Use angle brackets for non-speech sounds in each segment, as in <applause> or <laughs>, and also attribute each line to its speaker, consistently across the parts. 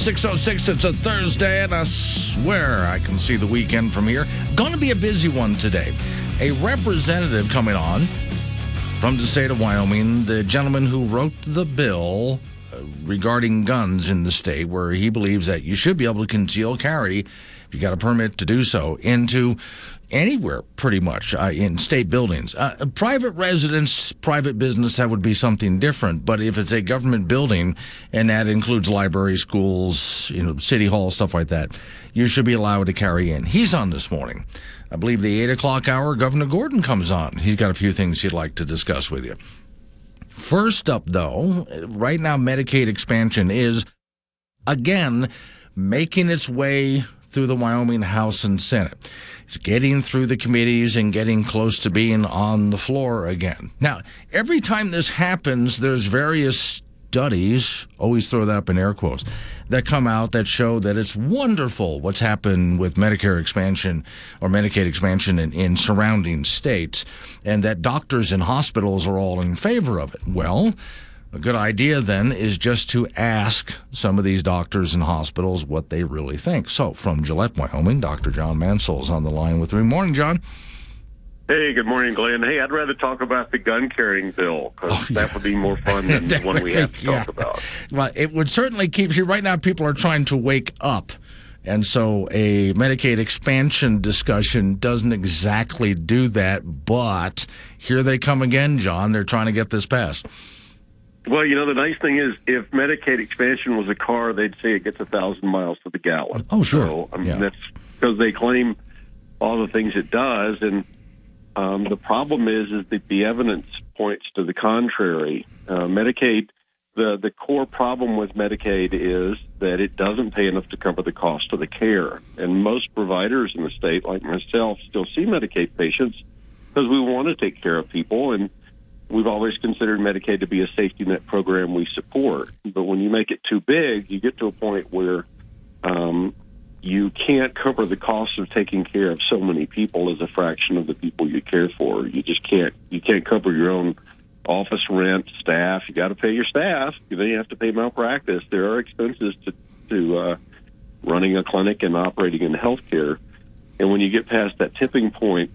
Speaker 1: 6.06. It's a Thursday, and I swear I can see the weekend from here. Going to be a busy one today. A representative coming on from the state of Wyoming, the gentleman who wrote the bill uh, regarding guns in the state, where he believes that you should be able to conceal carry if you got a permit to do so into anywhere pretty much uh, in state buildings. Uh, private residence, private business, that would be something different. But if it's a government building and that includes libraries, schools, you know, city hall, stuff like that, you should be allowed to carry in. He's on this morning. I believe the eight o'clock hour, Governor Gordon comes on. He's got a few things he'd like to discuss with you. First up, though, right now, Medicaid expansion is again making its way through the Wyoming House and Senate. Getting through the committees and getting close to being on the floor again. Now, every time this happens, there's various studies, always throw that up in air quotes, that come out that show that it's wonderful what's happened with Medicare expansion or Medicaid expansion in, in surrounding states, and that doctors and hospitals are all in favor of it. Well, a good idea then is just to ask some of these doctors and hospitals what they really think. So, from Gillette, Wyoming, Dr. John Mansell is on the line with me. Morning, John.
Speaker 2: Hey, good morning, Glenn. Hey, I'd rather talk about the gun carrying bill because
Speaker 1: Oh,
Speaker 2: that would be more <laughs> fun than the one we have to talk about.
Speaker 1: Well, it would certainly keep you. Right now, people are trying to wake up. And so a Medicaid expansion discussion doesn't exactly do that. But here they come again, John. They're trying to get this passed.
Speaker 2: Well, you know, the nice thing is if Medicaid expansion was a car, they'd say it gets a thousand miles to the gallon.
Speaker 1: Oh, sure.
Speaker 2: So, I mean,
Speaker 1: Yeah.
Speaker 2: that's because they claim all the things it does, and um, the problem is is that the evidence points to the contrary. Uh, Medicaid, the the core problem with Medicaid is that it doesn't pay enough to cover the cost of the care, and most providers in the state, like myself, still see Medicaid patients because we want to take care of people and we've always considered Medicaid to be a safety net program we support. But when you make it too big, you get to a point where um, you can't cover the cost of taking care of so many people as a fraction of the people you care for. You just can't. You can't cover your own office rent, staff. You got to pay your staff. Then you have to pay malpractice. There are expenses to to uh, running a clinic and operating in healthcare. And when you get past that tipping point,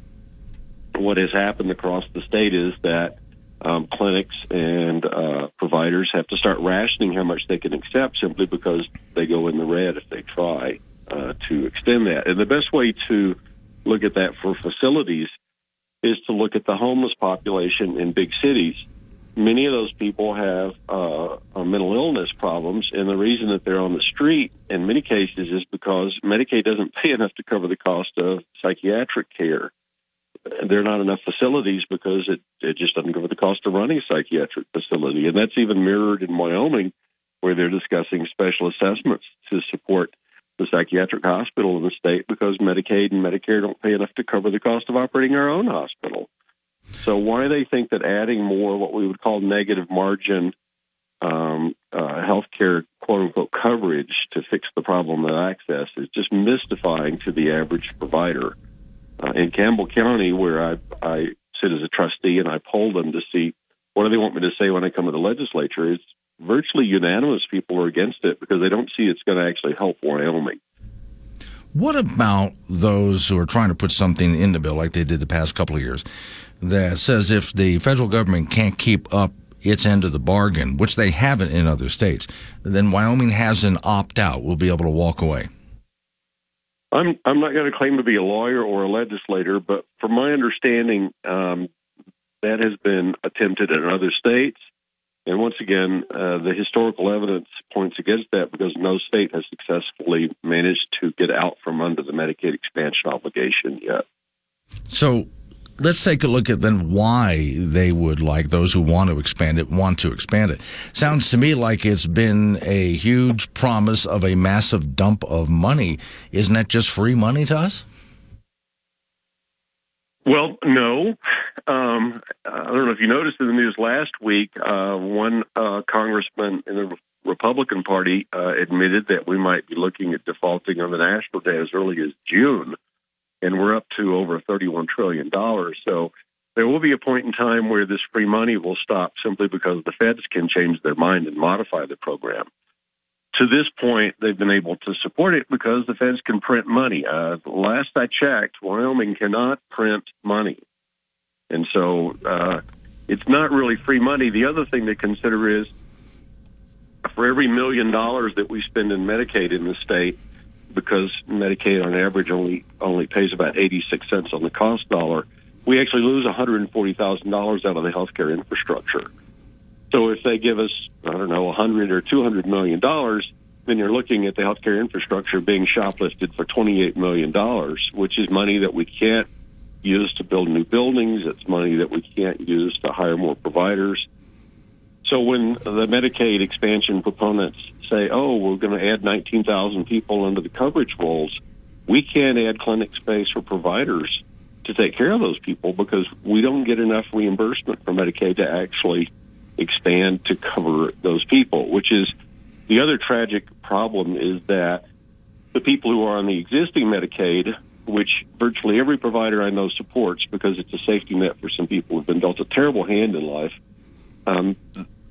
Speaker 2: what has happened across the state is that um, clinics and uh, providers have to start rationing how much they can accept simply because they go in the red if they try uh, to extend that. And the best way to look at that for facilities is to look at the homeless population in big cities. Many of those people have uh, mental illness problems, and the reason that they're on the street in many cases is because Medicaid doesn't <laughs> pay enough to cover the cost of psychiatric care there are not enough facilities because it, it just doesn't cover the cost of running a psychiatric facility. And that's even mirrored in Wyoming, where they're discussing special assessments to support the psychiatric hospital in the state because Medicaid and Medicare don't pay enough to cover the cost of operating our own hospital. So why they think that adding more what we would call negative margin um, uh, healthcare quote unquote coverage to fix the problem of access is just mystifying to the average provider uh, in Campbell County, where I, I sit as a trustee and I poll them to see what do they want me to say when I come to the legislature. It's virtually unanimous. People are against it because they don't see it's going to actually help Wyoming.
Speaker 1: What about those who are trying to put something in the bill, like they did the past couple of years, that says if the federal government can't keep up its end of the bargain, which they haven't in other states, then Wyoming has an opt out. We'll be able to walk away.
Speaker 2: I'm I'm not going to claim to be a lawyer or a legislator, but from my understanding, um, that has been attempted in other states. And once again, uh, the historical evidence points against that because no state has successfully managed to get out from under the Medicaid expansion obligation yet.
Speaker 1: So let's take a look at then why they would like those who want to expand it want to expand it. Sounds to me like it's been a huge promise of a massive dump of money. Isn't that just free money to us?
Speaker 2: Well, no. Um, I don't know if you noticed in the news last week, uh, one uh, congressman in the Republican Party uh, admitted that we might be looking at defaulting on the national debt as early as June, and we're up to over $31 trillion. So there will be a point in time where this free money will stop simply because the feds can change their mind and modify the program. To this point, they've been able to support it because the feds can print money. Uh, last I checked, Wyoming cannot print money. And so uh, it's not really free money. The other thing to consider is for every million dollars that we spend in Medicaid in the state, because Medicaid on average only only pays about 86 cents on the cost dollar, we actually lose $140,000 out of the healthcare infrastructure. So if they give us, I don't know, 100 or 200 million dollars, then you're looking at the healthcare infrastructure being shoplifted for 28 million dollars, which is money that we can't use to build new buildings. It's money that we can't use to hire more providers. So when the Medicaid expansion proponents say, "Oh, we're going to add 19,000 people under the coverage rolls," we can't add clinic space for providers to take care of those people because we don't get enough reimbursement from Medicaid to actually expand to cover those people, which is the other tragic problem is that the people who are on the existing Medicaid, which virtually every provider I know supports because it's a safety net for some people who've been dealt a terrible hand in life, um,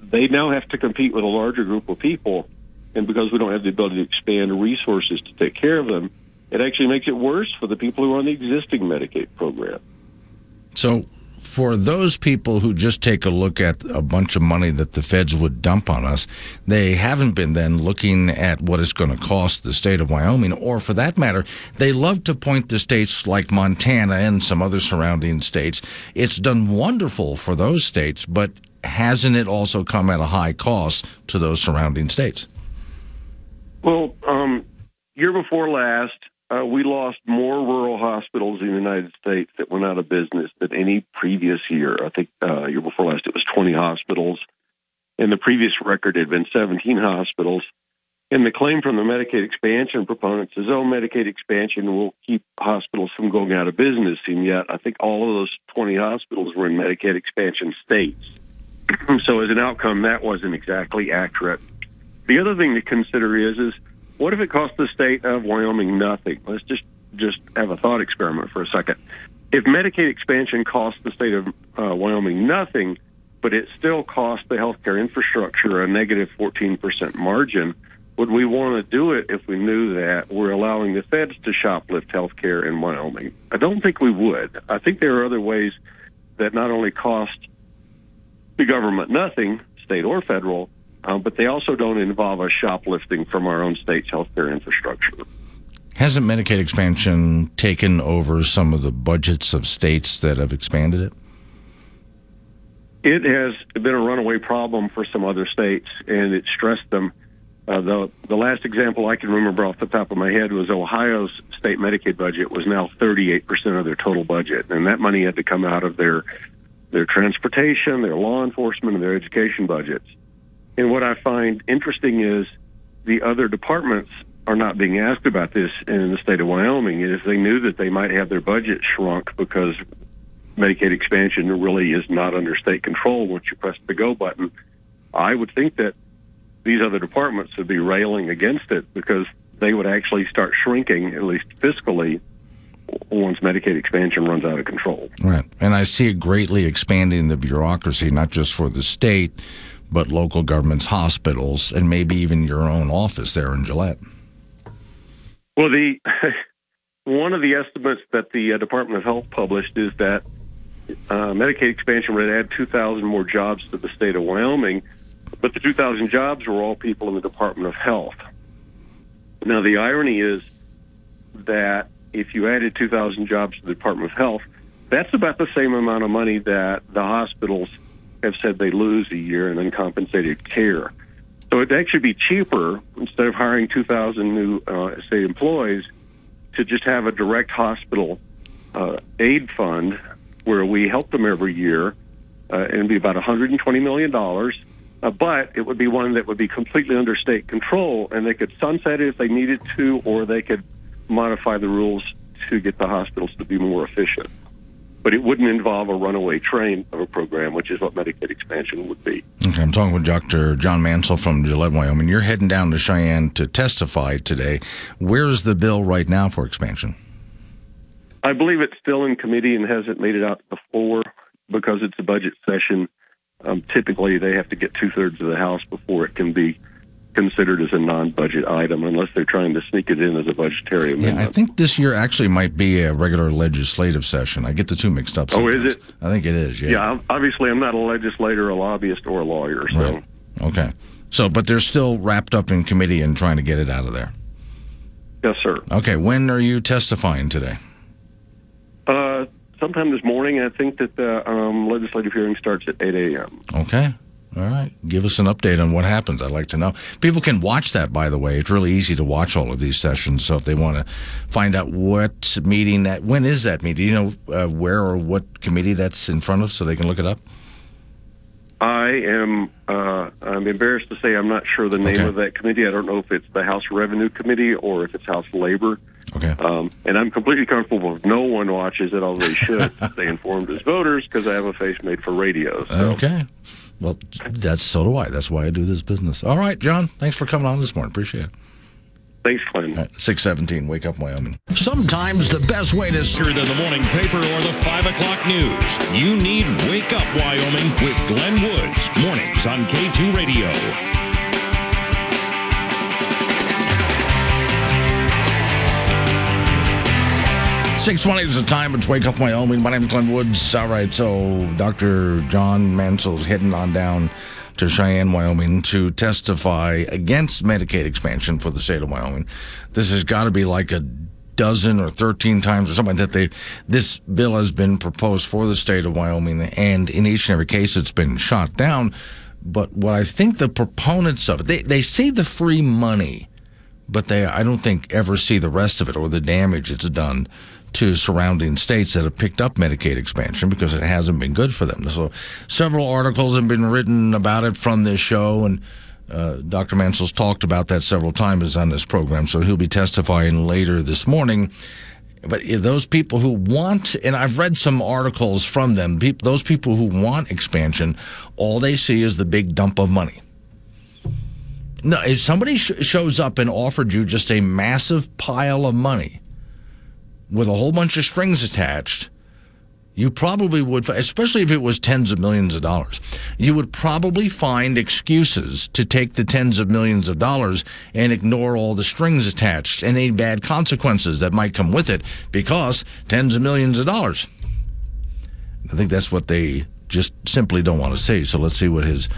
Speaker 2: they now have to compete with a larger group of people. And because we don't have the ability to expand resources to take care of them, it actually makes it worse for the people who are on the existing Medicaid program.
Speaker 1: So, for those people who just take a look at a bunch of money that the feds would dump on us, they haven't been then looking at what it's going to cost the state of Wyoming, or for that matter, they love to point to states like Montana and some other surrounding states. It's done wonderful for those states, but hasn't it also come at a high cost to those surrounding states?
Speaker 2: Well, um, year before last, uh, we lost more rural hospitals in the United States that went out of business than any previous year. I think uh, year before last it was 20 hospitals, and the previous record had been 17 hospitals. And the claim from the Medicaid expansion proponents is, oh, Medicaid expansion will keep hospitals from going out of business. And yet, I think all of those 20 hospitals were in Medicaid expansion states. <clears throat> so, as an outcome, that wasn't exactly accurate. The other thing to consider is, is what if it cost the state of Wyoming nothing? Let's just just have a thought experiment for a second. If Medicaid expansion costs the state of uh, Wyoming nothing, but it still costs the healthcare infrastructure a negative 14% margin, would we want to do it if we knew that we're allowing the feds to shoplift healthcare in Wyoming? I don't think we would. I think there are other ways that not only cost the government nothing, state or federal, um, but they also don't involve us shoplifting from our own state's healthcare infrastructure.
Speaker 1: Hasn't Medicaid expansion taken over some of the budgets of states that have expanded it?
Speaker 2: It has been a runaway problem for some other states, and it stressed them. Uh, the the last example I can remember off the top of my head was Ohio's state Medicaid budget was now 38 percent of their total budget, and that money had to come out of their their transportation, their law enforcement, and their education budgets. And what I find interesting is the other departments are not being asked about this in the state of Wyoming. If they knew that they might have their budget shrunk because Medicaid expansion really is not under state control once you press the go button, I would think that these other departments would be railing against it because they would actually start shrinking, at least fiscally, once Medicaid expansion runs out of control.
Speaker 1: Right. And I see it greatly expanding the bureaucracy, not just for the state, but local governments, hospitals, and maybe even your own office there in Gillette.
Speaker 2: Well, the <laughs> one of the estimates that the uh, Department of Health published is that uh, Medicaid expansion would add 2,000 more jobs to the state of Wyoming, but the 2,000 jobs were all people in the Department of Health. Now, the irony is that if you added 2,000 jobs to the Department of Health, that's about the same amount of money that the hospitals have said they lose a year in uncompensated care. So it'd actually be cheaper instead of hiring 2,000 new uh, state employees to just have a direct hospital uh, aid fund where we help them every year, uh, and it'd be about 120 million dollars. Uh, but it would be one that would be completely under state control, and they could sunset it if they needed to, or they could modify the rules to get the hospitals to be more efficient. But it wouldn't involve a runaway train of a program, which is what Medicaid expansion would be.
Speaker 1: Okay, I'm talking with Dr. John Mansell from Gillette, Wyoming. You're heading down to Cheyenne to testify today. Where's the bill right now for expansion?
Speaker 2: I believe it's still in committee and hasn't made it out to the floor because it's a budget session. Um, typically, they have to get two thirds of the House before it can be considered as a non-budget item, unless they're trying to sneak it in as a budgetary amendment.
Speaker 1: Yeah, I think this year actually might be a regular legislative session. I get the two mixed up. Sometimes.
Speaker 2: Oh, is it?
Speaker 1: I think it is. Yeah.
Speaker 2: Yeah. Obviously, I'm not a legislator, a lobbyist, or a lawyer. So.
Speaker 1: Right. Okay. So, but they're still wrapped up in committee and trying to get it out of there.
Speaker 2: Yes, sir.
Speaker 1: Okay. When are you testifying today?
Speaker 2: Uh, sometime this morning. I think that the um, legislative hearing starts at 8 a.m.
Speaker 1: Okay. All right. Give us an update on what happens. I'd like to know. People can watch that, by the way. It's really easy to watch all of these sessions. So if they want to find out what meeting that, when is that meeting? Do you know uh, where or what committee that's in front of so they can look it up?
Speaker 2: I am. Uh, I'm embarrassed to say I'm not sure the name
Speaker 1: Okay.
Speaker 2: of that committee. I don't know if it's the House Revenue Committee or if it's House Labor.
Speaker 1: Okay.
Speaker 2: Um, and I'm completely comfortable if no one watches it, although they should <laughs> stay informed as voters because I have a face made for radio. So.
Speaker 1: Okay. Well, that's so do I. That's why I do this business. All right, John. Thanks for coming on this morning. Appreciate it.
Speaker 2: Thanks, Glenn.
Speaker 1: All right, 617, Wake Up Wyoming.
Speaker 3: Sometimes the best way to hear than the morning paper or the 5 o'clock news. You need Wake Up Wyoming with Glenn Woods. Mornings on K2 Radio.
Speaker 1: Six twenty is the time. It's Wake Up Wyoming. My name is Glenn Woods. All right, so Dr. John Mansell's heading on down to Cheyenne, Wyoming, to testify against Medicaid expansion for the state of Wyoming. This has got to be like a dozen or thirteen times or something that they. This bill has been proposed for the state of Wyoming, and in each and every case, it's been shot down. But what I think the proponents of it, they they see the free money but they I don't think ever see the rest of it or the damage it's done to surrounding states that have picked up Medicaid expansion because it hasn't been good for them. So several articles have been written about it from this show and uh, Dr. Mansell's talked about that several times on this program, so he'll be testifying later this morning. But those people who want, and I've read some articles from them, peop those people who want expansion, all they see is the big dump of money. No, if somebody sh- shows up and offered you just a massive pile of money with a whole bunch of strings attached, you probably would, especially if it was tens of millions of dollars, you would probably find excuses to take the tens of millions of dollars and ignore all the strings attached and any bad consequences that might come with it because tens of millions of dollars. I think that's what they just simply don't want to see. So let's see what his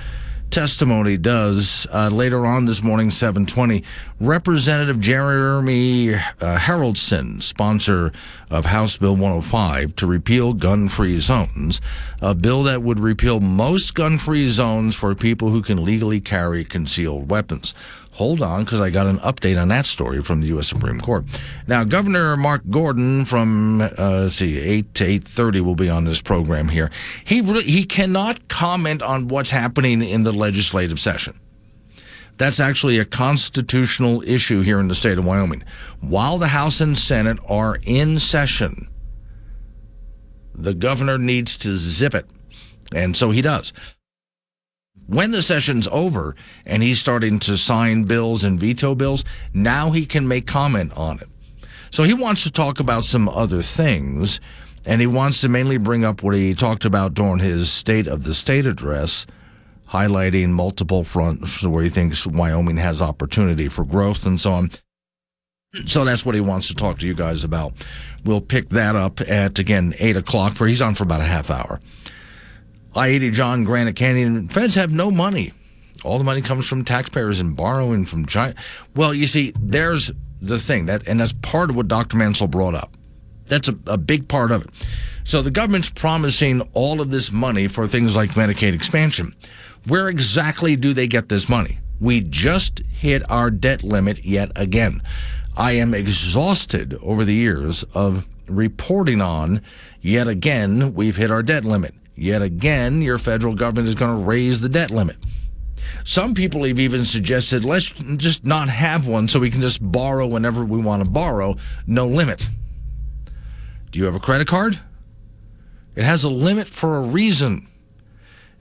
Speaker 1: testimony does uh, later on this morning 720 representative jeremy uh, haroldson sponsor of house bill 105 to repeal gun-free zones a bill that would repeal most gun-free zones for people who can legally carry concealed weapons Hold on, because I got an update on that story from the U.S. Supreme Court. Now, Governor Mark Gordon from uh, see eight to eight thirty will be on this program here. He he cannot comment on what's happening in the legislative session. That's actually a constitutional issue here in the state of Wyoming. While the House and Senate are in session, the governor needs to zip it, and so he does when the session's over and he's starting to sign bills and veto bills, now he can make comment on it. So he wants to talk about some other things, and he wants to mainly bring up what he talked about during his State of the State address, highlighting multiple fronts where he thinks Wyoming has opportunity for growth and so on. So that's what he wants to talk to you guys about. We'll pick that up at, again, 8 o'clock, for he's on for about a half hour. I 80 John Granite Canyon. Feds have no money. All the money comes from taxpayers and borrowing from China. Well, you see, there's the thing that, and that's part of what Dr. Mansell brought up. That's a, a big part of it. So the government's promising all of this money for things like Medicaid expansion. Where exactly do they get this money? We just hit our debt limit yet again. I am exhausted over the years of reporting on yet again we've hit our debt limit. Yet again, your federal government is going to raise the debt limit. Some people have even suggested let's just not have one so we can just borrow whenever we want to borrow, no limit. Do you have a credit card? It has a limit for a reason.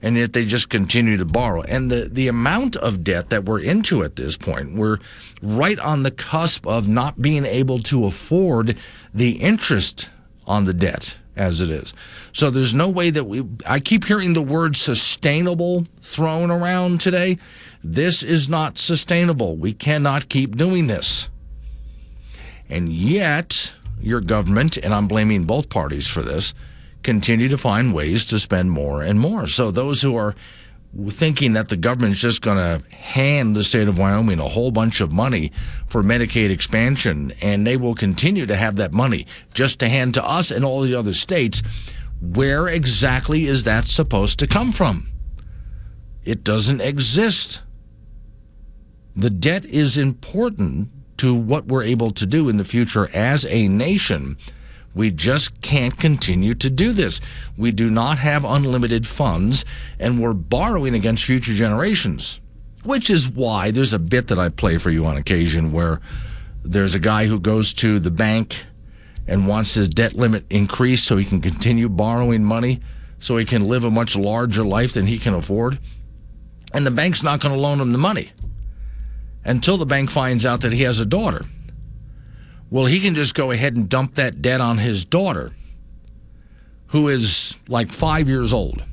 Speaker 1: And yet they just continue to borrow. And the, the amount of debt that we're into at this point, we're right on the cusp of not being able to afford the interest on the debt as it is. So there's no way that we, I keep hearing the word sustainable thrown around today. This is not sustainable. We cannot keep doing this. And yet, your government, and I'm blaming both parties for this, continue to find ways to spend more and more. So those who are thinking that the government's just going to hand the state of Wyoming a whole bunch of money for Medicaid expansion, and they will continue to have that money just to hand to us and all the other states. Where exactly is that supposed to come from? It doesn't exist. The debt is important to what we're able to do in the future as a nation. We just can't continue to do this. We do not have unlimited funds, and we're borrowing against future generations, which is why there's a bit that I play for you on occasion where there's a guy who goes to the bank and wants his debt limit increased so he can continue borrowing money so he can live a much larger life than he can afford. And the bank's not going to loan him the money until the bank finds out that he has a daughter. Well, he can just go ahead and dump that debt on his daughter, who is like five years old.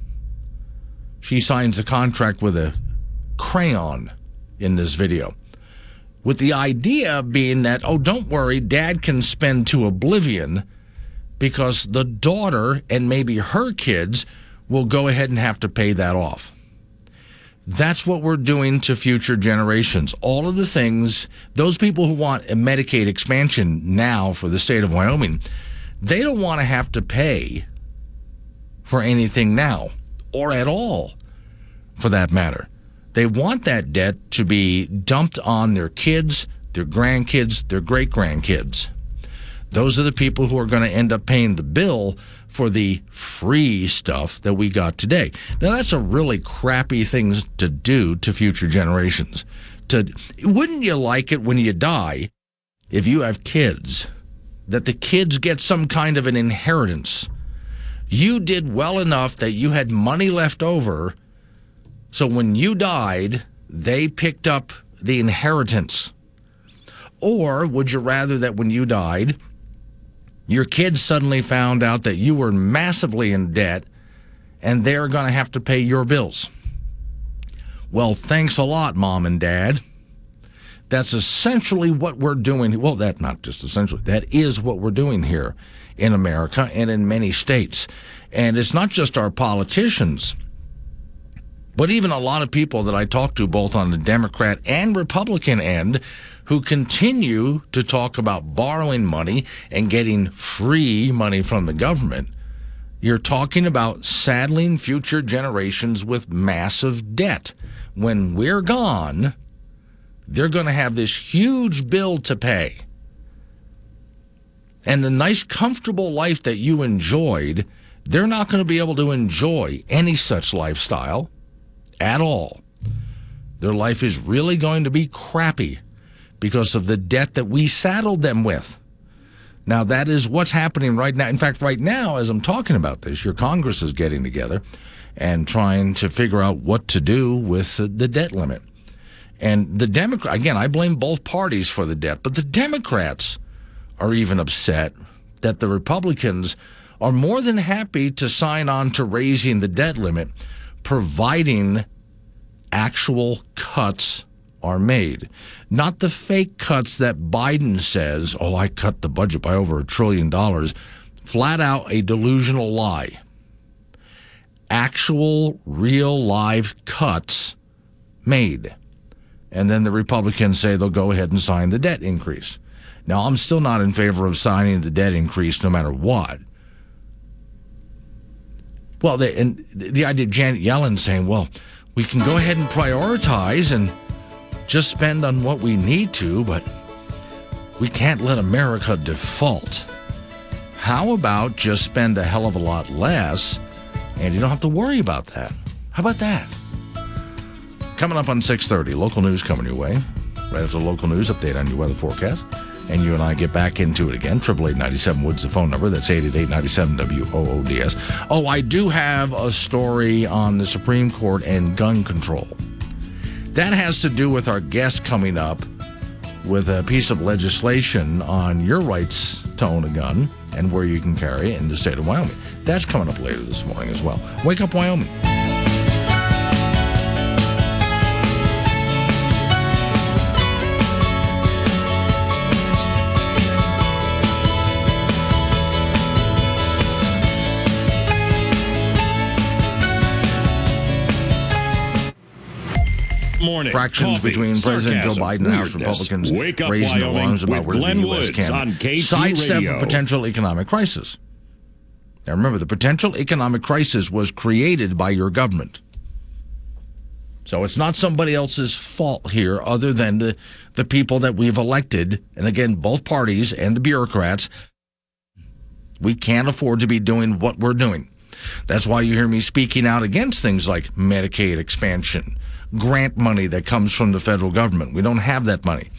Speaker 1: She signs a contract with a crayon in this video, with the idea being that, oh, don't worry, dad can spend to oblivion because the daughter and maybe her kids will go ahead and have to pay that off. That's what we're doing to future generations. All of the things, those people who want a Medicaid expansion now for the state of Wyoming, they don't want to have to pay for anything now or at all for that matter. They want that debt to be dumped on their kids, their grandkids, their great grandkids. Those are the people who are going to end up paying the bill for the free stuff that we got today. Now that's a really crappy thing to do to future generations. To wouldn't you like it when you die if you have kids that the kids get some kind of an inheritance? You did well enough that you had money left over so when you died, they picked up the inheritance. Or would you rather that when you died, your kids suddenly found out that you were massively in debt and they're going to have to pay your bills. Well, thanks a lot, mom and dad. That's essentially what we're doing. Well, that not just essentially, that is what we're doing here in America and in many states. And it's not just our politicians, but even a lot of people that I talk to, both on the Democrat and Republican end, who continue to talk about borrowing money and getting free money from the government. You're talking about saddling future generations with massive debt. When we're gone, they're going to have this huge bill to pay. And the nice, comfortable life that you enjoyed, they're not going to be able to enjoy any such lifestyle at all. Their life is really going to be crappy because of the debt that we saddled them with. Now, that is what's happening right now. In fact, right now, as I'm talking about this, your Congress is getting together and trying to figure out what to do with the debt limit. And the Democrat, again, I blame both parties for the debt, but the Democrats are even upset that the Republicans are more than happy to sign on to raising the debt limit, providing actual cuts are made, not the fake cuts that Biden says, oh, I cut the budget by over a trillion dollars. Flat out a delusional lie. Actual, real, live cuts made. And then the Republicans say they'll go ahead and sign the debt increase. Now, I'm still not in favor of signing the debt increase no matter what. Well, and the idea, of Janet Yellen saying, well, we can go ahead and prioritize and just spend on what we need to, but we can't let America default. How about just spend a hell of a lot less and you don't have to worry about that? How about that? Coming up on 6:30, local news coming your way. Right after the local news update on your weather forecast. and you and I get back into it again. Triple eight ninety seven Woods the phone number. That's eight eight eight ninety seven W O O D S. Oh, I do have a story on the Supreme Court and gun control. That has to do with our guest coming up with a piece of legislation on your rights to own a gun and where you can carry it in the state of Wyoming. That's coming up later this morning as well. Wake up, Wyoming.
Speaker 3: Morning.
Speaker 1: fractions
Speaker 3: Coffee,
Speaker 1: between President Joe Biden and House. Republicans
Speaker 3: Wake up,
Speaker 1: raising
Speaker 3: Wyoming,
Speaker 1: alarms about where
Speaker 3: Glenn
Speaker 1: the U.S.
Speaker 3: Woods
Speaker 1: can
Speaker 3: K2
Speaker 1: sidestep a potential economic crisis. Now, remember, the potential economic crisis was created by your government. So it's not somebody else's fault here other than the, the people that we've elected. And again, both parties and the bureaucrats, we can't afford to be doing what we're doing. That's why you hear me speaking out against things like Medicaid expansion, grant money that comes from the federal government. We don't have that money.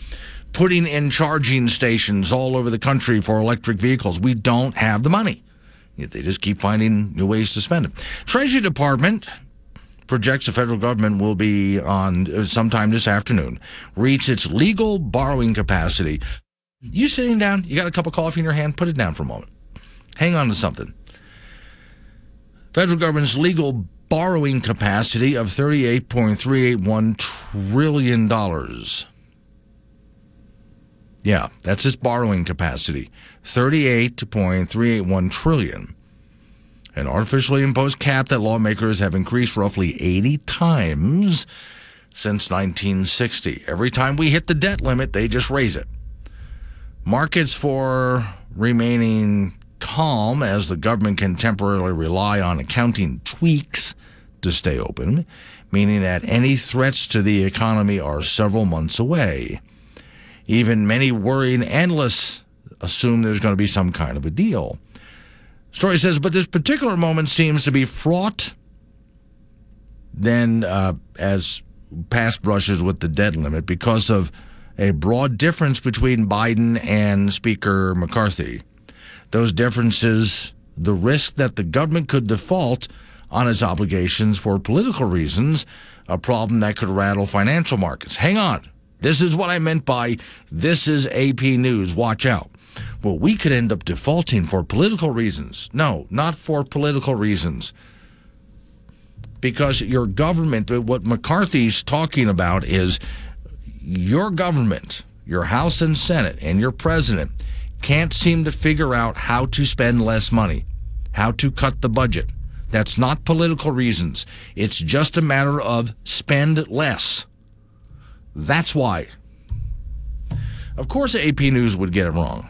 Speaker 1: Putting in charging stations all over the country for electric vehicles. We don't have the money. Yet they just keep finding new ways to spend it. Treasury Department projects the federal government will be on uh, sometime this afternoon reach its legal borrowing capacity. You sitting down? You got a cup of coffee in your hand? Put it down for a moment. Hang on to something. Federal government's legal borrowing capacity of $38.381 trillion. Yeah, that's its borrowing capacity. 38.381 trillion. An artificially imposed cap that lawmakers have increased roughly 80 times since 1960. Every time we hit the debt limit, they just raise it. Markets for remaining calm as the government can temporarily rely on accounting tweaks to stay open, meaning that any threats to the economy are several months away. Even many worrying analysts assume there's going to be some kind of a deal. Story says, but this particular moment seems to be fraught then uh, as past brushes with the debt limit because of a broad difference between Biden and Speaker McCarthy. Those differences, the risk that the government could default on its obligations for political reasons, a problem that could rattle financial markets. Hang on. This is what I meant by this is AP News. Watch out. Well, we could end up defaulting for political reasons. No, not for political reasons. Because your government, what McCarthy's talking about is your government, your House and Senate, and your president can't seem to figure out how to spend less money, how to cut the budget. That's not political reasons. It's just a matter of spend less. That's why. Of course, AP News would get it wrong.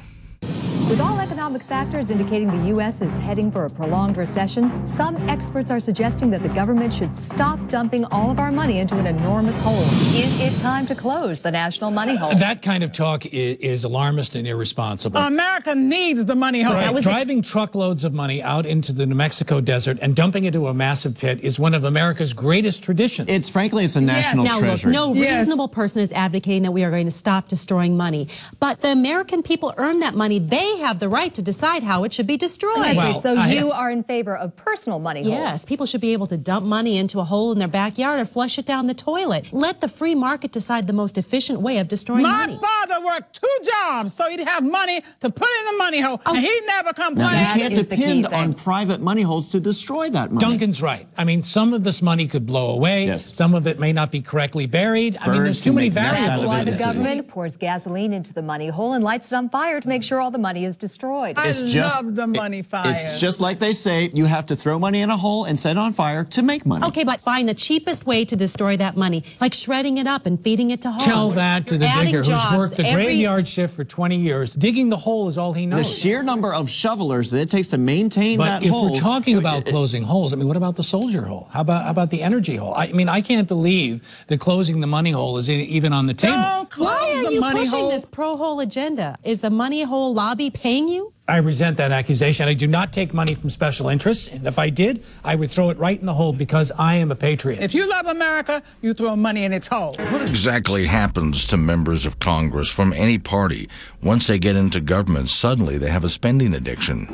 Speaker 4: With all economic factors indicating the U.S. is heading for a prolonged recession, some experts are suggesting that the government should stop dumping all of our money into an enormous hole. Is it time to close the national money hole?
Speaker 5: That kind of talk is, is alarmist and irresponsible.
Speaker 6: America needs the money hole.
Speaker 5: Right. Driving truckloads of money out into the New Mexico desert and dumping it into a massive pit is one of America's greatest traditions.
Speaker 7: It's frankly, it's a national
Speaker 8: Now,
Speaker 7: treasure.
Speaker 8: look, no
Speaker 6: Yes.
Speaker 8: reasonable person is advocating that we are going to stop destroying money. But the American people earn that money. They have the right to decide how it should be destroyed.
Speaker 4: Okay,
Speaker 5: Well,
Speaker 4: so
Speaker 5: I-
Speaker 4: you are in favor of personal money holes?
Speaker 8: Yes, people should be able to dump money into a hole in their backyard or flush it down the toilet. Let the free market decide the most efficient way of destroying
Speaker 6: My
Speaker 8: money.
Speaker 6: My father worked two jobs so he'd have money to put in the money hole, oh. and he never
Speaker 7: Now,
Speaker 6: complained.
Speaker 7: you can't
Speaker 4: is the key
Speaker 7: depend on private money holes to destroy that money.
Speaker 5: Duncan's right. I mean, some of this money could blow away.
Speaker 7: Yes.
Speaker 5: Some of it may not be correctly buried. I mean, there's too many
Speaker 7: variables.
Speaker 4: That's why the government pours gasoline into the money hole and lights it on fire to make sure all the money is destroyed.
Speaker 6: I
Speaker 7: It's just
Speaker 6: love the money fire.
Speaker 7: It's just like they say, you have to throw money in a hole and set it on fire to make money.
Speaker 8: Okay, but find the cheapest way to destroy that money, like shredding it up and feeding it to hogs.
Speaker 5: Tell that to the
Speaker 8: You're adding
Speaker 5: digger who's worked the
Speaker 8: every-
Speaker 5: graveyard shift for 20 years. Digging the hole is all he knows.
Speaker 7: The sheer number of shovelers that it takes to maintain
Speaker 5: But
Speaker 7: that
Speaker 5: if
Speaker 7: hole.
Speaker 5: we're talking about closing holes, I mean, what about the soldier hole? How about how about the energy hole? I mean, I can't believe that closing the money hole is even on the table.
Speaker 6: Don't close
Speaker 8: Why are
Speaker 6: the
Speaker 8: you
Speaker 6: money
Speaker 8: pushing
Speaker 6: hole.
Speaker 8: this pro hole agenda? Is the money hole lobby paying you?
Speaker 5: I resent that accusation. I do not take money from special interests. And if I did, I would throw it right in the hole because I am a patriot.
Speaker 6: If you love America, you throw money in its hole.
Speaker 1: What exactly happens to members of Congress from any party once they get into government? Suddenly they have a spending addiction.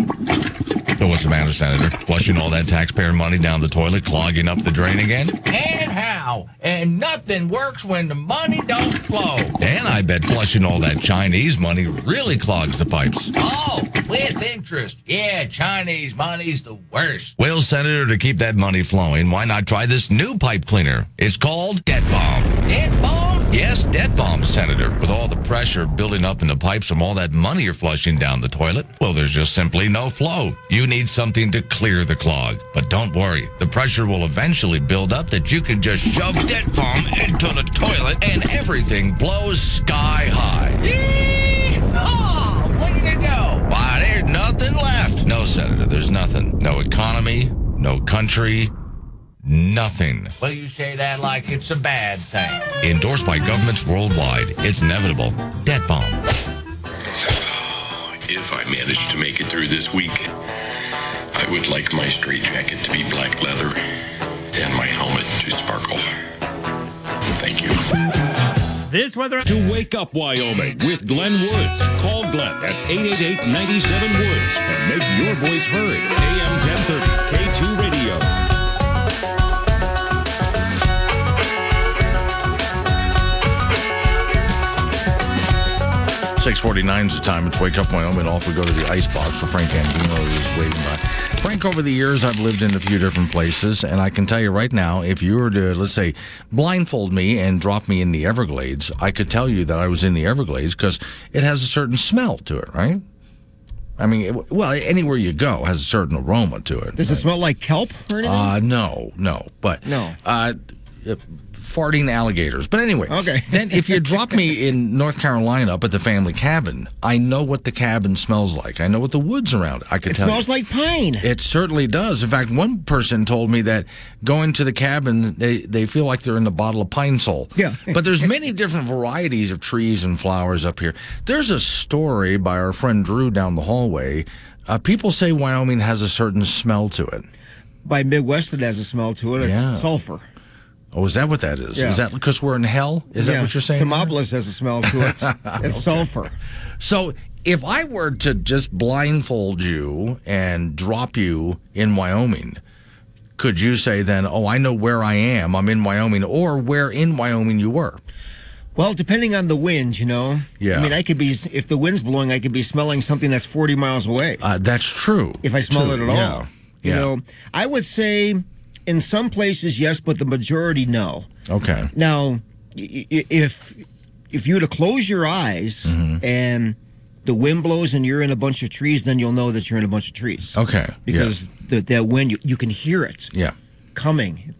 Speaker 3: So what's the matter, Senator? Flushing all that taxpayer money down the toilet, clogging up the drain again?
Speaker 9: And how? And nothing works when the money don't flow.
Speaker 3: And I bet flushing all that Chinese money really clogs the pipes.
Speaker 9: Oh, with interest. Yeah, Chinese money's the worst.
Speaker 3: Well, Senator, to keep that money flowing, why not try this new pipe cleaner? It's called Debt Bomb.
Speaker 9: Debt bomb?
Speaker 3: Yes, Debt Bomb, Senator. With all the pressure building up in the pipes from all that money you're flushing down the toilet, well, there's just simply no flow. You need something to clear the clog. But don't worry, the pressure will eventually build up that you can just shove Debt Bomb into the toilet and everything blows sky high.
Speaker 9: Oh,
Speaker 3: left. No, Senator, there's nothing. No economy, no country, nothing.
Speaker 9: Well, you say that like it's a bad thing.
Speaker 3: Endorsed by governments worldwide. It's inevitable. Debt bomb. <sighs>
Speaker 10: If I manage to make it through this week, I would like my straitjacket to be black leather and my helmet to sparkle. Thank you.
Speaker 11: This weather
Speaker 3: to Wake Up Wyoming with Glenn Woods. Call Glenn at 888 97 Woods and make your voice heard. AM 1030 K2
Speaker 1: 649 is the time. It's Wake Up Wyoming. Off we go to the icebox for Frank Andino, who's waiting by. Frank, over the years, I've lived in a few different places, and I can tell you right now, if you were to, let's say, blindfold me and drop me in the Everglades, I could tell you that I was in the Everglades because it has a certain smell to it, right? I mean, well, anywhere you go has a certain aroma to it.
Speaker 12: Does right? it smell like kelp or anything?
Speaker 1: Uh, no, no. But
Speaker 12: no.
Speaker 1: Uh, uh, farting alligators. But anyway,
Speaker 12: Okay. <laughs>
Speaker 1: then if you drop me in North Carolina up at the family cabin, I know what the cabin smells like. I know what the woods around. I could
Speaker 12: it
Speaker 1: tell.
Speaker 12: smells
Speaker 1: you.
Speaker 12: like pine.
Speaker 1: It certainly does. In fact, one person told me that going to the cabin, they, they feel like they're in the bottle of Pine Sol.
Speaker 12: Yeah. <laughs>
Speaker 1: but there's many different varieties of trees and flowers up here. There's a story by our friend Drew down the hallway. Uh, people say Wyoming has a certain smell to it.
Speaker 12: By Midwest, it has a smell to it. It's
Speaker 1: Yeah.
Speaker 12: sulfur.
Speaker 1: Oh, is that what that is?
Speaker 12: Yeah.
Speaker 1: Is that because we're in hell? Is that what you're saying?
Speaker 12: Thermopolis has a smell to it. <laughs> It's sulfur.
Speaker 1: So if I were to just blindfold you and drop you in Wyoming, could you say then, oh, I know where I am, I'm in Wyoming, or where in Wyoming you were?
Speaker 12: Well, depending on the wind, you know.
Speaker 1: Yeah.
Speaker 12: I mean, I could be if the wind's blowing, I could be smelling something that's 40 miles away.
Speaker 1: Uh, that's true.
Speaker 12: if I smell
Speaker 1: True,
Speaker 12: it at all.
Speaker 1: yeah.
Speaker 12: You
Speaker 1: Yeah.
Speaker 12: know, I would say in some places yes, but the majority no.
Speaker 1: Okay.
Speaker 12: Now, if if you were to close your eyes
Speaker 1: Mm-hmm.
Speaker 12: and the wind blows and you're in a bunch of trees, then you'll know that you're in a bunch of trees.
Speaker 1: Okay.
Speaker 12: Because the, that wind, you, you can hear it
Speaker 1: yeah.
Speaker 12: coming.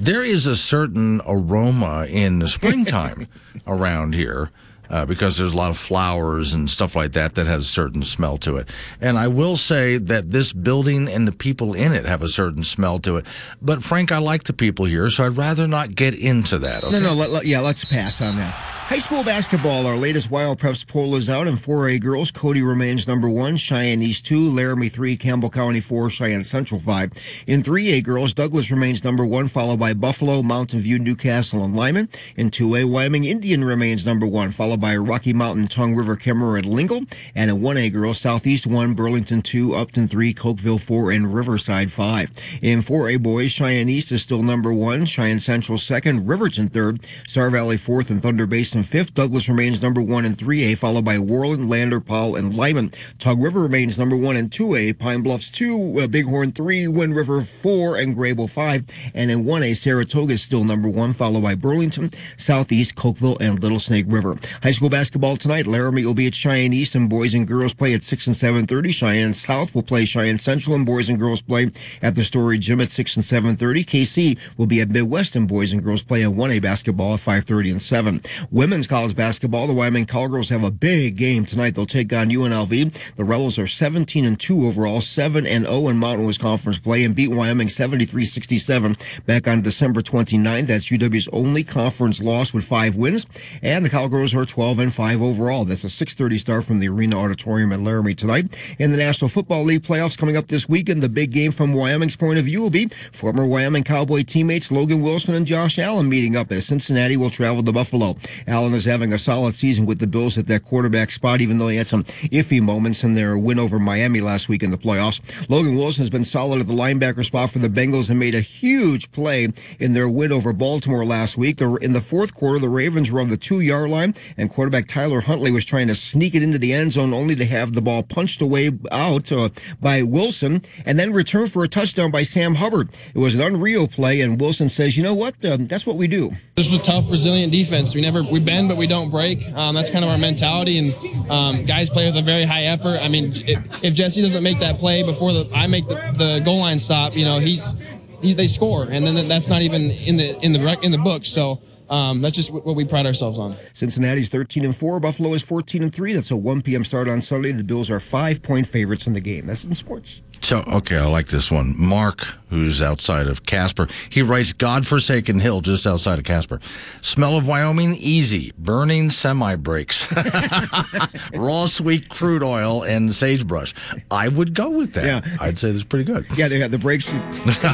Speaker 1: There is a certain aroma in the springtime <laughs> around here. Uh, because there's a lot of flowers and stuff like that that has a certain smell to it. And I will say that this building and the people in it have a certain smell to it. But Frank, I like the people here, so I'd rather not get into that. Okay?
Speaker 12: No, no, let, let- yeah, let's pass on that. High school basketball, our latest WyoPreps poll is out. In 4A girls, Cody remains number one, Cheyenne East two, Laramie three, Campbell County four, Cheyenne Central five. In 3A girls, Douglas remains number one, followed by Buffalo, Mountain View, Newcastle, and Lyman. In 2A, Wyoming Indian remains number one, followed by Rocky Mountain, Tongue River, Kemmerer, and Lingle. And in 1A girls, Southeast one, Burlington two, Upton three, Cokeville four, and Riverside five. In 4A boys, Cheyenne East is still number one, Cheyenne Central second, Riverton third, Star Valley fourth, and Thunder Basin fifth. Douglas remains number one in 3A, followed by Worland, Lander, Powell, and Lyman. Tongue River remains number one in 2A, Pine Bluffs two, uh, Bighorn three, Wind River four, and Greybull five. And in 1A, Saratoga is still number one, followed by Burlington, Southeast, Cokeville, and Little Snake River. High school basketball tonight, Laramie will be at Cheyenne East, and boys and girls play at 6 and 7.30. Cheyenne South will play Cheyenne Central, and boys and girls play at the Storey Gym at 6 and 7.30. Kaycee will be at Midwest, and boys and girls play at 1A basketball at 5.30 and 7. Women's college basketball, the Wyoming Cowgirls have a big game tonight. They'll take on UNLV. The Rebels are 17 and 2 overall, 7 and 0 in Mountain West Conference play, and beat Wyoming 73-67 back on December 29th. That's UW's only conference loss with five wins. And the Cowgirls are 12 12 and 5 overall. That's a 6:30 start from the Arena Auditorium at Laramie tonight. In the National Football League playoffs coming up this weekend, the big game from Wyoming's point of view will be former Wyoming Cowboy teammates Logan Wilson and Josh Allen meeting up as Cincinnati will travel to Buffalo. Allen is having a solid season with the Bills at that quarterback spot, even though he had some iffy moments in their win over Miami last week in the playoffs. Logan Wilson has been solid at the linebacker spot for the Bengals and made a huge play in their win over Baltimore last week. In the fourth quarter, the Ravens were on the two yard line, and quarterback Tyler Huntley was trying to sneak it into the end zone only to have the ball punched away out uh, by Wilson and then returned for a touchdown by Sam Hubbard. It was an unreal play, and Wilson says, you know what? Um, that's what we do.
Speaker 13: This was a tough, resilient defense. We never we bend, but we don't break. Um, that's kind of our mentality, and um, guys play with a very high effort. I mean, if, if Jesse doesn't make that play before the, I make the, the goal line stop, you know, he's he, they score, and then that's not even in the in the in the book. So um, that's just what we pride ourselves on.
Speaker 12: Cincinnati's 13 and 4. Buffalo is 14 and 3. That's a 1 p.m. start on Sunday. The Bills are five point favorites in the game. That's in sports.
Speaker 1: So, okay, I like this one. Mark, who's outside of Casper, he writes God-forsaken hill just outside of Casper. Smell of Wyoming, easy. Burning semi brakes. <laughs> Raw sweet crude oil and sagebrush. I would go with that. Yeah. I'd say that's pretty good.
Speaker 12: Yeah, they got the brakes. It,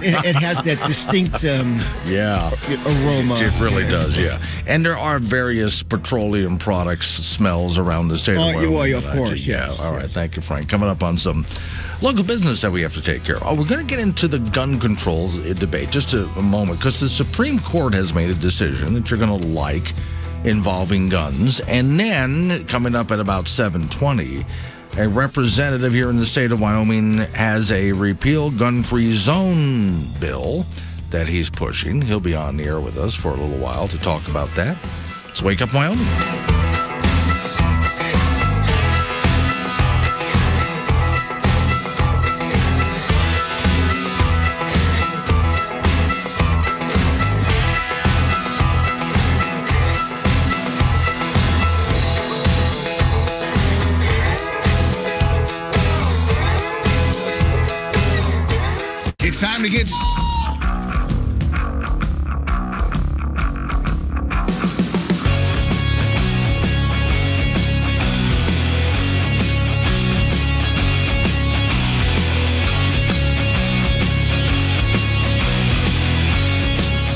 Speaker 12: it has that distinct um,
Speaker 1: yeah
Speaker 12: aroma.
Speaker 1: It really does, yeah. And there are various petroleum products smells around the state
Speaker 12: oh,
Speaker 1: of Wyoming.
Speaker 12: Well, of course,
Speaker 1: yeah.
Speaker 12: Yes,
Speaker 1: all right,
Speaker 12: yes.
Speaker 1: thank you, Frank. Coming up on some local business that we have to take care of. Oh, we're going to get into the gun control uh, debate just a, a moment because the Supreme Court has made a decision that you're going to like involving guns. And then coming up at about 720, a representative here in the state of Wyoming has a repeal gun-free zone bill that he's pushing. He'll be on the air with us for a little while to talk about that. Let's wake up Wyoming.
Speaker 14: Get.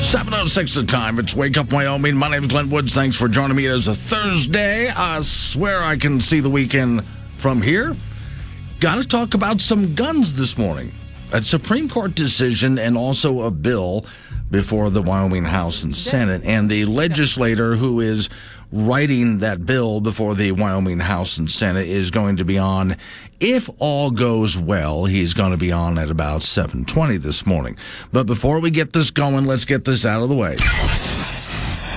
Speaker 1: Seven oh six the time. It's Wake Up Wyoming. My name is Glenn Woods. Thanks for joining me. It is a Thursday. I swear I can see the weekend from here. Got to talk about some guns this morning. A Supreme Court decision and also a bill before the Wyoming House and Senate. And the legislator who is writing that bill before the Wyoming House and Senate is going to be on. If all goes well, he's going to be on at about 7:20 this morning. But before we get this going, let's get this out of the way.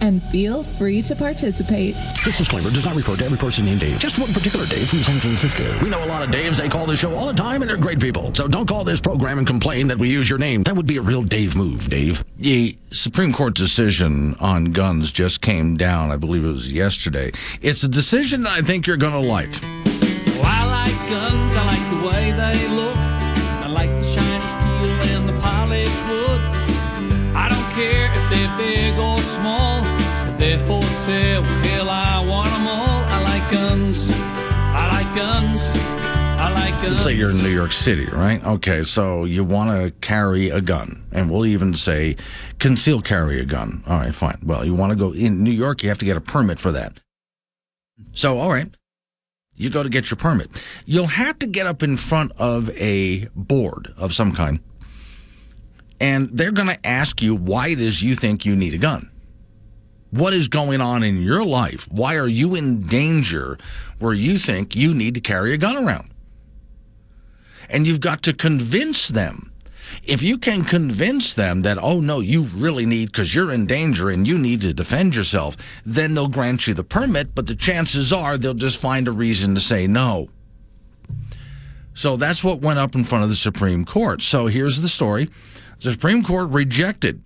Speaker 15: and feel free to participate.
Speaker 16: This disclaimer does not refer to every person named Dave, just one particular Dave from San Francisco. We know a lot of Daves. They call this show all the time, and they're great people. So don't call this program and complain that we use your name. That would be a real Dave move, Dave.
Speaker 1: The Supreme Court decision on guns just came down. I believe it was yesterday. It's a decision that I think you're going to like.
Speaker 17: Well, I like guns. I like the way they look. I like the shiny steel and the polished wood. I don't care if they're big or small. They're for sale. Hell, I want them all. I like guns. I like guns. I like guns.
Speaker 1: Let's say you're in New York City, right? Okay, so you want to carry a gun, and we'll even say conceal carry a gun. All right, fine. Well, you want to go in New York, you have to get a permit for that. So, all right, you go to get your permit. You'll have to get up in front of a board of some kind, and they're going to ask you why it is you think you need a gun. What is going on in your life? Why are you in danger where you think you need to carry a gun around? And you've got to convince them. If you can convince them that, oh no, you really need, because you're in danger and you need to defend yourself, then they'll grant you the permit, but the chances are they'll just find a reason to say no. So that's what went up in front of the Supreme Court. So here's the story the Supreme Court rejected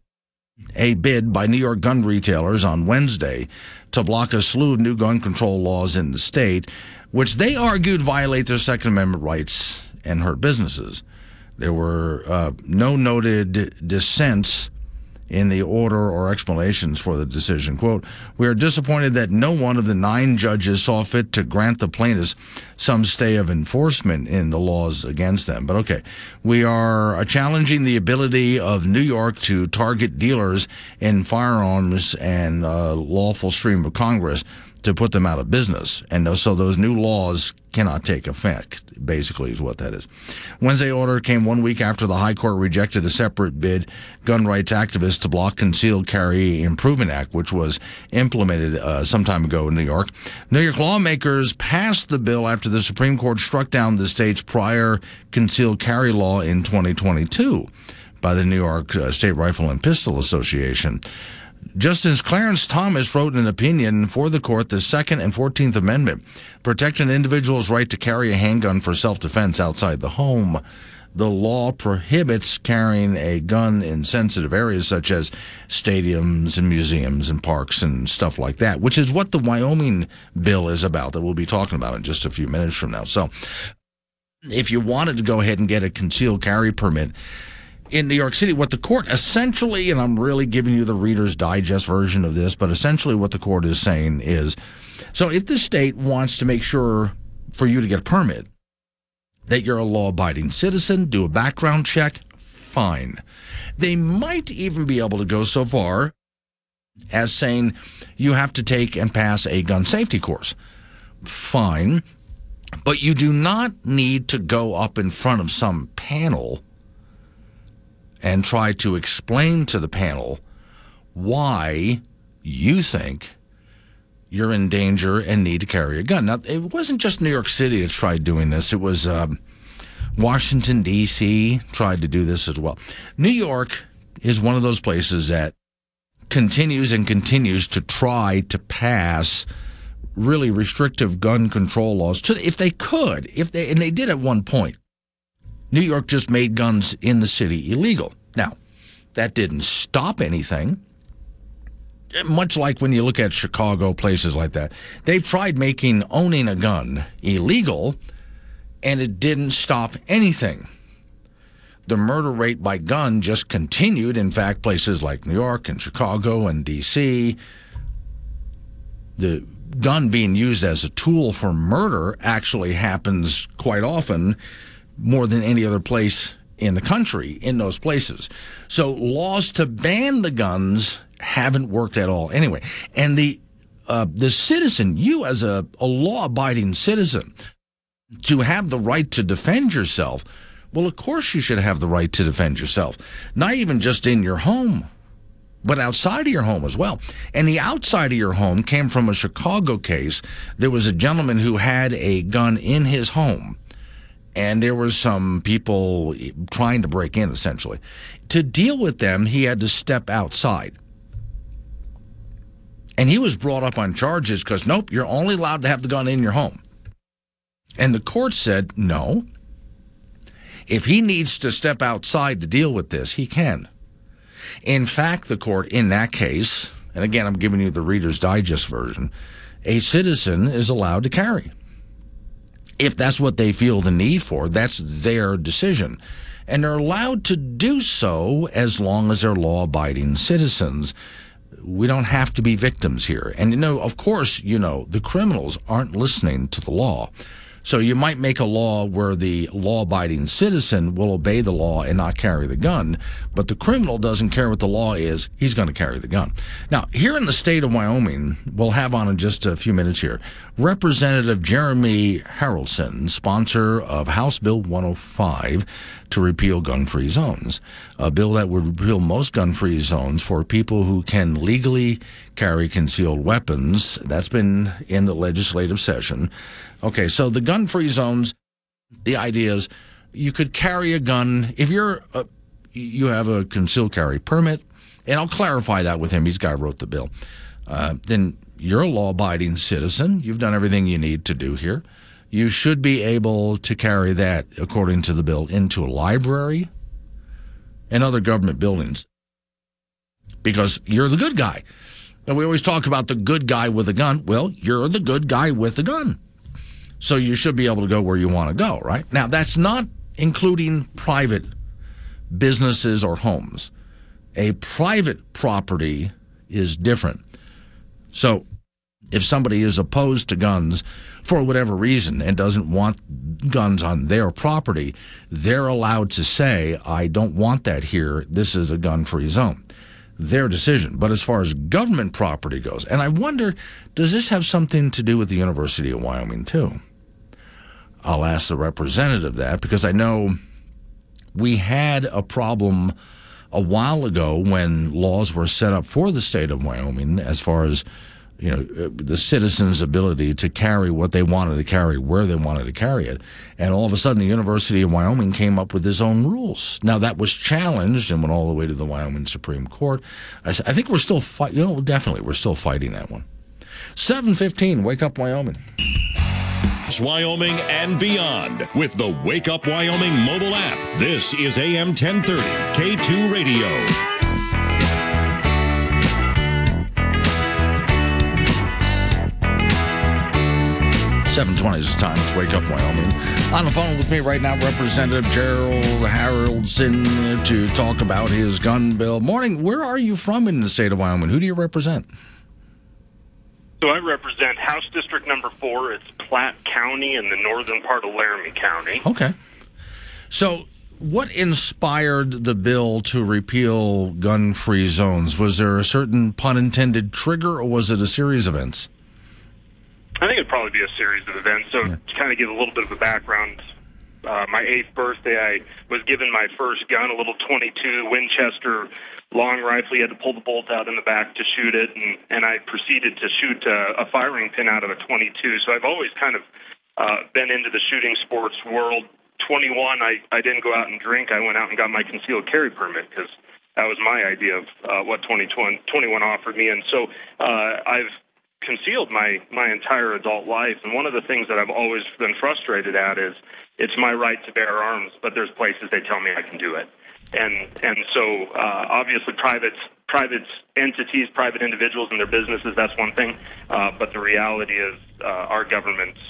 Speaker 1: a bid by New York gun retailers on Wednesday to block a slew of new gun control laws in the state, which they argued violate their Second Amendment rights and hurt businesses. There were uh, no noted dissents in the order or explanations for the decision. Quote, We are disappointed that no one of the nine judges saw fit to grant the plaintiffs some stay of enforcement in the laws against them. But okay, we are uh, challenging the ability of New York to target dealers in firearms and uh, lawful stream of Congress to put them out of business. And so those new laws cannot take effect, basically, is what that is. Wednesday order came one week after the High Court rejected a separate bid, gun rights activists to block Concealed Carry Improvement Act, which was implemented uh, some time ago in New York. New York lawmakers passed the bill after the Supreme Court struck down the state's prior concealed carry law in 2022 by the New York uh, State Rifle and Pistol Association. Justice Clarence Thomas wrote an opinion for the court the Second and Fourteenth Amendment protect an individual's right to carry a handgun for self defense outside the home. The law prohibits carrying a gun in sensitive areas such as stadiums and museums and parks and stuff like that, which is what the Wyoming bill is about that we'll be talking about in just a few minutes from now. So, if you wanted to go ahead and get a concealed carry permit, in New York City, what the court essentially, and I'm really giving you the Reader's Digest version of this, but essentially what the court is saying is so if the state wants to make sure for you to get a permit that you're a law abiding citizen, do a background check, fine. They might even be able to go so far as saying you have to take and pass a gun safety course. Fine. But you do not need to go up in front of some panel and try to explain to the panel why you think you're in danger and need to carry a gun. Now, it wasn't just New York City that tried doing this. It was um, Washington, D.C. tried to do this as well. New York is one of those places that continues and continues to try to pass really restrictive gun control laws to, if they could if they and they did at one point New York just made guns in the city illegal. Now, that didn't stop anything. Much like when you look at Chicago, places like that, they've tried making owning a gun illegal, and it didn't stop anything. The murder rate by gun just continued. In fact, places like New York and Chicago and D.C., the gun being used as a tool for murder actually happens quite often more than any other place in the country in those places. So laws to ban the guns haven't worked at all anyway. And the uh, the citizen, you as a, a law abiding citizen, to have the right to defend yourself, well, of course you should have the right to defend yourself, not even just in your home. But outside of your home as well. And the outside of your home came from a Chicago case. There was a gentleman who had a gun in his home and there were some people trying to break in essentially. To deal with them, he had to step outside. And he was brought up on charges because, nope, you're only allowed to have the gun in your home. And the court said, no. If he needs to step outside to deal with this, he can. In fact, the court in that case, and again, I'm giving you the Reader's Digest version, a citizen is allowed to carry if that's what they feel the need for, that's their decision. And they're allowed to do so as long as they're law abiding citizens. We don't have to be victims here. And you know, of course, you know, the criminals aren't listening to the law. So you might make a law where the law abiding citizen will obey the law and not carry the gun, but the criminal doesn't care what the law is. He's going to carry the gun. Now, here in the state of Wyoming, we'll have on in just a few minutes here Representative Jeremy Haroldson, sponsor of House Bill 105 to repeal gun free zones, a bill that would repeal most gun free zones for people who can legally carry concealed weapons. That's been in the legislative session. Okay, so the gun free zones, the idea is you could carry a gun if you're a, you have a concealed carry permit, and I'll clarify that with him. He's the guy who wrote the bill. Uh, then you're a law abiding citizen. You've done everything you need to do here. you should be able to carry that, according to the bill, into a library and other government buildings because you're the good guy. And we always talk about the good guy with a gun. Well, you're the good guy with a gun. So you should be able to go where you want to go, right? Now, that's not including private businesses or homes. A private property is different. So if somebody is opposed to guns for whatever reason and doesn't want guns on their property, they're allowed to say, I don't want that here. This is a gun free zone. Their decision. But as far as government property goes, and I wonder, does this have something to do with the University of Wyoming, too? I'll ask the representative that because I know we had a problem a while ago when laws were set up for the state of Wyoming as far as you know uh, the citizens' ability to carry what they wanted to carry where they wanted to carry it, and all of a sudden the University of Wyoming came up with its own rules. Now that was challenged and went all the way to the Wyoming Supreme Court. I, I think we're still. You know, definitely we're still fighting that one. Seven fifteen. Wake up, Wyoming.
Speaker 18: Wyoming and beyond with the Wake Up Wyoming mobile app. This is AM 1030 K2 Radio.
Speaker 1: 720 is the time. It's Wake Up Wyoming. On the phone with me right now, Representative Gerald Haroldson uh, to talk about his gun bill. Morning. Where are you from in the state of Wyoming? Who do you represent?
Speaker 19: So I represent House District Number Four. It's Platte County in the northern part of Laramie County.
Speaker 1: Okay. So, what inspired the bill to repeal gun free zones? Was there a certain pun intended trigger, or was it a series of events?
Speaker 19: I think it'd probably be a series of events. So, yeah. to kind of give a little bit of a background, uh, my eighth birthday, I was given my first gun, a little 22 Winchester long rifle. You had to pull the bolt out in the back to shoot it, and, and I proceeded to shoot a, a firing pin out of a 22. So I've always kind of uh, been into the shooting sports world. 21, I, I didn't go out and drink. I went out and got my concealed carry permit because that was my idea of uh, what 2021 21 offered me. And so uh, I've concealed my my entire adult life. And one of the things that I've always been frustrated at is it's my right to bear arms, but there's places they tell me I can do it. And and so uh, obviously private private entities, private individuals and their businesses, that's one thing. Uh, but the reality is uh, our governments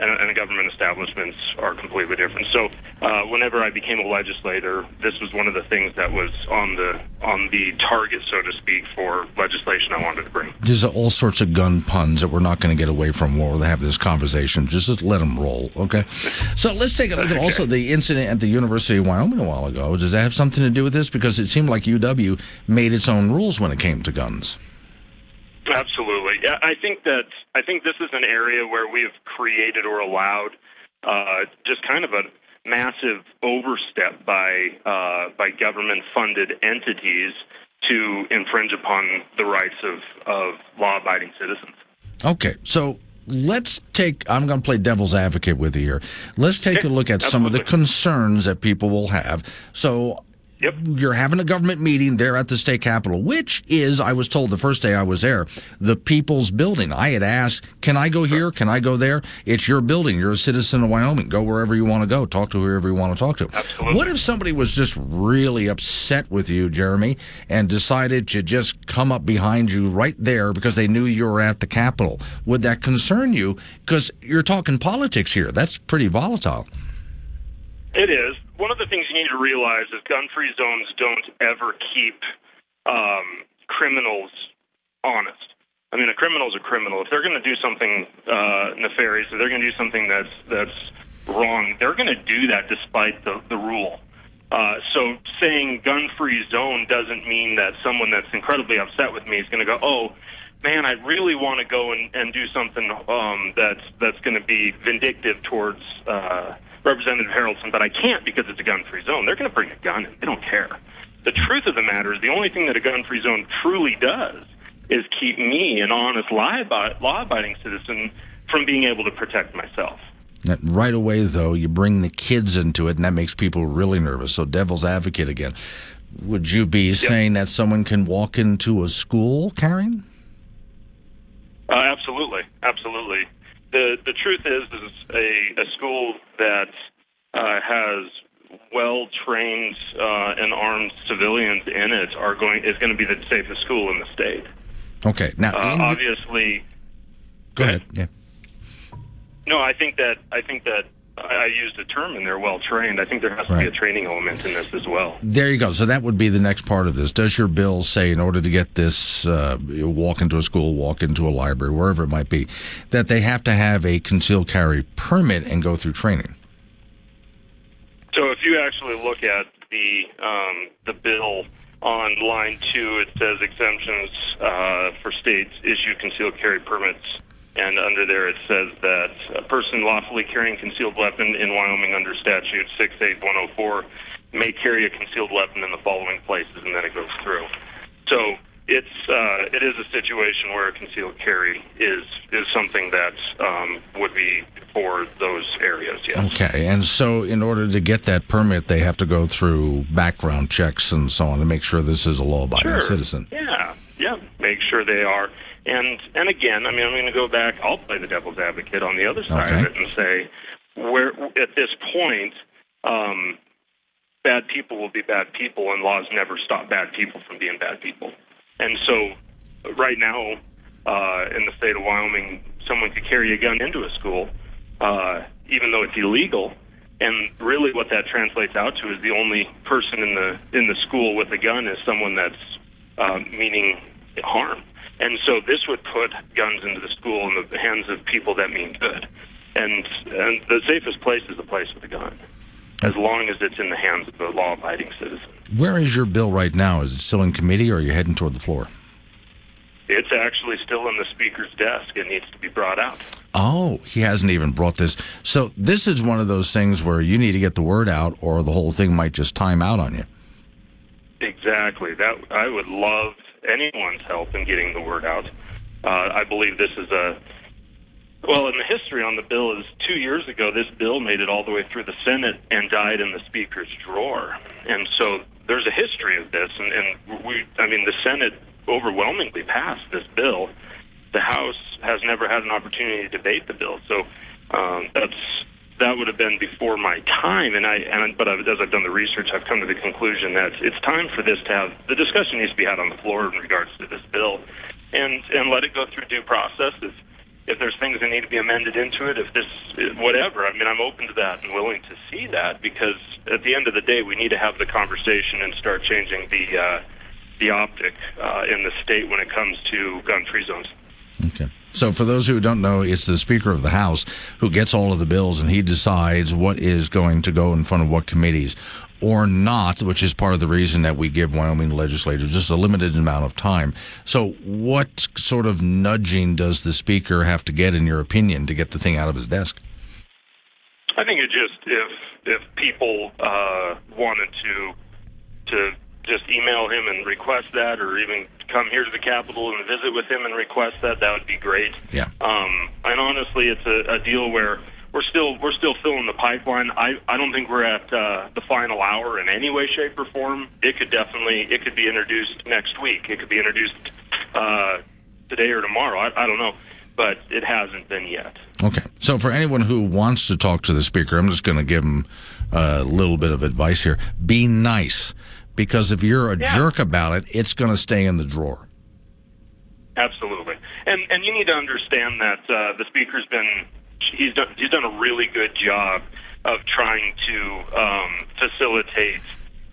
Speaker 19: and, and government establishments are completely different. So, uh, whenever I became a legislator, this was one of the things that was on the on the target, so to speak, for legislation I wanted to bring.
Speaker 1: There's all sorts of gun puns that we're not going to get away from while we have this conversation. Just let them roll, okay? So let's take a look okay. at also the incident at the University of Wyoming a while ago. Does that have something to do with this? Because it seemed like UW made its own rules when it came to guns.
Speaker 19: Absolutely. Yeah, I think that I think this is an area where we have created or allowed uh, just kind of a massive overstep by uh, by government funded entities to infringe upon the rights of, of law abiding citizens.
Speaker 1: Okay, so let's take i'm going to play devil's advocate with you here let's take a look at some of the concerns that people will have so
Speaker 19: Yep.
Speaker 1: You're having a government meeting there at the state capitol, which is, I was told the first day I was there, the people's building. I had asked, can I go here? Can I go there? It's your building. You're a citizen of Wyoming. Go wherever you want to go. Talk to whoever you want to talk to.
Speaker 19: Absolutely.
Speaker 1: What if somebody was just really upset with you, Jeremy, and decided to just come up behind you right there because they knew you were at the capitol? Would that concern you? Because you're talking politics here. That's pretty volatile.
Speaker 19: It is. Things you need to realize is gun free zones don't ever keep um, criminals honest. I mean, a criminal's a criminal. If they're going to do something uh, nefarious, if they're going to do something that's that's wrong, they're going to do that despite the, the rule. Uh, so saying gun free zone doesn't mean that someone that's incredibly upset with me is going to go, oh, man, I really want to go and, and do something um, that's that's going to be vindictive towards uh, Representative Haroldson, but I can't because it's a gun-free zone. They're going to bring a gun in. They don't care. The truth of the matter is the only thing that a gun-free zone truly does is keep me, an honest, law-abiding citizen, from being able to protect myself.
Speaker 1: Right away, though, you bring the kids into it, and that makes people really nervous. So, devil's advocate again. Would you be yep. saying that someone can walk into a school carrying?
Speaker 19: Uh, absolutely, absolutely. The the truth is, is a, a school that uh, has well trained uh, and armed civilians in it are going is going to be the safest school in the state.
Speaker 1: Okay. Now,
Speaker 19: Uh, obviously,
Speaker 1: go ahead. Yeah.
Speaker 19: no. I think that I think that I, used a term and they're well trained. I think there has to be a training element in this as well.
Speaker 1: There you go. So that would be the next part of this. Does your bill say, in order to get this, uh, walk into a school, walk into a library, wherever it might be, that they have to have a concealed carry permit and go through training?
Speaker 19: So if you actually look at the um, the bill on line two, it says exemptions uh, for states issue concealed carry permits, and under there it says that a person lawfully carrying concealed weapon in Wyoming under statute six eight one zero four may carry a concealed weapon in the following places, and then it goes through. So it's uh, it is a situation where a concealed carry is is something that um, would be for those areas. Yes.
Speaker 1: Okay. And so, in order to get that permit, they have to go through background checks and so on to make sure this is a law abiding
Speaker 19: Sure.
Speaker 1: citizen.
Speaker 19: Yeah, yeah. Make sure they are. And and again, I mean, I'm going to go back. I'll play the devil's advocate on the other side
Speaker 1: Okay.
Speaker 19: of it and say, where at this point, um, bad people will be bad people, and laws never stop bad people from being bad people. And so, right now, uh, in the state of Wyoming, someone could carry a gun into a school, uh, even though it's illegal. And really, what that translates out to is the only person in the in the school with a gun is someone that's uh, meaning harm. And so, this would put guns into the school in the hands of people that mean good. And and the safest place is the place with a gun, as long as it's in the hands of the law-abiding citizen.
Speaker 1: Where is your bill right now? Is it still in committee or are you heading toward the floor?
Speaker 19: It's actually still in the speaker's desk. It needs to be brought out.
Speaker 1: Oh, he hasn't even brought this. So, this is one of those things where you need to get the word out or the whole thing might just time out on you.
Speaker 19: Exactly. That I would love anyone's help in getting the word out. Uh, I believe this is a well, and the history on the bill is two years ago. This bill made it all the way through the Senate and died in the Speaker's drawer, and so there's a history of this. And, and we, I mean, the Senate overwhelmingly passed this bill. The House has never had an opportunity to debate the bill, so um, that's that would have been before my time. And I, and but I've, as I've done the research, I've come to the conclusion that it's time for this to have the discussion needs to be had on the floor in regards to this bill, and and let it go through due process. If if there's things that need to be amended into it, if this whatever, I mean, I'm open to that and willing to see that because at the end of the day, we need to have the conversation and start changing the uh, the optic uh, in the state when it comes to gun-free zones.
Speaker 1: Okay. So, for those who don't know, it's the Speaker of the House who gets all of the bills and he decides what is going to go in front of what committees or not, which is part of the reason that we give Wyoming legislators just a limited amount of time. So, what sort of nudging does the Speaker have to get, in your opinion, to get the thing out of his desk?
Speaker 19: I think it just if if people uh, wanted to to just email him and request that, or even come here to the Capitol and visit with him and request that, that would be great.
Speaker 1: Yeah.
Speaker 19: Um, and honestly, it's a, a deal where we're still we're still filling the pipeline. I I don't think we're at uh, the final hour in any way, shape, or form. It could definitely it could be introduced next week. It could be introduced uh, today or tomorrow. I, I don't know, but it hasn't been yet.
Speaker 1: Okay. So, for anyone who wants to talk to the Speaker, I'm just going to give him a little bit of advice here. Be nice, because if you're a
Speaker 19: Yeah.
Speaker 1: jerk about it, it's going to stay in the drawer.
Speaker 19: Absolutely, and and you need to understand that uh, the speaker's been he's done he's done a really good job of trying to um, facilitate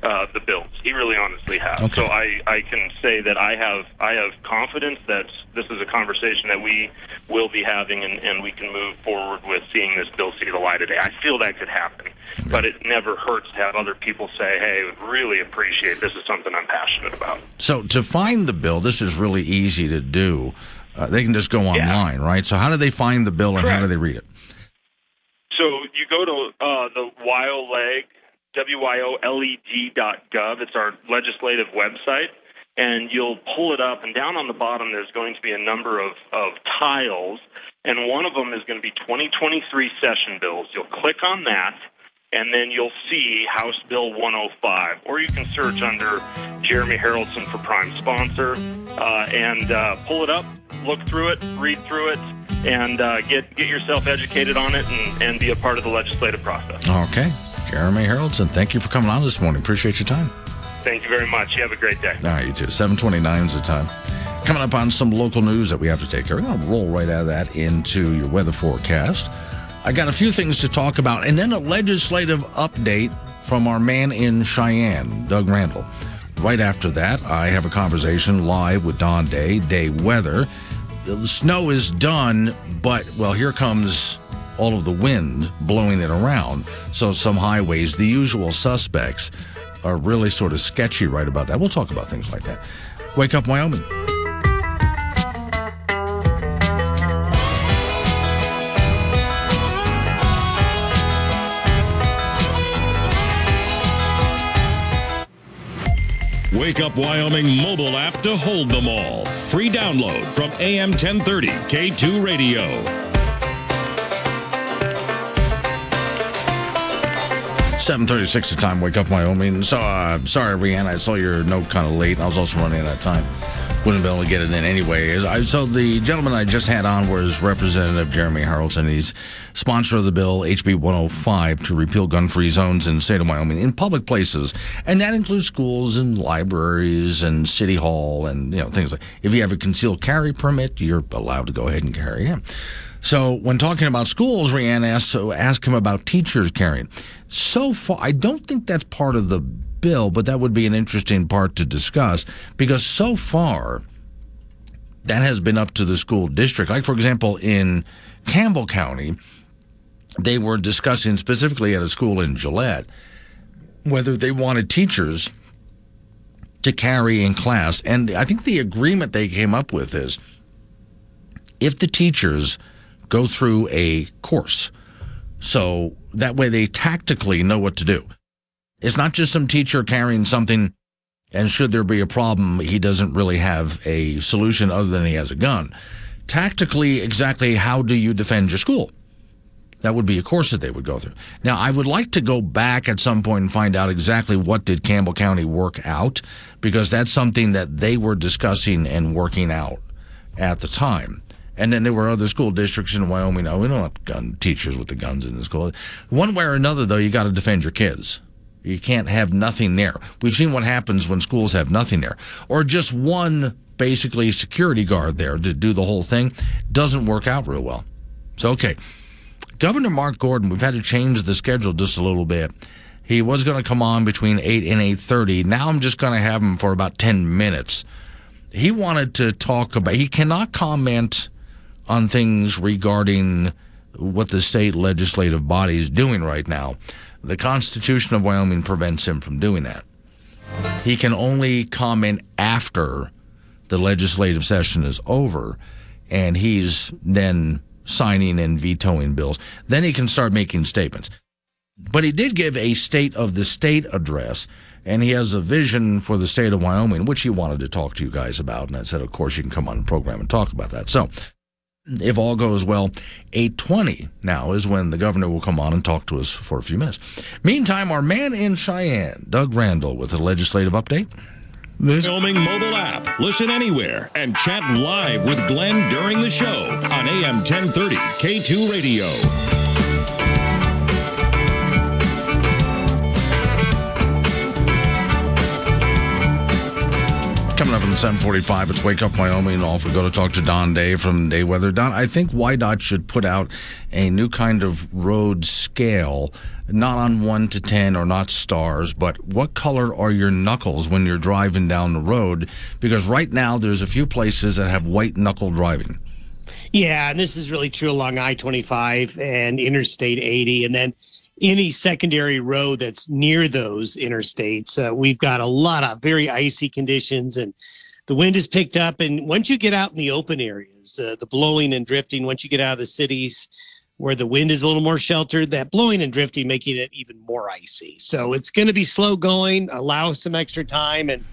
Speaker 19: uh, the bills. He really honestly has.
Speaker 1: Okay.
Speaker 19: So I I can say that I have I have confidence that this is a conversation that we will be having and, and we can move forward with seeing this bill see the light of day. I feel that could happen, but it never hurts to have other people say, "Hey, would really appreciate this is something I'm passionate about."
Speaker 1: So, to find the bill, this is really easy to do. Uh, they can just go online, right? So, how do they find the bill and how do they read it?
Speaker 19: So you go to uh, the Wild W-Y-O-L-E-G dot gov. It's our legislative website, and you'll pull it up. And down on the bottom, there's going to be a number of, of tiles, and one of them is going to be 2023 session bills. You'll click on that, and then you'll see House Bill 105, or you can search under Jeremy Haroldson for prime sponsor, uh, and uh, pull it up, look through it, read through it, and uh, get get yourself educated on it, and, and be a part of the legislative process.
Speaker 1: Okay. Jeremy Haroldson, thank you for coming on this morning. Appreciate your time.
Speaker 19: Thank you very much. You have a great day.
Speaker 1: All right, you too. 729 is the time. Coming up on some local news that we have to take care of. We're going to roll right out of that into your weather forecast. I got a few things to talk about, and then a legislative update from our man in Cheyenne, Doug Randall. Right after that, I have a conversation live with Don Day, day weather. The snow is done, but, well, here comes all of the wind blowing it around. So, some highways, the usual suspects, are really sort of sketchy right about that. We'll talk about things like that. Wake up, Wyoming.
Speaker 18: Wake Up Wyoming mobile app to hold them all. Free download from AM 1030 K2 Radio.
Speaker 1: Seven thirty-six the time. Wake up, Wyoming. So, uh, sorry, Rihanna. I saw your note kind of late. I was also running out of time. Wouldn't have been able to get it in anyway. So the gentleman I just had on was Representative Jeremy Haroldson. He's sponsor of the bill HB 105 to repeal gun-free zones in the state of Wyoming in public places, and that includes schools and libraries and city hall and you know things like. If you have a concealed carry permit, you're allowed to go ahead and carry it. So when talking about schools, Rianne asked so ask him about teachers carrying. So far, I don't think that's part of the bill, but that would be an interesting part to discuss because so far that has been up to the school district. Like for example, in Campbell County, they were discussing specifically at a school in Gillette whether they wanted teachers to carry in class. And I think the agreement they came up with is if the teachers go through a course, so that way they tactically know what to do. It's not just some teacher carrying something, and should there be a problem, he doesn't really have a solution other than he has a gun. Tactically, exactly how do you defend your school? That would be a course that they would go through. Now, I would like to go back at some point and find out exactly what did Campbell County work out, because that's something that they were discussing and working out at the time. And then there were other school districts in Wyoming. Oh, we don't have gun teachers with the guns in the school. One way or another, though, you got to defend your kids. You can't have nothing there. We've seen what happens when schools have nothing there, or just one basically security guard there to do the whole thing. Doesn't work out real well. So okay, Governor Mark Gordon. We've had to change the schedule just a little bit. He was going to come on between eight and eight thirty. Now I'm just going to have him for about ten minutes. He wanted to talk about. He cannot comment on things regarding what the state legislative body is doing right now. The Constitution of Wyoming prevents him from doing that. He can only comment after the legislative session is over and he's then signing and vetoing bills. Then he can start making statements. But he did give a state of the state address and he has a vision for the state of Wyoming, which he wanted to talk to you guys about. And I said, of course, you can come on the program and talk about that. So if all goes well, 820 now is when the governor will come on and talk to us for a few minutes. Meantime, our man in Cheyenne, Doug Randall, with a legislative update.
Speaker 18: This Wyoming mobile app. Listen anywhere and chat live with Glenn during the show on AM 1030 K2 Radio.
Speaker 1: Up 745, it's Wake Up Wyoming. And off we go to talk to Don Day from Day Weather. Don, I think WYDOT should put out a new kind of road scale, not on 1 to 10 or not stars, but what color are your knuckles when you're driving down the road? Because right now there's a few places that have white knuckle driving.
Speaker 20: Yeah, and this is really true along I 25 and Interstate 80. And then any secondary road that's near those interstates. Uh, we've got a lot of very icy conditions and the wind has picked up. And once you get out in the open areas, uh, the blowing and drifting, once you get out of the cities where the wind is a little more sheltered, that blowing and drifting making it even more icy. So it's going to be slow going, allow some extra time. And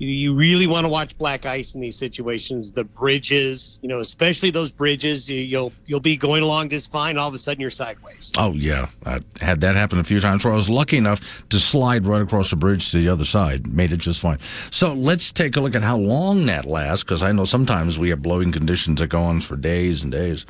Speaker 20: you, you really want to watch black ice in these situations. The bridges, you know, especially those bridges, you'll you'll be going along just fine. All of a sudden, you're sideways.
Speaker 1: Oh yeah, I had that happen a few times where I was lucky enough to slide right across the bridge to the other side. Made it just fine. So let's take a look at how long that lasts, because I know sometimes we have blowing conditions that go on for days and days.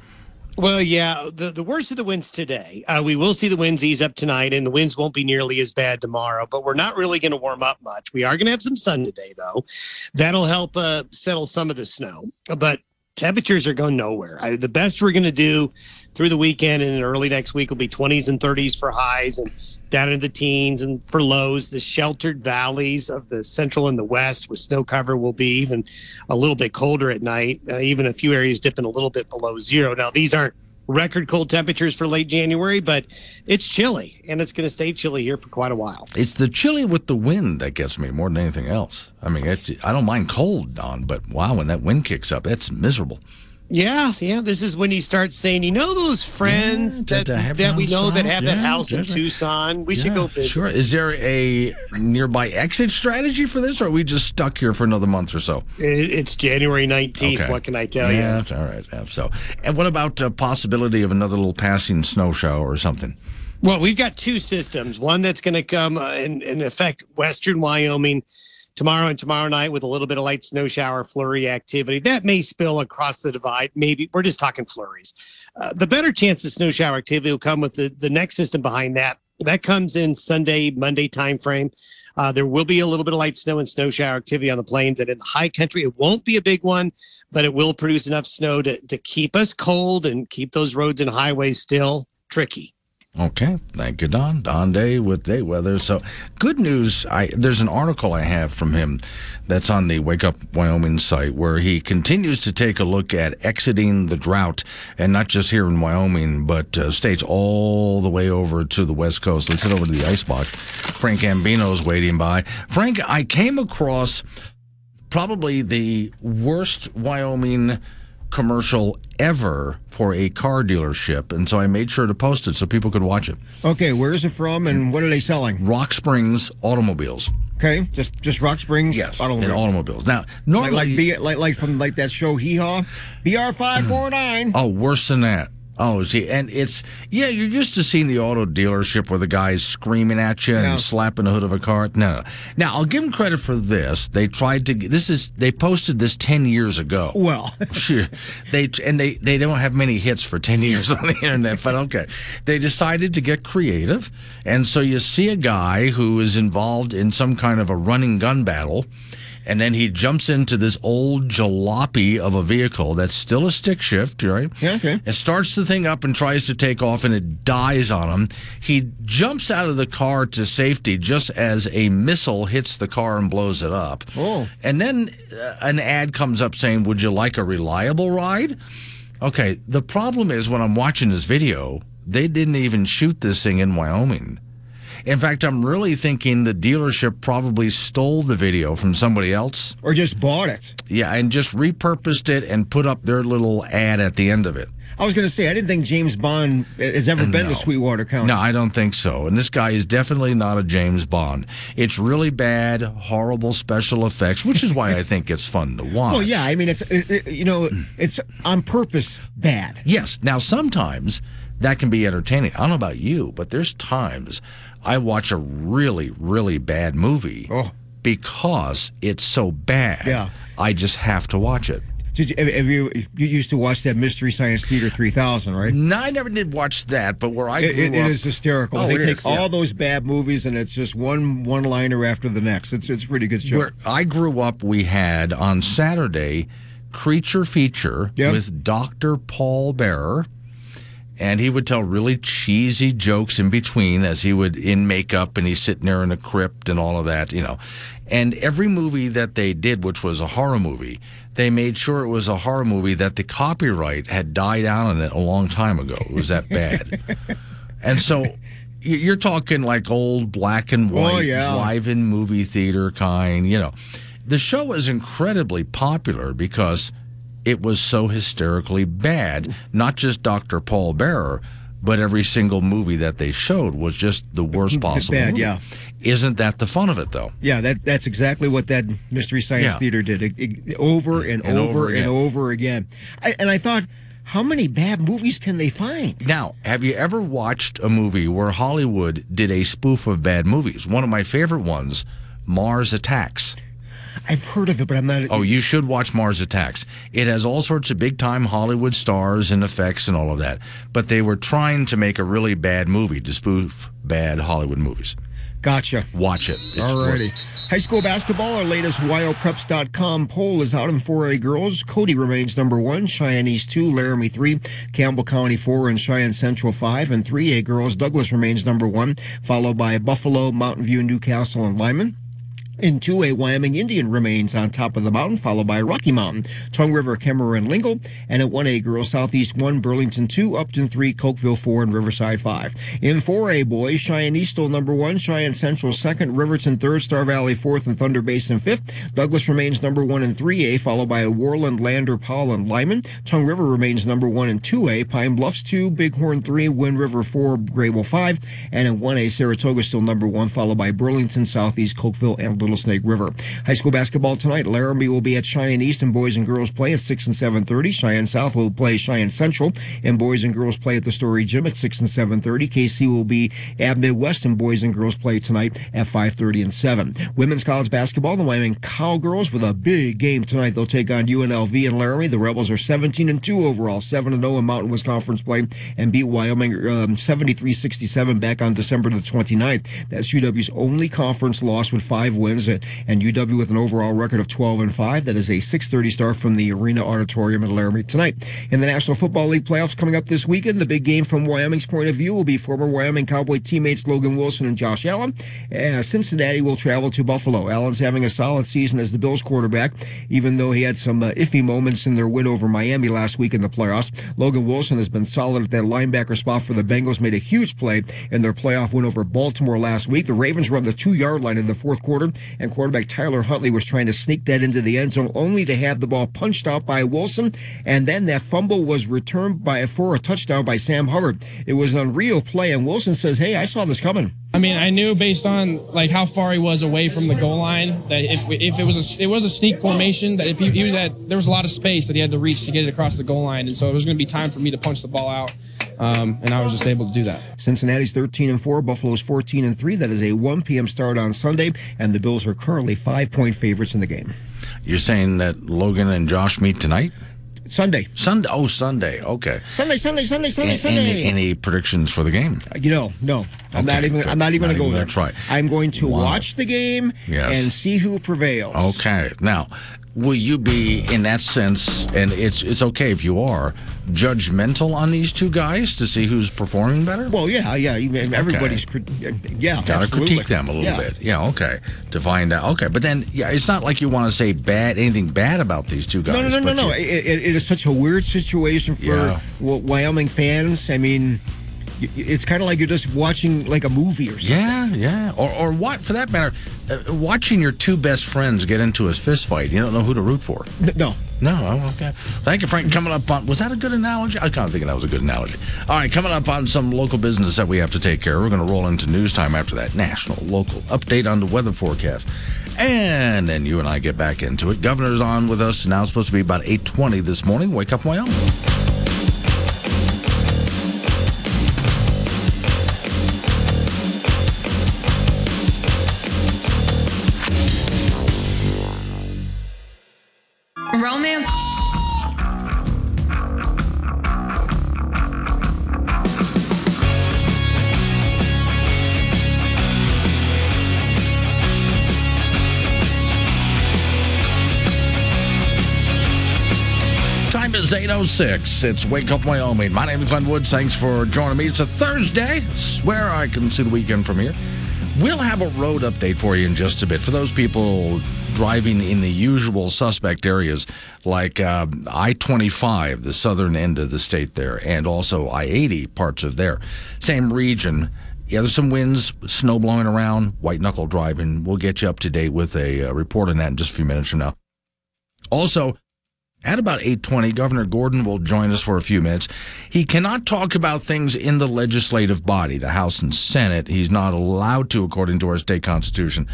Speaker 20: Well, yeah, the, the worst of the winds today. Uh, we will see the winds ease up tonight, and the winds won't be nearly as bad tomorrow, but we're not really going to warm up much. We are going to have some sun today, though. That'll help uh, settle some of the snow, but temperatures are going nowhere. I, the best we're going to do through the weekend and early next week will be 20s and 30s for highs and down into the teens and for lows. The sheltered valleys of the central and the west with snow cover will be even a little bit colder at night, uh, even a few areas dipping a little bit below zero. Now, these aren't record cold temperatures for late January, but it's chilly and it's going to stay chilly here for quite a while.
Speaker 1: It's the chilly with the wind that gets me more than anything else. I mean, I don't mind cold, Don, but wow, when that wind kicks up, it's miserable.
Speaker 20: Yeah, yeah. This is when you start saying, you know, those friends
Speaker 1: Yeah,
Speaker 20: that,
Speaker 1: that- that
Speaker 20: we know that have that house in. Tucson. We should go visit.
Speaker 1: Sure. Is there a nearby exit strategy for this, or are we just stuck here for another month or so?
Speaker 20: It's January 19th. What can I tell
Speaker 1: yeah,
Speaker 20: you?
Speaker 1: all right. Yeah, so, and what about uh, possibility of another little passing snow shower or something?
Speaker 20: Well, we've got two systems. One that's going to come uh, and, and affect western Wyoming tomorrow and tomorrow night with a little bit of light snow shower flurry activity. That may spill across the divide. Maybe we're just talking flurries. Uh, the better chance of snow shower activity will come with the, the next system behind that. That comes in Sunday, Monday timeframe. Uh, there will be a little bit of light snow and snow shower activity on the plains and in the high country. It won't be a big one, but it will produce enough snow to, to keep us cold and keep those roads and highways still tricky.
Speaker 1: Okay, thank you, Don. Don Day with day weather. So, good news. I there's an article I have from him that's on the Wake Up Wyoming site where he continues to take a look at exiting the drought, and not just here in Wyoming, but uh, states all the way over to the west coast. Let's head over to the icebox. Frank Ambino's waiting by. Frank, I came across probably the worst Wyoming commercial ever for a car dealership, and so I made sure to post it so people could watch it.
Speaker 12: Okay, where is it from and what are they selling?
Speaker 1: Rock Springs Automobiles.
Speaker 12: Okay, just just Rock Springs
Speaker 1: Yes,
Speaker 12: automobiles.
Speaker 1: in automobiles. Now,
Speaker 12: like
Speaker 1: normally,
Speaker 12: like, B, like like from like that show Hee Haw, BR five four nine.
Speaker 1: oh, worse than that. Oh, see, and it's yeah, you're used to seeing the auto dealership where the guy's screaming at you
Speaker 12: Yeah.
Speaker 1: and slapping the hood of a car. No, now I'll give them credit for this. They tried to. This is they posted this ten years ago.
Speaker 12: Well, <laughs>
Speaker 1: Sure. They and they they don't have many hits for 10 years on the internet, but okay. They decided to get creative. And so you see a guy who is involved in some kind of a running gun battle and then he jumps into this old jalopy of a vehicle that's still a stick shift, right?
Speaker 12: Yeah, okay.
Speaker 1: It starts the thing up and tries to take off, and it dies on him. He jumps out of the car to safety just as a missile hits the car and blows it up.
Speaker 12: Oh.
Speaker 1: And then uh, an ad comes up saying, Would you like a reliable ride? Okay, the problem is when I'm watching this video, they didn't even shoot this thing in Wyoming. In fact, I'm really thinking the dealership probably stole the video from somebody else.
Speaker 12: or just bought it.
Speaker 1: Yeah, and just repurposed it and put up their little ad at the end of it.
Speaker 12: I was going to say I didn't think James Bond uh, has ever been
Speaker 1: No.
Speaker 12: to Sweetwater County.
Speaker 1: No, I don't think so. And this guy is definitely not a James Bond. It's really bad, horrible special effects, which is why I think it's fun to <laughs> watch.
Speaker 12: Well, yeah, I mean it's it, it- you know it's on purpose bad.
Speaker 1: Yes. Now, sometimes that can be entertaining. I don't know about you, but there's times I watch a really, really bad movie oh. because it's so bad.
Speaker 12: Yeah.
Speaker 1: I just have to watch it.
Speaker 12: Did you, have you you used to watch that Mystery Science Theater 3000, right?
Speaker 1: No, I never did watch that, but where I
Speaker 12: It,
Speaker 1: grew
Speaker 12: it, it
Speaker 1: up,
Speaker 12: is hysterical.
Speaker 1: Oh,
Speaker 12: they take
Speaker 1: is, yeah.
Speaker 12: all those bad movies and it's just one one liner after the next. It's it's a pretty good show.
Speaker 1: Where I grew up, we had on Saturday Creature Feature
Speaker 12: Yep.
Speaker 1: with Dr. Paul Bearer. And he would tell really cheesy jokes in between as he would in makeup and he's sitting there in a crypt and all of that, you know. And every movie that they did, which was a horror movie, they made sure it was a horror movie that the copyright had died out on it a long time ago. It was that bad. <laughs> and so you're talking like old black and oh, white
Speaker 12: Oh, yeah.
Speaker 1: drive-in movie theater kind, you know. The show was incredibly popular because it was so hysterically bad. Not just Dr. Paul Bearer, but every single movie that they showed was just the worst possible.
Speaker 12: bad,
Speaker 1: movie.
Speaker 12: yeah.
Speaker 1: Isn't that the fun of it, though?
Speaker 12: Yeah, that that's exactly what that Mystery Science
Speaker 1: Yeah.
Speaker 12: Theater did. It- it- over and,
Speaker 1: And
Speaker 12: over,
Speaker 1: over
Speaker 12: and over again. I, and I thought, how many bad movies can they find?
Speaker 1: Now, have you ever watched a movie where Hollywood did a spoof of bad movies? One of my favorite ones, Mars Attacks.
Speaker 12: I've heard of it, but I'm not.
Speaker 1: Oh, you should watch Mars Attacks. It has all sorts of big time Hollywood stars and effects and all of that. But they were trying to make a really bad movie to spoof bad Hollywood movies.
Speaker 12: Gotcha.
Speaker 1: Watch it. It's
Speaker 12: Alrighty. High school basketball, our latest WyoPreps.com poll is out in 4A girls. Cody remains number one, Cheyenne East 2, Laramie 3, Campbell County 4, and Cheyenne Central 5. And 3A girls, Douglas remains number one, followed by Buffalo, Mountain View, Newcastle, and Lyman. In 2A, Wyoming Indian remains on top of the mountain, followed by Rocky Mountain, Tongue River, and Lingle. And at 1A, girls, Southeast 1, Burlington 2, Upton 3, Cokeville 4, and Riverside 5. In 4A, boys, Cheyenne East still number 1, Cheyenne Central 2nd, Riverton 3rd, Star Valley 4th, and Thunder Basin 5th. Douglas remains number 1 in 3A, followed by Worland, Lander, Powell, and Lyman. Tongue River remains number 1 in 2A, Pine Bluffs 2, Bighorn 3, Wind River 4, Greybull 5. And in 1A, Saratoga still number 1, followed by Burlington, Southeast, Cokeville, and Little Snake River. High school basketball tonight, Laramie will be at Cheyenne East and boys and girls play at 6 and 7.30. Cheyenne South will play Cheyenne Central and boys and girls play at the Storey Gym at 6 and 7.30. Kaycee will be at Midwest and boys and girls play tonight at 5.30 and 7. Women's college basketball, the Wyoming Cowgirls with a big game tonight. They'll take on UNLV and Laramie. The Rebels are 17 and 2 overall, 7 and 0 in Mountain West Conference play and beat Wyoming um, 73-67 back on December the 29th. That's UW's only conference loss with five wins and, UW with an overall record of 12 and 5. That is a 6:30 start from the Arena Auditorium in Laramie tonight. In the National Football League playoffs coming up this weekend, the big game from Wyoming's point of view will be former Wyoming Cowboy teammates Logan Wilson and Josh Allen. Uh, Cincinnati will travel to Buffalo. Allen's having a solid season as the Bills quarterback, even though he had some uh, iffy moments in their win over Miami last week in the playoffs. Logan Wilson has been solid at that linebacker spot for the Bengals, made a huge play in their playoff win over Baltimore last week. The Ravens on the two yard line in the fourth quarter, and quarterback Tyler Huntley was trying to sneak that into the end zone, only to have the ball punched out by Wilson, and then that fumble was returned by for a touchdown by Sam Hubbard. It was an unreal play, and Wilson says, "Hey, I saw this coming."
Speaker 13: I mean, I knew based on like how far he was away from the goal line that if if it was a it was a sneak formation that if he, he was at there was a lot of space that he had to reach to get it across the goal line, and so it was going to be time for me to punch the ball out, um, and I was just able to do that.
Speaker 12: Cincinnati's 13 and 4, Buffalo's 14 and 3. That is a 1 p.m. start on Sunday, and the Bills are currently five point favorites in the game.
Speaker 1: You're saying that Logan and Josh meet tonight?
Speaker 12: Sunday.
Speaker 1: Sunday. Oh, Sunday. Okay.
Speaker 12: Sunday, Sunday, Sunday, Sunday,
Speaker 1: A-
Speaker 12: Sunday.
Speaker 1: Any, any predictions for the game?
Speaker 12: You know, no. I'm
Speaker 1: Okay,
Speaker 12: not even.
Speaker 1: good.
Speaker 12: I'm not even
Speaker 1: Not
Speaker 12: going to go
Speaker 1: even
Speaker 12: there.
Speaker 1: gonna try.
Speaker 12: I'm going to
Speaker 1: Wow.
Speaker 12: watch the game
Speaker 1: Yes.
Speaker 12: and see who prevails.
Speaker 1: Okay. Now, will you be in that sense? And it's it's okay if you are judgmental on these two guys to see who's performing better.
Speaker 12: Well, yeah, yeah. Everybody's. crit- Yeah,
Speaker 1: Got to critique them a little
Speaker 12: Yeah.
Speaker 1: bit. Yeah, okay. To find out. Okay, but then, yeah, it's not like you want to say bad anything bad about these two guys.
Speaker 12: No, no, no, no, no.
Speaker 1: you-
Speaker 12: It, it, it is such a weird situation for
Speaker 1: Yeah.
Speaker 12: Wyoming fans. I mean, it's kind of like you're just watching like a movie or something.
Speaker 1: Yeah, yeah. Or, or what, for that matter, uh, watching your two best friends get into a fist fight, you don't know who to root for.
Speaker 12: No.
Speaker 1: No, oh, okay. Thank you, Frank. Coming up on, was that a good analogy? I kind of think that was a good analogy. All right, coming up on some local business that we have to take care of. We're going to roll into news time after that national, local update on the weather forecast. And then you and I get back into it. Governor's on with us. Now it's supposed to be about 820 this morning. Wake up, Wyoming. 6. It's Wake Up Wyoming. My name is Glenn Woods. Thanks for joining me. It's a Thursday. I swear I can see the weekend from here. We'll have a road update for you in just a bit. For those people driving in the usual suspect areas like uh, I 25, the southern end of the state there, and also I 80, parts of there. Same region. Yeah, there's some winds, snow blowing around, white knuckle driving. We'll get you up to date with a, a report on that in just a few minutes from now. Also, at about 8:20, Governor Gordon will join us for a few minutes. He cannot talk about things in the legislative body, the House and Senate. He's not allowed to according to our state constitution.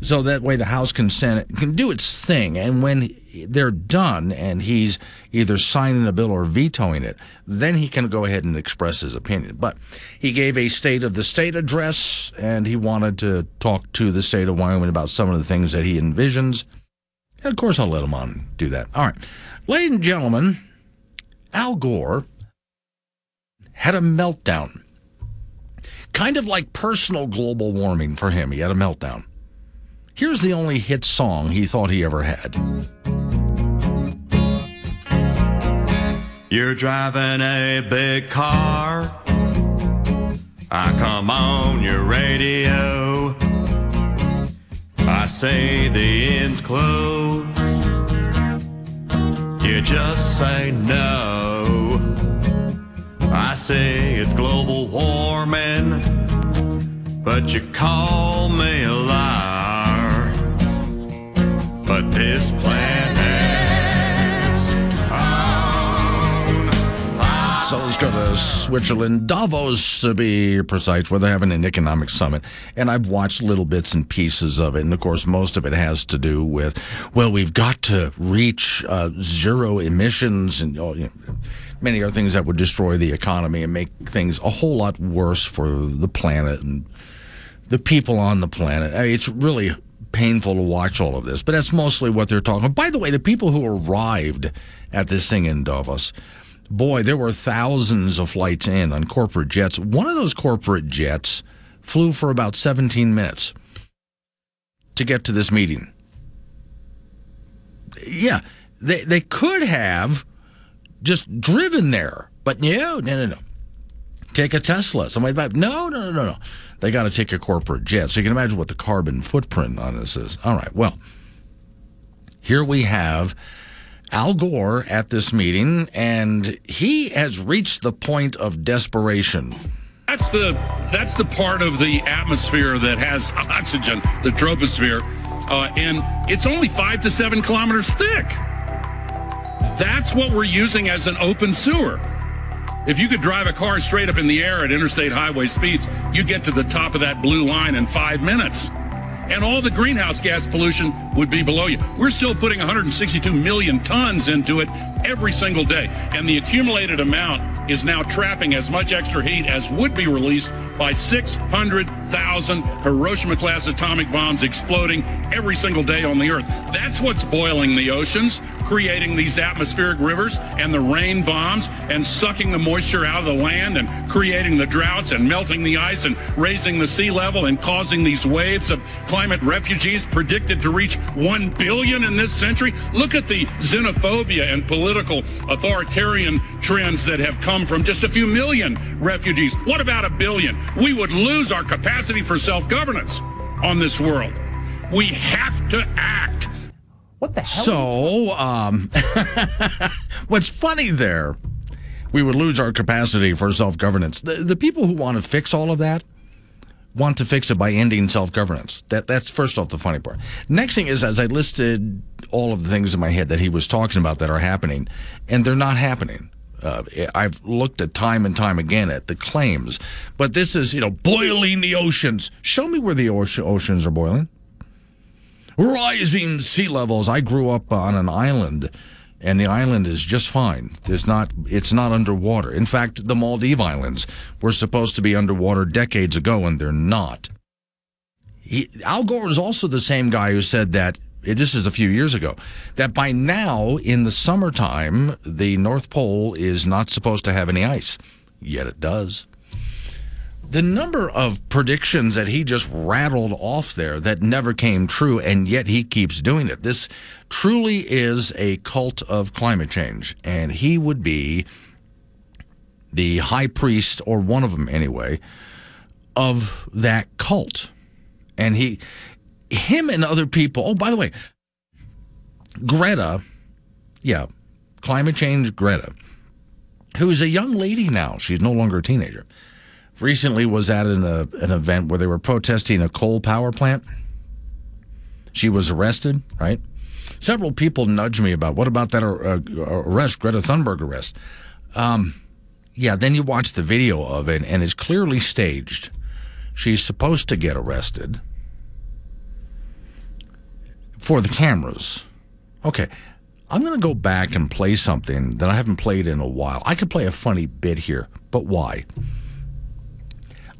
Speaker 1: So that way the House can Senate can do its thing and when they're done and he's either signing a bill or vetoing it, then he can go ahead and express his opinion. But he gave a state of the state address and he wanted to talk to the state of Wyoming about some of the things that he envisions. And of course, I'll let him on do that. All right. Ladies and gentlemen, Al Gore had a meltdown. Kind of like personal global warming for him. He had a meltdown. Here's the only hit song he thought he ever had.
Speaker 21: You're driving a big car. I come on your radio. I say the end's close. You just say no. I say it's global warming, but you call me a liar. But this planet's
Speaker 1: let's go to Switzerland, Davos to be precise, where they're having an economic summit. And I've watched little bits and pieces of it. And of course, most of it has to do with, well, we've got to reach uh, zero emissions and oh, you know, many other things that would destroy the economy and make things a whole lot worse for the planet and the people on the planet. I mean, it's really painful to watch all of this, but that's mostly what they're talking about. By the way, the people who arrived at this thing in Davos, boy, there were thousands of flights in on corporate jets. One of those corporate jets flew for about 17 minutes to get to this meeting. Yeah, they, they could have just driven there, but no, no, no, no. Take a Tesla. Somebody, no, no, no, no, no. They got to take a corporate jet. So you can imagine what the carbon footprint on this is. All right, well, here we have Al Gore at this meeting, and he has reached the point of desperation.
Speaker 22: That's the that's the part of the atmosphere that has <laughs> oxygen, the troposphere, uh, and it's only five to seven kilometers thick. That's what we're using as an open sewer. If you could drive a car straight up in the air at interstate highway speeds, you get to the top of that blue line in five minutes. And all the greenhouse gas pollution would be below you. We're still putting 162 million tons into it every single day. And the accumulated amount is now trapping as much extra heat as would be released by 600,000 Hiroshima class atomic bombs exploding every single day on the Earth. That's what's boiling the oceans, creating these atmospheric rivers and the rain bombs and sucking the moisture out of the land and creating the droughts and melting the ice and raising the sea level and causing these waves of climate refugees predicted to reach 1 billion in this century. Look at the xenophobia and political authoritarian trends that have come from just a few million refugees. What about a billion? We would lose our capacity for self governance on this world. We have to act.
Speaker 1: What the hell? So, um, <laughs> what's funny there, we would lose our capacity for self governance. The, the people who want to fix all of that want to fix it by ending self governance. That that's first off the funny part. Next thing is, as I listed all of the things in my head that he was talking about that are happening, and they're not happening. Uh, I've looked at time and time again at the claims, but this is you know boiling the oceans. Show me where the oceans are boiling. Rising sea levels. I grew up on an island, and the island is just fine. It's not. It's not underwater. In fact, the Maldive Islands were supposed to be underwater decades ago, and they're not. He, Al Gore is also the same guy who said that eh, this is a few years ago, that by now in the summertime, the North Pole is not supposed to have any ice. Yet it does. The number of predictions that he just rattled off there that never came true, and yet he keeps doing it. This truly is a cult of climate change, and he would be the high priest, or one of them anyway, of that cult. And he him and other people. Oh, by the way, Greta, yeah, climate change Greta, who is a young lady now. She's no longer a teenager. Recently was at an, uh, an event where they were protesting a coal power plant. She was arrested, right? Several people nudge me about what about that uh, arrest, Greta Thunberg arrest. Um, yeah, then you watch the video of it, and it's clearly staged. She's supposed to get arrested for the cameras. Okay, I'm going to go back and play something that I haven't played in a while. I could play a funny bit here, but why?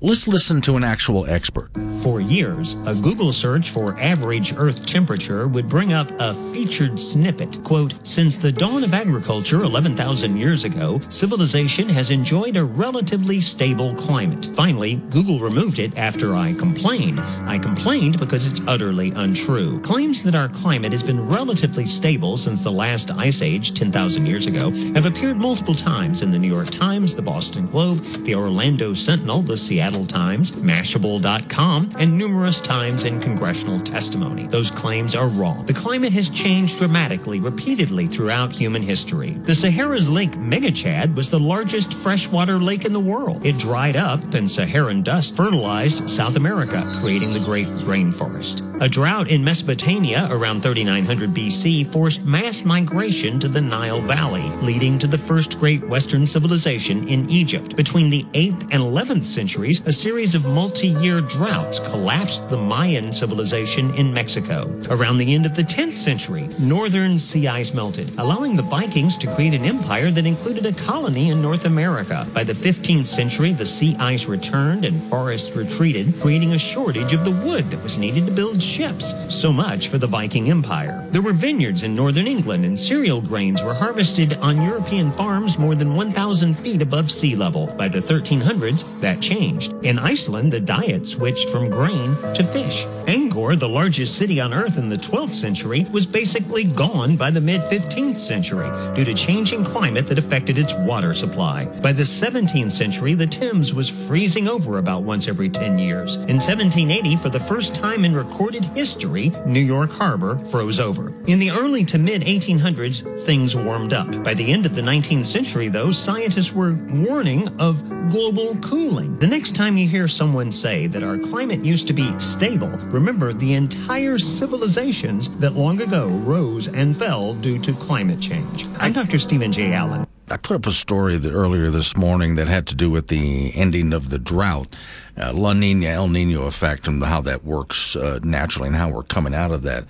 Speaker 1: Let's listen to an actual expert.
Speaker 23: For years, a Google search for average Earth temperature would bring up a featured snippet. Quote, Since the dawn of agriculture 11,000 years ago, civilization has enjoyed a relatively stable climate. Finally, Google removed it after I complained. I complained because it's utterly untrue. Claims that our climate has been relatively stable since the last ice age 10,000 years ago have appeared multiple times in the New York Times, the Boston Globe, the Orlando Sentinel, the Seattle Times, Mashable.com, and numerous times in congressional testimony. Those claims are wrong. The climate has changed dramatically, repeatedly throughout human history. The Sahara's Lake Megachad was the largest freshwater lake in the world. It dried up, and Saharan dust fertilized South America, creating the Great Rainforest. A drought in Mesopotamia around 3900 BC forced mass migration to the Nile Valley, leading to the first great Western civilization in Egypt. Between the 8th and 11th centuries, a series of multi year droughts collapsed the Mayan civilization in Mexico. Around the end of the 10th century, northern sea ice melted, allowing the Vikings to create an empire that included a colony in North America. By the 15th century, the sea ice returned and forests retreated, creating a shortage of the wood that was needed to build ships. So much for the Viking Empire. There were vineyards in northern England, and cereal grains were harvested on European farms more than 1,000 feet above sea level. By the 1300s, that changed. In Iceland, the diet switched from grain to fish. Angkor, the largest city on Earth in the 12th century, was basically gone by the mid 15th century due to changing climate that affected its water supply. By the 17th century, the Thames was freezing over about once every 10 years. In 1780, for the first time in recorded history, New York Harbor froze over. In the early to mid 1800s, things warmed up. By the end of the 19th century, though, scientists were warning of global cooling. The next time you hear someone say that our climate used to be stable, remember the entire civilizations that long ago rose and fell due to climate change. I'm Dr. Stephen J. Allen.
Speaker 1: I put up a story that earlier this morning that had to do with the ending of the drought, uh, La Nina, El Nino effect, and how that works uh, naturally and how we're coming out of that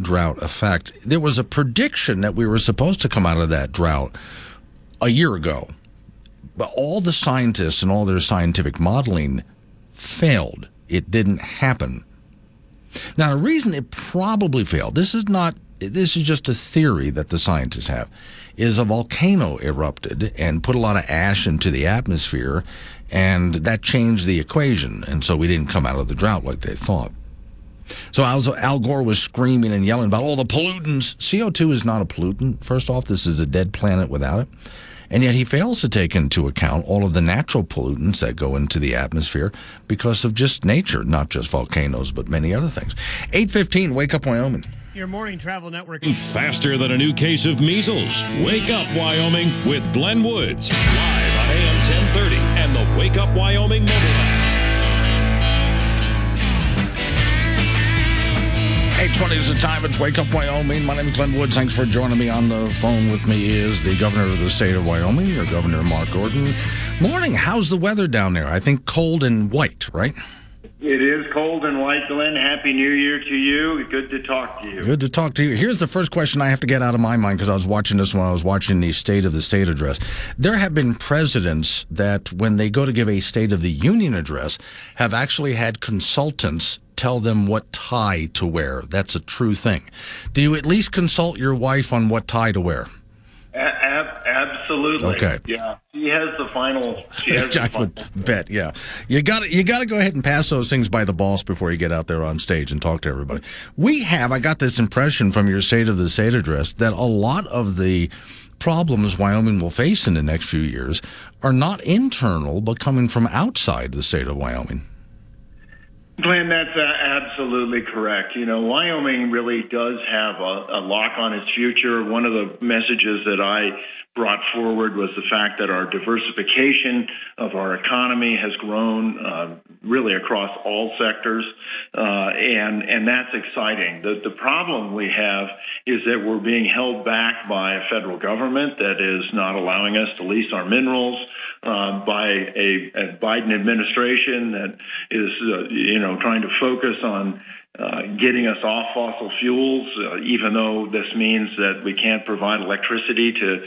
Speaker 1: drought effect. There was a prediction that we were supposed to come out of that drought a year ago, but all the scientists and all their scientific modeling failed. It didn't happen. Now, the reason it probably failed, this is not, this is just a theory that the scientists have, is a volcano erupted and put a lot of ash into the atmosphere, and that changed the equation. And so we didn't come out of the drought like they thought. So Al Gore was screaming and yelling about all the pollutants. CO2 is not a pollutant. First off, this is a dead planet without it. And yet he fails to take into account all of the natural pollutants that go into the atmosphere because of just nature, not just volcanoes, but many other things. 815, Wake Up Wyoming.
Speaker 11: Your morning travel network.
Speaker 18: Faster than a new case of measles. Wake Up Wyoming with Glenn Woods. Live on AM 1030 and the Wake Up Wyoming mobile app.
Speaker 1: 820 is the time. It's Wake Up Wyoming. My name is Glenn Woods. Thanks for joining me on the phone with me is the governor of the state of Wyoming, your governor, Mark Gordon. Morning. How's the weather down there? I think cold and white, right?
Speaker 24: It is cold and white, Glenn. Happy New Year to you. Good to talk to you.
Speaker 1: Good to talk to you. Here's the first question I have to get out of my mind because I was watching this when I was watching the State of the State address. There have been presidents that, when they go to give a State of the Union address, have actually had consultants tell them what tie to wear. That's a true thing. Do you at least consult your wife on what tie to wear?
Speaker 24: Absolutely.
Speaker 1: Okay.
Speaker 24: Yeah, she has the final. She has <laughs>
Speaker 1: I
Speaker 24: the
Speaker 1: would bet. Yeah, you got you got to go ahead and pass those things by the boss before you get out there on stage and talk to everybody. We have. I got this impression from your State of the State address that a lot of the problems Wyoming will face in the next few years are not internal, but coming from outside the state of Wyoming.
Speaker 24: Glenn, that's uh, absolutely correct. You know, Wyoming really does have a, a lock on its future. One of the messages that I brought forward was the fact that our diversification of our economy has grown uh, really across all sectors, uh, and and that's exciting. The the problem we have is that we're being held back by a federal government that is not allowing us to lease our minerals, uh, by a, a, Biden administration that is uh, you know trying to focus on uh, getting us off fossil fuels, uh, even though this means that we can't provide electricity to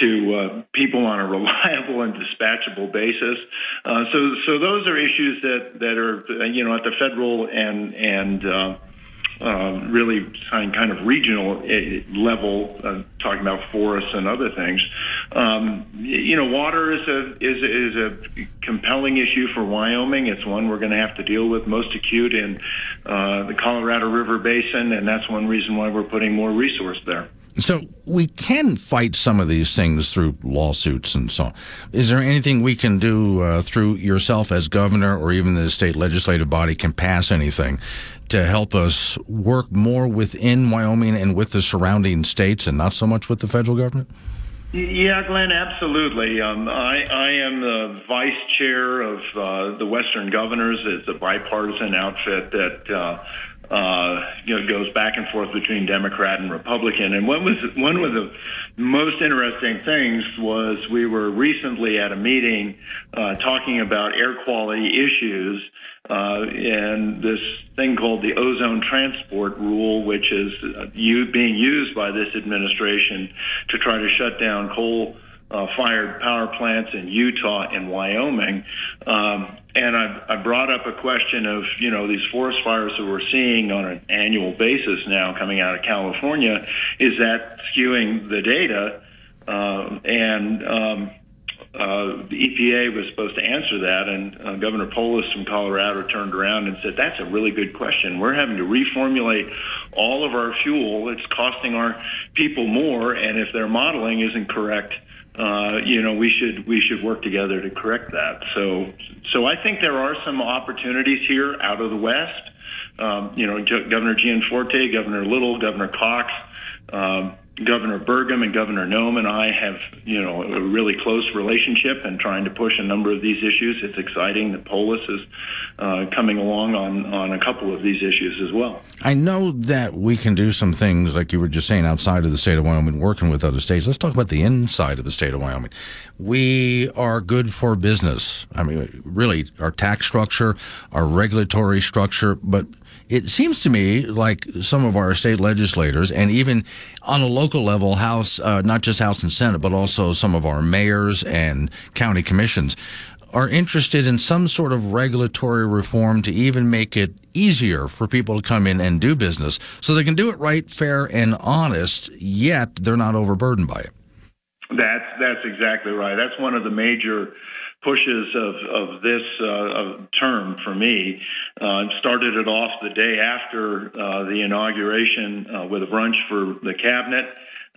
Speaker 24: to uh, people on a <laughs> reliable and dispatchable basis. Uh, so, so those are issues that that are you know at the federal and and uh, uh, really kind of regional eh, level, uh, talking about forests and other things. Um, you know, water is a is is a compelling issue for Wyoming. It's one we're going to have to deal with most acute in uh, the Colorado River Basin, and that's one reason why we're putting more resource there.
Speaker 1: So we can fight some of these things through lawsuits and so on. Is there anything we can do uh, through yourself as governor or even the state legislative body can pass anything to help us work more within Wyoming and with the surrounding states and not so much with the federal government?
Speaker 24: Yeah, Glenn, absolutely. Um, I, I, am the vice chair of uh, the Western Governors. It's a bipartisan outfit that uh, uh, you know, goes back and forth between Democrat and Republican. And one was one of the most interesting things was we were recently at a meeting uh, talking about air quality issues uh, and this thing called the ozone transport rule, which is uh, being used by this administration to try to shut down coal uh, fired power plants in Utah and Wyoming. Um, and I, I brought up a question of, you know, these forest fires that we're seeing on an annual basis now coming out of California, is that skewing the data? Uh, and um, uh, the EPA was supposed to answer that, and uh, Governor Polis from Colorado turned around and said, "That's a really good question. We're having to reformulate all of our fuel. It's costing our people more, and if their modeling isn't correct." Uh, you know, we should we should work together to correct that. So, so I think there are some opportunities here out of the West. Um, you know, Governor Gianforte, Governor Little, Governor Cox. Um, Governor Burgum and Governor Noem and I have, you know, a really close relationship and trying to push a number of these issues. It's exciting that Polis is uh, coming along on, on a couple of these issues as well.
Speaker 1: I know that we can do some things, like you were just saying, outside of the state of Wyoming, working with other states. Let's talk about the inside of the state of Wyoming. We are good for business. I mean, really, our tax structure, our regulatory structure, but it seems to me like some of our state legislators, and even on a local level, House, uh, not just House and Senate, but also some of our mayors and county commissions, are interested in some sort of regulatory reform to even make it easier for people to come in and do business so they can do it right, fair, and honest, yet they're not overburdened by it.
Speaker 24: That's that's exactly right. That's one of the major pushes of, of this uh, term for me. Uh, started it off the day after uh, the inauguration uh, with a brunch for the cabinet.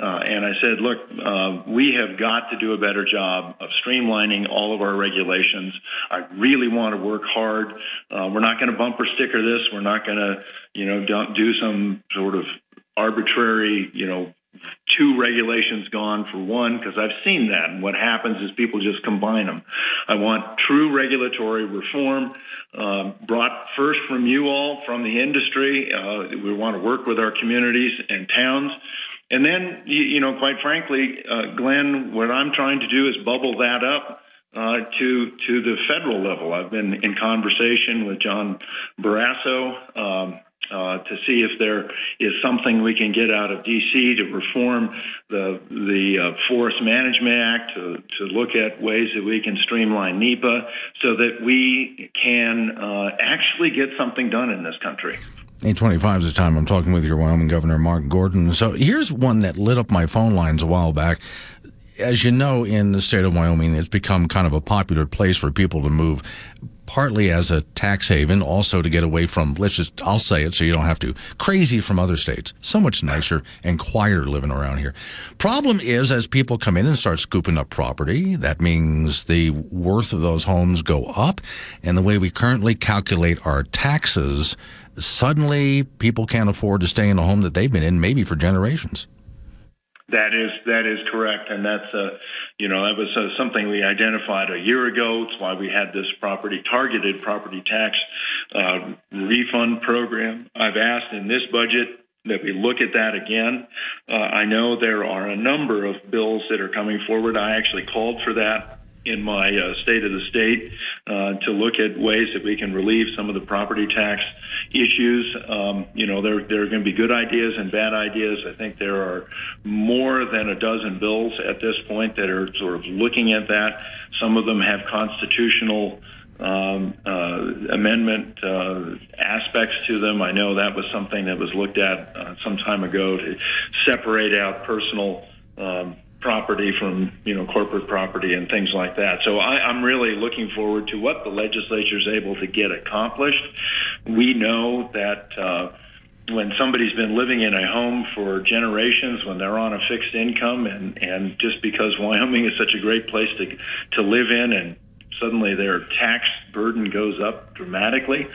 Speaker 24: Uh, and I said, look, uh, we have got to do a better job of streamlining all of our regulations. I really want to work hard. we're not going to bumper sticker this. We're not going to, you know, do some sort of arbitrary, you know, two regulations gone for one because I've seen that. And what happens is people just combine them. I want true regulatory reform uh, brought first from you all, from the industry. Uh, we want to work with our communities and towns. And then, you, you know, quite frankly, uh, Glenn, what I'm trying to do is bubble that up uh, to to the federal level. I've been in conversation with John Barrasso. Um, uh, to see if there is something we can get out of D.C. to reform the the uh, Forest Management Act, to, to look at ways that we can streamline NEPA, so that we can uh, actually get something done in this country.
Speaker 1: 825 is the time I'm talking with your Wyoming Governor, Mark Gordon. So here's one that lit up my phone lines a while back as you know, in the state of Wyoming, it's become kind of a popular place for people to move partly as a tax haven, also to get away from, let's just, I'll say it so you don't have to, crazy from other states. So much nicer and quieter living around here. Problem is, as people come in and start scooping up property, that means the worth of those homes go up. And the way we currently calculate our taxes, suddenly people can't afford to stay in a home that they've been in maybe for generations.
Speaker 24: That is that is correct, and that's uh, you know that was uh, something we identified a year ago. It's why we had this property targeted property tax uh, refund program. I've asked in this budget that we look at that again. Uh, I know there are a number of bills that are coming forward. I actually called for that in my uh, state of the state uh, to look at ways that we can relieve some of the property tax issues. Um, you know, there there are going to be good ideas and bad ideas. I think there are more than a dozen bills at this point that are sort of looking at that. Some of them have constitutional. Um, uh, amendment uh, aspects to them. I know that was something that was looked at uh, some time ago to separate out personal um, property from you know corporate property and things like that. So I, I'm really looking forward to what the legislature is able to get accomplished. We know that. Uh, when somebody's been living in a home for generations, when they're on a fixed income, and and just because Wyoming is such a great place to to live in, and suddenly their tax burden goes up dramatically,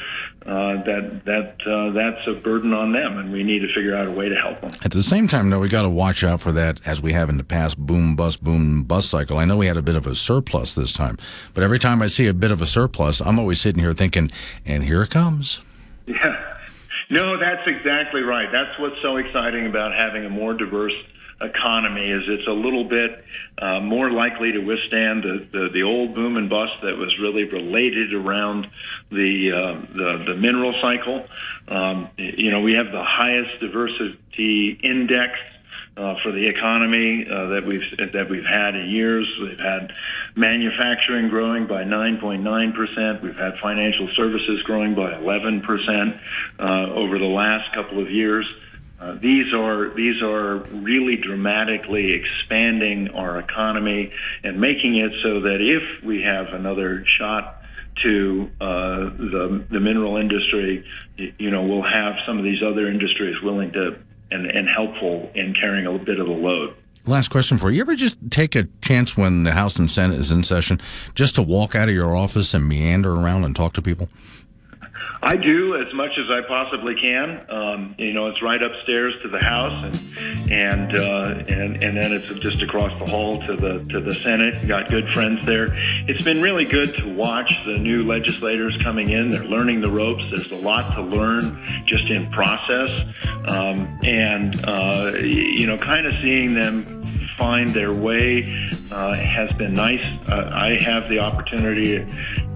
Speaker 24: uh, that that uh, that's a burden on them, and we need to figure out a way to help them.
Speaker 1: At the same time, though, we got to watch out for that as we have in the past boom bust boom bust cycle. I know we had a bit of a surplus this time, but every time I see a bit of a surplus, I'm always sitting here thinking, and here it comes.
Speaker 24: Yeah. <laughs> No, that's exactly right. That's what's so exciting about having a more diverse economy is it's a little bit uh, more likely to withstand the, the, the old boom and bust that was really related around the uh, the, the mineral cycle. Um, you know, we have the highest diversity index uh, for the economy uh, that we've that we've had in years. We've had manufacturing growing by 9.9 percent. We've had financial services growing by 11 percent uh, over the last couple of years. Uh, these are these are really dramatically expanding our economy and making it so that if we have another shot to uh, the the mineral industry, you know, we'll have some of these other industries willing to and, and helpful in carrying a bit of the load.
Speaker 1: Last question for you. You ever just take a chance when the House and Senate is in session just to walk out of your office and meander around and talk to people?
Speaker 24: I do as much as I possibly can. Um, you know, it's right upstairs to the House, and and uh, and and then it's just across the hall to the to the Senate. Got good friends there. It's been really good to watch the new legislators coming in. They're learning the ropes. There's a lot to learn just in process, um, and uh, you know, kind of seeing them find their way uh, has been nice. Uh, I have the opportunity to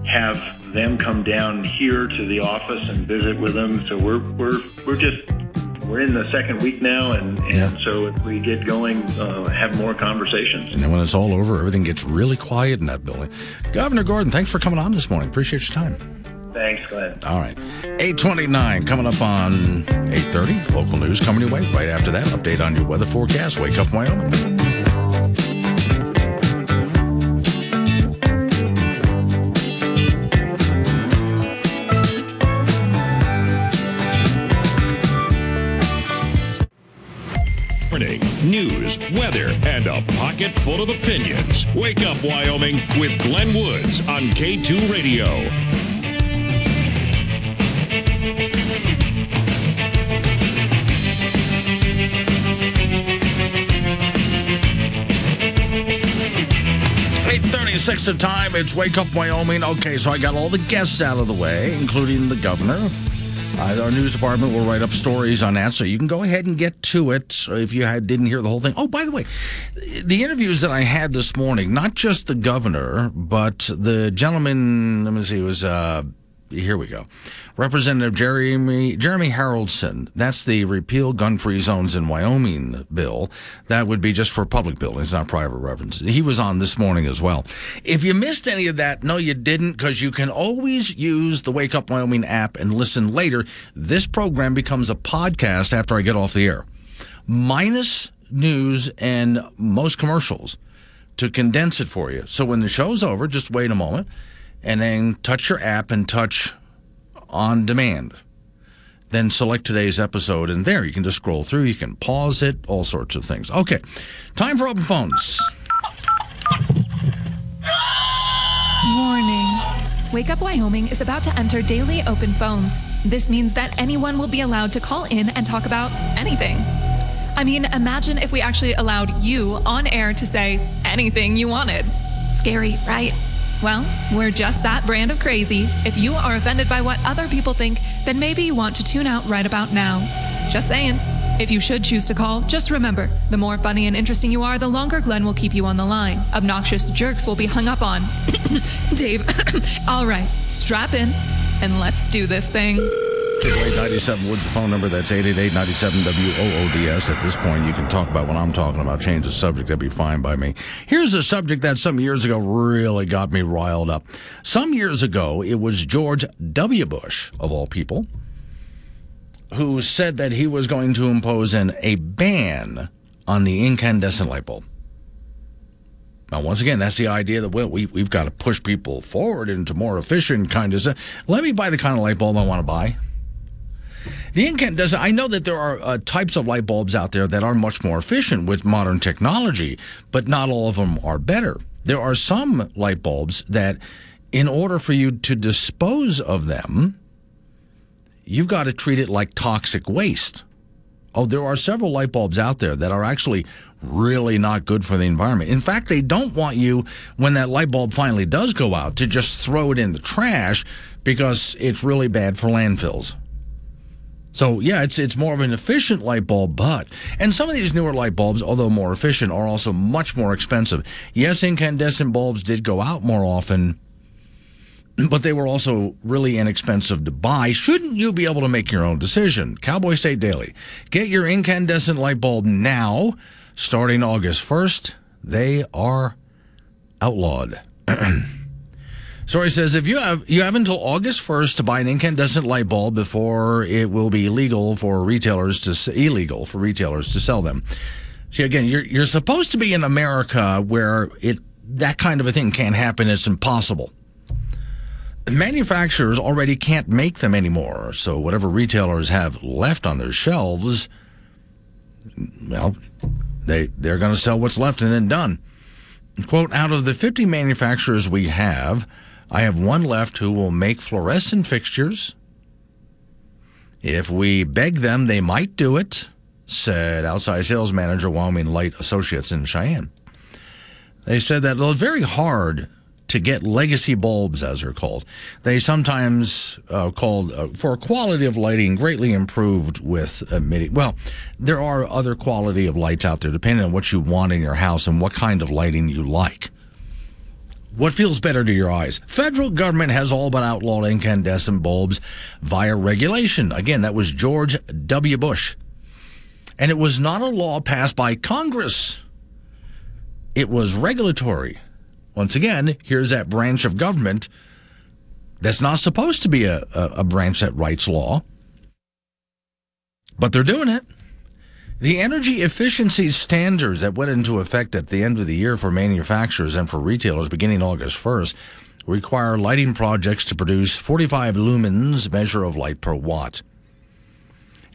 Speaker 24: have them come down here to the office and visit with them. So we're we're we're just we're in the second week now, and, and
Speaker 1: Yeah.
Speaker 24: so if we get going, uh, have more conversations.
Speaker 1: And then when it's all over, everything gets really quiet in that building. Governor Gordon, thanks for coming on this morning. Appreciate your time.
Speaker 24: Thanks, Glenn.
Speaker 1: All right. 829 coming up on 830. Local news coming your way. Right after that, update on your weather forecast. Wake up, Wyoming.
Speaker 18: News, weather, and a pocket full of opinions. Wake up, Wyoming, with Glenn Woods on K2 Radio.
Speaker 1: Eight thirty-six of time. It's Wake Up Wyoming. Okay, so I got all the guests out of the way, including the governor. Uh, our news department will write up stories on that, so you can go ahead and get to it if you had, didn't hear the whole thing. Oh, by the way, the interviews that I had this morning, not just the governor, but the gentleman. Let me see, it was. Uh, here we go. Representative Jeremy Jeremy Haroldson. That's the repeal gun-free zones in Wyoming bill. That would be just for public buildings, not private residence. He was on this morning as well. If you missed any of that, no, you didn't, because you can always use the Wake Up Wyoming app and listen later. This program becomes a podcast after I get off the air, minus news and most commercials to condense it for you. So when the show's over, just wait a moment and then touch your app and touch on demand. Then select today's episode, and there you can just scroll through. You can pause it, all sorts of things. Okay, time for open phones.
Speaker 25: Warning. Wake Up Wyoming is about to enter daily open phones. This means that anyone will be allowed to call in and talk about anything. I mean, imagine if we actually allowed you on air to say anything you wanted. Scary, right? Well, we're just that brand of crazy. If you are offended by what other people think, then maybe you want to tune out right about now. Just saying. If you should choose to call, just remember the more funny and interesting you are, the longer Glenn will keep you on the line. Obnoxious jerks will be hung up on. <coughs> Dave, <coughs> all right, strap in and let's do this thing.
Speaker 1: 897 Woods, phone number. That's 888 WOODS. At this point, you can talk about what I'm talking about. Change the subject. That'd be fine by me. Here's a subject that some years ago really got me riled up. Some years ago, it was George W. Bush, of all people, who said that he was going to impose an, a ban on the incandescent light bulb. Now, once again, that's the idea that well, we, we've got to push people forward into more efficient kind of. Let me buy the kind of light bulb I want to buy. The incandescent, I know that there are uh, types of light bulbs out there that are much more efficient with modern technology, but not all of them are better. There are some light bulbs that, in order for you to dispose of them, you've got to treat it like toxic waste. Oh, there are several light bulbs out there that are actually really not good for the environment. In fact, they don't want you, when that light bulb finally does go out, to just throw it in the trash because it's really bad for landfills. So yeah, it's it's more of an efficient light bulb, but and some of these newer light bulbs, although more efficient, are also much more expensive. Yes, incandescent bulbs did go out more often, but they were also really inexpensive to buy. Shouldn't you be able to make your own decision? Cowboy State Daily. Get your incandescent light bulb now, starting August 1st. They are outlawed. <clears throat> Story says if you have you have until August 1st to buy an incandescent light bulb before it will be legal for retailers to illegal for retailers to sell them. See again, you're you're supposed to be in America where it that kind of a thing can't happen. It's impossible. Manufacturers already can't make them anymore, so whatever retailers have left on their shelves, well, they they're going to sell what's left and then done. Quote, out of the 50 manufacturers we have, I have one left who will make fluorescent fixtures. If we beg them, they might do it, said outside sales manager Wyoming Light Associates in Cheyenne. They said that it's very hard to get legacy bulbs, as they're called. They sometimes uh, called uh, for quality of lighting greatly improved with emitting. Well, there are other quality of lights out there, depending on what you want in your house and what kind of lighting you like. What feels better to your eyes? Federal government has all but outlawed incandescent bulbs via regulation. Again, that was George W. Bush. And it was not a law passed by Congress. It was regulatory. Once again, here's that branch of government that's not supposed to be a, a, a branch that writes law. But they're doing it. The energy efficiency standards that went into effect at the end of the year for manufacturers and for retailers beginning August 1st require lighting projects to produce 45 lumens measure of light per watt.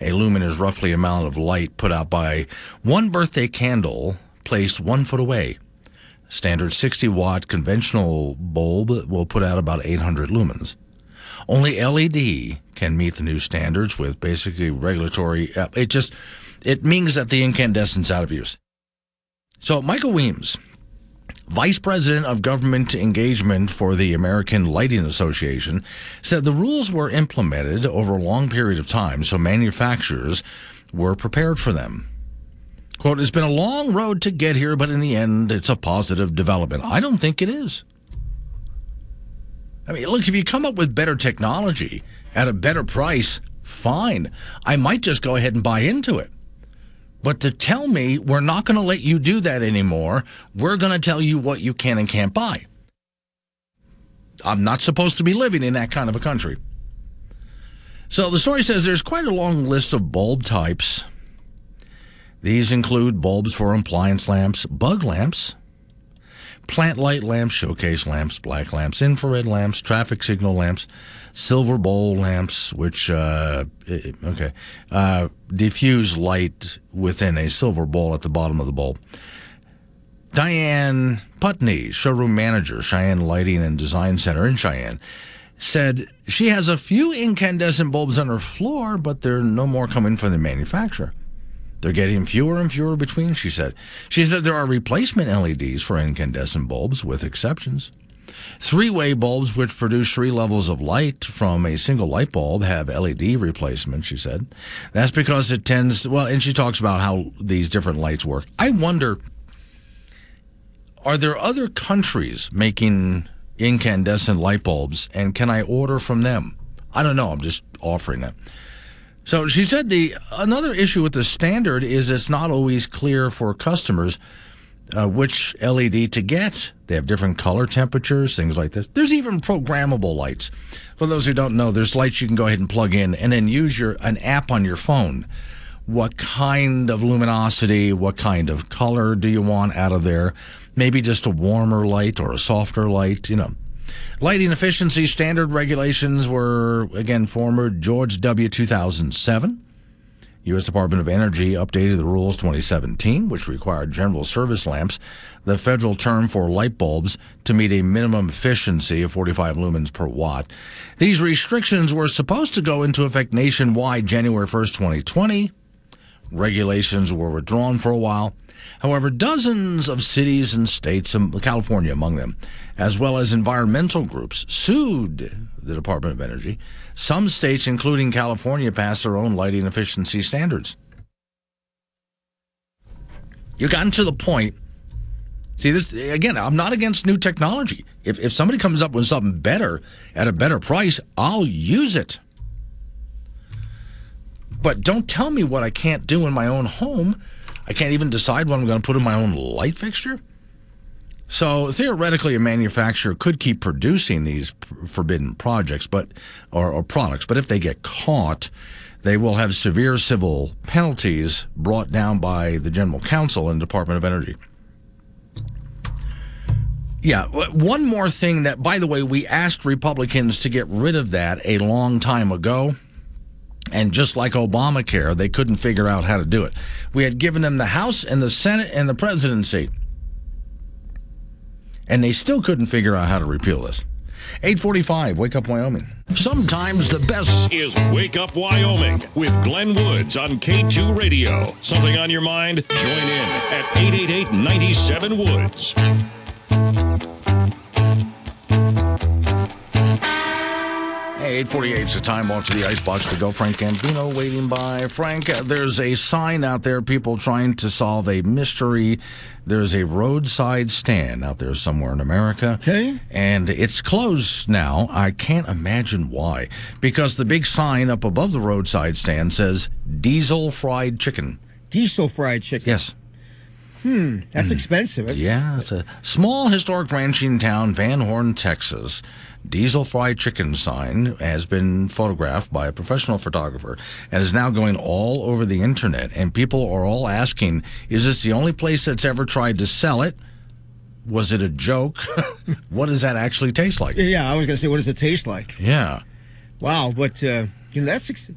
Speaker 1: A lumen is roughly amount of light put out by one birthday candle placed one foot away. Standard 60 watt conventional bulb will put out about 800 lumens. Only LED can meet the new standards with basically regulatory. Uh, it just it means that the incandescent's out of use. So, Michael Weems, Vice President of Government Engagement for the American Lighting Association, said the rules were implemented over a long period of time, so manufacturers were prepared for them. Quote, it's been a long road to get here, but in the end, it's a positive development. I don't think it is. I mean, look, if you come up with better technology at a better price, fine. I might just go ahead and buy into it. But to tell me we're not going to let you do that anymore, we're going to tell you what you can and can't buy. I'm not supposed to be living in that kind of a country. So the story says there's quite a long list of bulb types. These include bulbs for appliance lamps, bug lamps, plant light lamps, showcase lamps, black lamps, infrared lamps, traffic signal lamps, silver bowl lamps, which, uh, okay, uh, diffuse light within a silver bowl at the bottom of the bulb. Diane Putney, showroom manager, Cheyenne Lighting and Design Center in Cheyenne, said she has a few incandescent bulbs on her floor, but they're no more coming from the manufacturer. They're getting fewer and fewer between, she said. She said there are replacement LEDs for incandescent bulbs, with exceptions. Three way bulbs, which produce three levels of light from a single light bulb, have LED replacement, she said. That's because it tends, well, and she talks about how these different lights work. I wonder are there other countries making incandescent light bulbs, and can I order from them? I don't know. I'm just offering that. So she said the another issue with the standard is it's not always clear for customers uh, which LED to get. They have different color temperatures, things like this. There's even programmable lights. For those who don't know, there's lights you can go ahead and plug in and then use your an app on your phone. What kind of luminosity, what kind of color do you want out of there? Maybe just a warmer light or a softer light, you know. Lighting efficiency standard regulations were, again, former George W. 2007. U.S. Department of Energy updated the rules 2017, which required general service lamps, the federal term for light bulbs, to meet a minimum efficiency of 45 lumens per watt. These restrictions were supposed to go into effect nationwide January 1st, 2020. Regulations were withdrawn for a while. However, dozens of cities and states, California among them, as well as environmental groups, sued the Department of Energy. Some states, including California, passed their own lighting efficiency standards. You've gotten to the point. See, this again, I'm not against new technology. If, if somebody comes up with something better at a better price, I'll use it. But don't tell me what I can't do in my own home. I can't even decide what I'm going to put in my own light fixture. So theoretically, a manufacturer could keep producing these forbidden projects, but or, or, products. But if they get caught, they will have severe civil penalties brought down by the General Counsel and Department of Energy. Yeah, one more thing that, by the way, we asked Republicans to get rid of that a long time ago. And just like Obamacare, they couldn't figure out how to do it. We had given them the House and the Senate and the presidency. And they still couldn't figure out how to repeal this. 845, Wake Up Wyoming.
Speaker 18: Sometimes the best is Wake Up Wyoming with Glenn Woods on K2 Radio. Something on your mind? Join in at 888 97 Woods.
Speaker 1: Hey, 848 is the time off to the icebox to go. Frank Gambino waiting by. Frank, there's a sign out there, people trying to solve a mystery. There's a roadside stand out there somewhere in America.
Speaker 12: Okay.
Speaker 1: And it's closed now. I can't imagine why. Because the big sign up above the roadside stand says diesel fried chicken.
Speaker 12: Diesel fried chicken?
Speaker 1: Yes.
Speaker 12: Hmm, that's expensive. That's,
Speaker 1: yeah, it's a small historic ranching town, Van Horn, Texas. Diesel fried chicken sign has been photographed by a professional photographer and is now going all over the internet. And people are all asking, is this the only place that's ever tried to sell it? Was it a joke? <laughs> what does that actually taste like?
Speaker 12: Yeah, I was going to say, what does it taste like?
Speaker 1: Yeah.
Speaker 12: Wow, but uh, you know that's ex-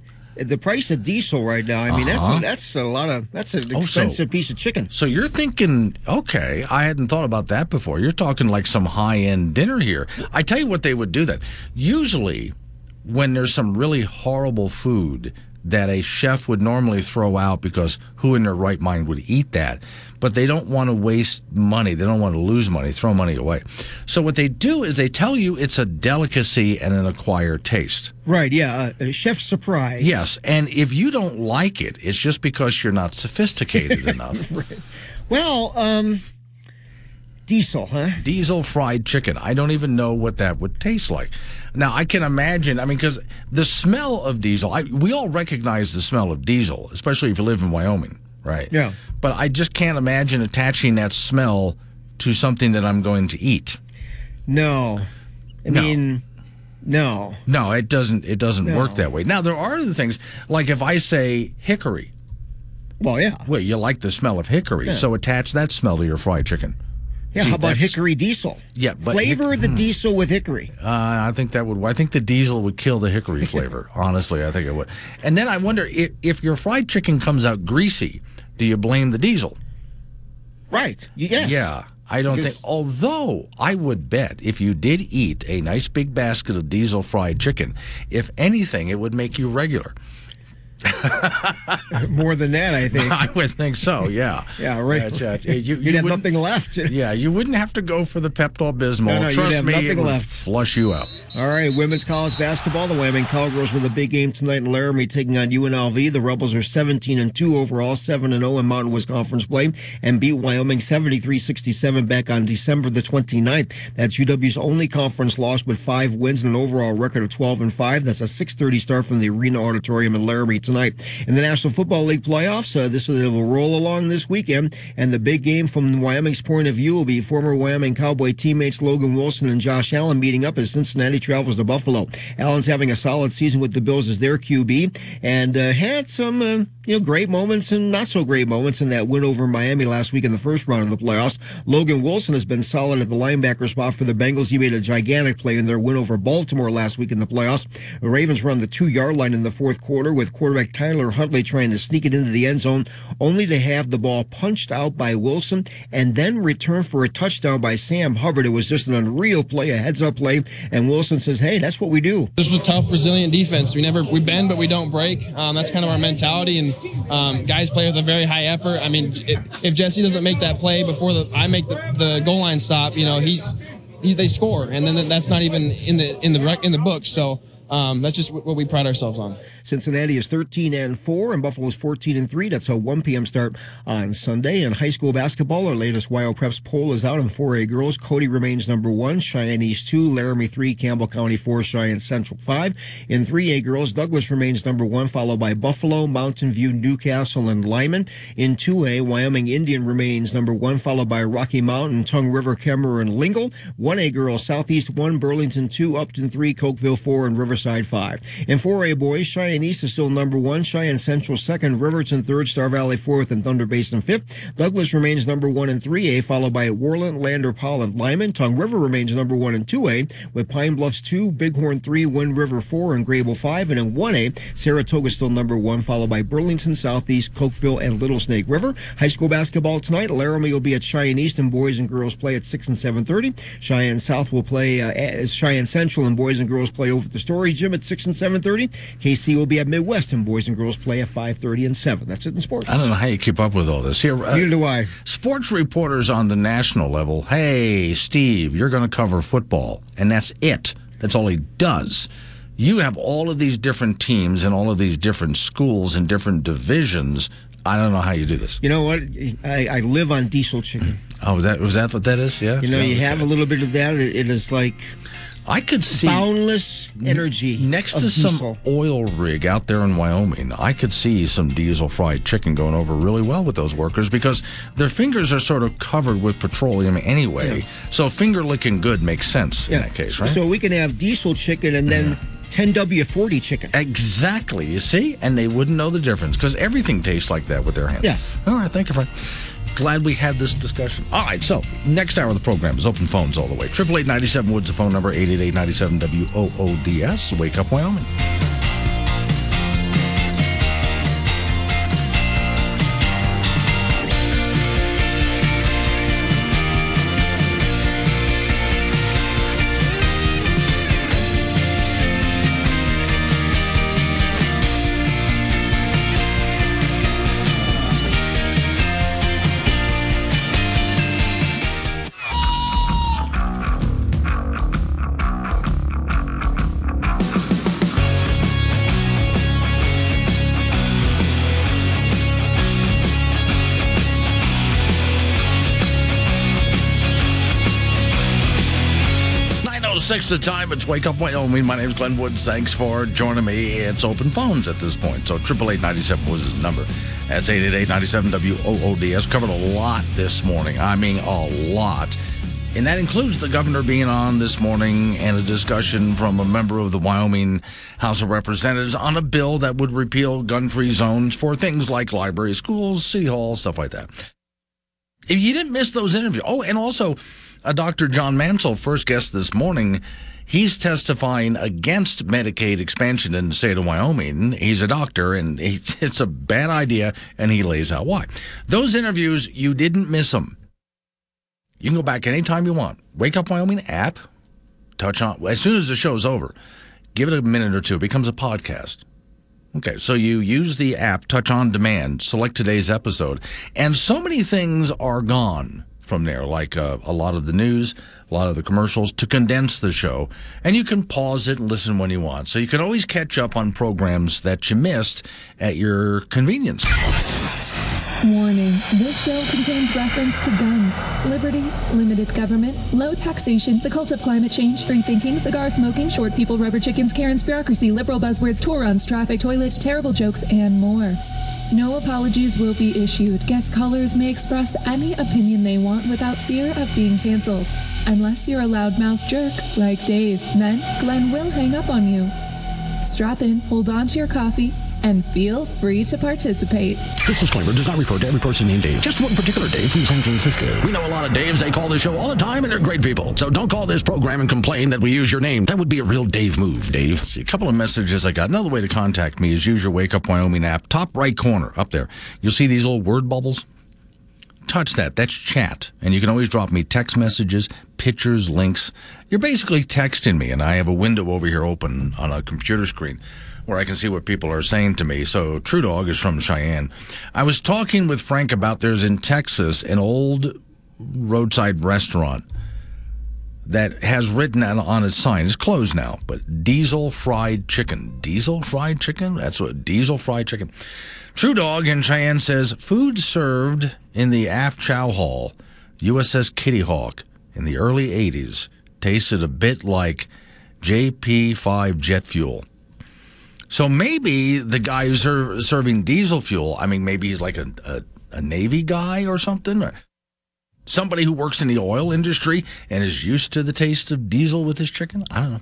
Speaker 12: the price of diesel right now. I mean,
Speaker 1: Uh-huh.
Speaker 12: that's a, that's a lot of that's an
Speaker 1: Oh, so-
Speaker 12: expensive piece of chicken.
Speaker 1: So you're thinking, okay, I hadn't thought about that before. You're talking like some high end dinner here. I tell you what, they would do that. Usually, when there's some really horrible food that a chef would normally throw out because who in their right mind would eat that? But they don't want to waste money. They don't want to lose money, throw money away. So what they do is they tell you it's a delicacy and an acquired taste.
Speaker 12: Right? Yeah, uh, chef surprise.
Speaker 1: Yes, and if you don't like it, it's just because you're not sophisticated <laughs> enough.
Speaker 12: Well, um, diesel, huh?
Speaker 1: Diesel fried chicken. I don't even know what that would taste like. Now I can imagine. I mean, because the smell of diesel, I, we all recognize the smell of diesel, especially if you live in Wyoming, right?
Speaker 12: Yeah.
Speaker 1: But I just can't imagine attaching that smell to something that I'm going to eat.
Speaker 12: No, I
Speaker 1: No.
Speaker 12: mean, no.
Speaker 1: No, it doesn't. It doesn't
Speaker 12: No.
Speaker 1: work that way. Now there are other things, like if I say hickory.
Speaker 12: Well, yeah.
Speaker 1: Well, you like the smell of hickory,
Speaker 12: Yeah.
Speaker 1: so attach that smell to your fried chicken.
Speaker 12: Yeah,
Speaker 1: See,
Speaker 12: how about hickory diesel?
Speaker 1: Yeah, but
Speaker 12: flavor
Speaker 1: hic-
Speaker 12: the
Speaker 1: hmm.
Speaker 12: diesel with hickory.
Speaker 1: Uh, I think that would. I think the diesel would kill the hickory <laughs> flavor. Honestly, I think it would. And then I wonder if, if your fried chicken comes out greasy, do you blame the diesel?
Speaker 12: Right. Yes.
Speaker 1: Yeah. I don't
Speaker 12: Because-
Speaker 1: think. Although I would bet if you did eat a nice big basket of diesel fried chicken, if anything, it would make you regular. <laughs>
Speaker 12: More than that, I think. <laughs>
Speaker 1: I would think so. Yeah. <laughs>
Speaker 12: Yeah, right.
Speaker 1: That's- you,
Speaker 12: You'd have nothing left.
Speaker 1: Yeah, you wouldn't have to go for the Pepto Bismol.
Speaker 12: No, no, you'd
Speaker 1: Trust
Speaker 12: have
Speaker 1: me,
Speaker 12: nothing
Speaker 1: would
Speaker 12: left.
Speaker 1: flush you out.
Speaker 12: All right, women's college basketball. The Wyoming Cowgirls with a big game tonight in Laramie taking on UNLV. The Rebels are 17 and 2 overall, 7 and 0 in Mountain West Conference play, and beat Wyoming 73 67 back on December the 29th. That's UW's only conference loss with five wins and an overall record of 12 and 5. That's a 6:30 start from the Arena Auditorium in Laramie tonight. In the National Football League playoffs, uh, this will roll along this weekend, and the big game from Wyoming's point of view will be former Wyoming Cowboy teammates Logan Wilson and Josh Allen meeting up as Cincinnati travels to Buffalo. Allen's having a solid season with the Bills as their QB, and uh, had some uh, you know great moments and not so great moments in that win over Miami last week in the first round of the playoffs. Logan Wilson has been solid at the linebacker spot for the Bengals. He made a gigantic play in their win over Baltimore last week in the playoffs. The Ravens on the two yard line in the fourth quarter with quarterback Tyler Huntley trying to sneak it into the end zone, only to have the ball punched out by Wilson and then return for a touchdown by Sam Hubbard. It was just an unreal play, a heads up play. And Wilson says, Hey, that's what we do.
Speaker 13: This was a tough, resilient defense. We never we bend, but we don't break. Um, that's kind of our mentality. And um, guys play with a very high effort. I mean, if, if Jesse doesn't make that play before the I make the, the goal line stop, you know, he's he, they score, and then that's not even in the in the in the book. So um, that's just what we pride ourselves on.
Speaker 12: Cincinnati is 13 and 4 and Buffalo is 14 and 3. That's a 1 p.m. start on Sunday. In high school basketball, our latest WyoPreps poll is out in 4A girls. Cody remains number 1, Cheyenne East 2, Laramie 3, Campbell County 4, Cheyenne Central 5. In 3A girls, Douglas remains number 1 followed by Buffalo, Mountain View, Newcastle and Lyman. In 2A, Wyoming Indian remains number 1 followed by Rocky Mountain, Tongue River, Cameron, and Lingle. 1A girls, Southeast 1, Burlington 2, Upton 3, Cokeville 4 and Riverside 5. In 4A boys, Cheyenne East is still number one, Cheyenne Central second, Riverton third, Star Valley fourth, and Thunder Basin fifth. Douglas remains number one in 3A, followed by Worland, Lander, Powell, Lyman. Tongue River remains number one in 2A, with Pine Bluffs 2, Bighorn 3, Wind River 4, and Greybull 5. And in 1A, Saratoga still number one, followed by Burlington, Southeast, Cokeville, and Little Snake River. High school basketball tonight, Laramie will be at Cheyenne East, and boys and girls play at 6 and 7.30. Cheyenne South will play, uh, Cheyenne Central, and boys and girls play over the Storey Gym at 6 and 7.30. Kaycee will be at Midwest. And boys and girls play at 5.30 and 7. That's it in sports.
Speaker 1: I don't know how you keep up with all this. Here, uh,
Speaker 12: Neither do I.
Speaker 1: Sports reporters on the national level. Hey, Steve, you're going to cover football, and that's it. That's all he does. You have all of these different teams and all of these different schools and different divisions. I don't know how you do this.
Speaker 12: You know what? I, I live on diesel chicken.
Speaker 1: Oh, was that was that what that is? Yeah.
Speaker 12: You know,
Speaker 1: Yeah,
Speaker 12: you
Speaker 1: okay.
Speaker 12: have a little bit of that. It, it is like
Speaker 1: I could see
Speaker 12: boundless energy
Speaker 1: next to some oil rig out there in Wyoming. I could see some diesel fried chicken going over really well with those workers because their fingers are sort of covered with petroleum anyway. So finger licking good makes sense in that case, right?
Speaker 12: So we can have diesel chicken and then 10W40 chicken.
Speaker 1: Exactly. You see? And they wouldn't know the difference because everything tastes like that with their hands.
Speaker 12: Yeah.
Speaker 1: All right. Thank you, Frank. Glad we had this discussion. All right. So, next hour of the program is open phones all the way. 888 Woods, the phone number 888 97 WOODS. Wake up, Wyoming. Six the time. It's Wake Up Wyoming. My name is Glenn Woods. Thanks for joining me. It's open phones at this point. So 888 was his number. That's 888 WOODS. Covered a lot this morning. I mean, a lot. And that includes the governor being on this morning and a discussion from a member of the Wyoming House of Representatives on a bill that would repeal gun free zones for things like libraries, schools, city halls, stuff like that. If you didn't miss those interviews, oh, and also uh, Dr. John Mansell, first guest this morning, he's testifying against Medicaid expansion in the state of Wyoming. He's a doctor, and <laughs> it's a bad idea, and he lays out why. Those interviews, you didn't miss them. You can go back anytime you want. Wake Up Wyoming app, touch on, as soon as the show's over, give it a minute or two. It becomes a podcast. Okay, so you use the app Touch on Demand, select today's episode, and so many things are gone from there, like uh, a lot of the news, a lot of the commercials, to condense the show. And you can pause it and listen when you want. So you can always catch up on programs that you missed at your convenience.
Speaker 15: Warning this show contains reference to guns, liberty, limited government, low taxation, the cult of climate change, free thinking, cigar smoking, short people, rubber chickens, Karen's bureaucracy, liberal buzzwords, tour runs, traffic, toilets, terrible jokes, and more. No apologies will be issued. Guest callers may express any opinion they want without fear of being canceled. Unless you're a loudmouth jerk like Dave, then Glenn will hang up on you. Strap in, hold on to your coffee, and feel free to participate.
Speaker 16: This disclaimer does not refer to every person named Dave, just one particular Dave from San Francisco. We know a lot of Daves. They call this show all the time, and they're great people. So don't call this program and complain that we use your name. That would be a real Dave move, Dave.
Speaker 1: See, a couple of messages I got. Another way to contact me is use your Wake Up Wyoming app, top right corner up there. You'll see these little word bubbles. Touch that. That's chat. And you can always drop me text messages, pictures, links. You're basically texting me, and I have a window over here open on a computer screen where I can see what people are saying to me. So True Dog is from Cheyenne. I was talking with Frank about there's in Texas an old roadside restaurant that has written on its sign. It's closed now, but diesel fried chicken. Diesel fried chicken? That's what diesel fried chicken. True Dog in Cheyenne says food served in the aft chow hall, USS Kitty Hawk, in the early 80s tasted a bit like JP5 jet fuel. So maybe the guy who's ser- serving diesel fuel, I mean, maybe he's like a, a, a Navy guy or something, or somebody who works in the oil industry and is used to the taste of diesel with his chicken. I don't know.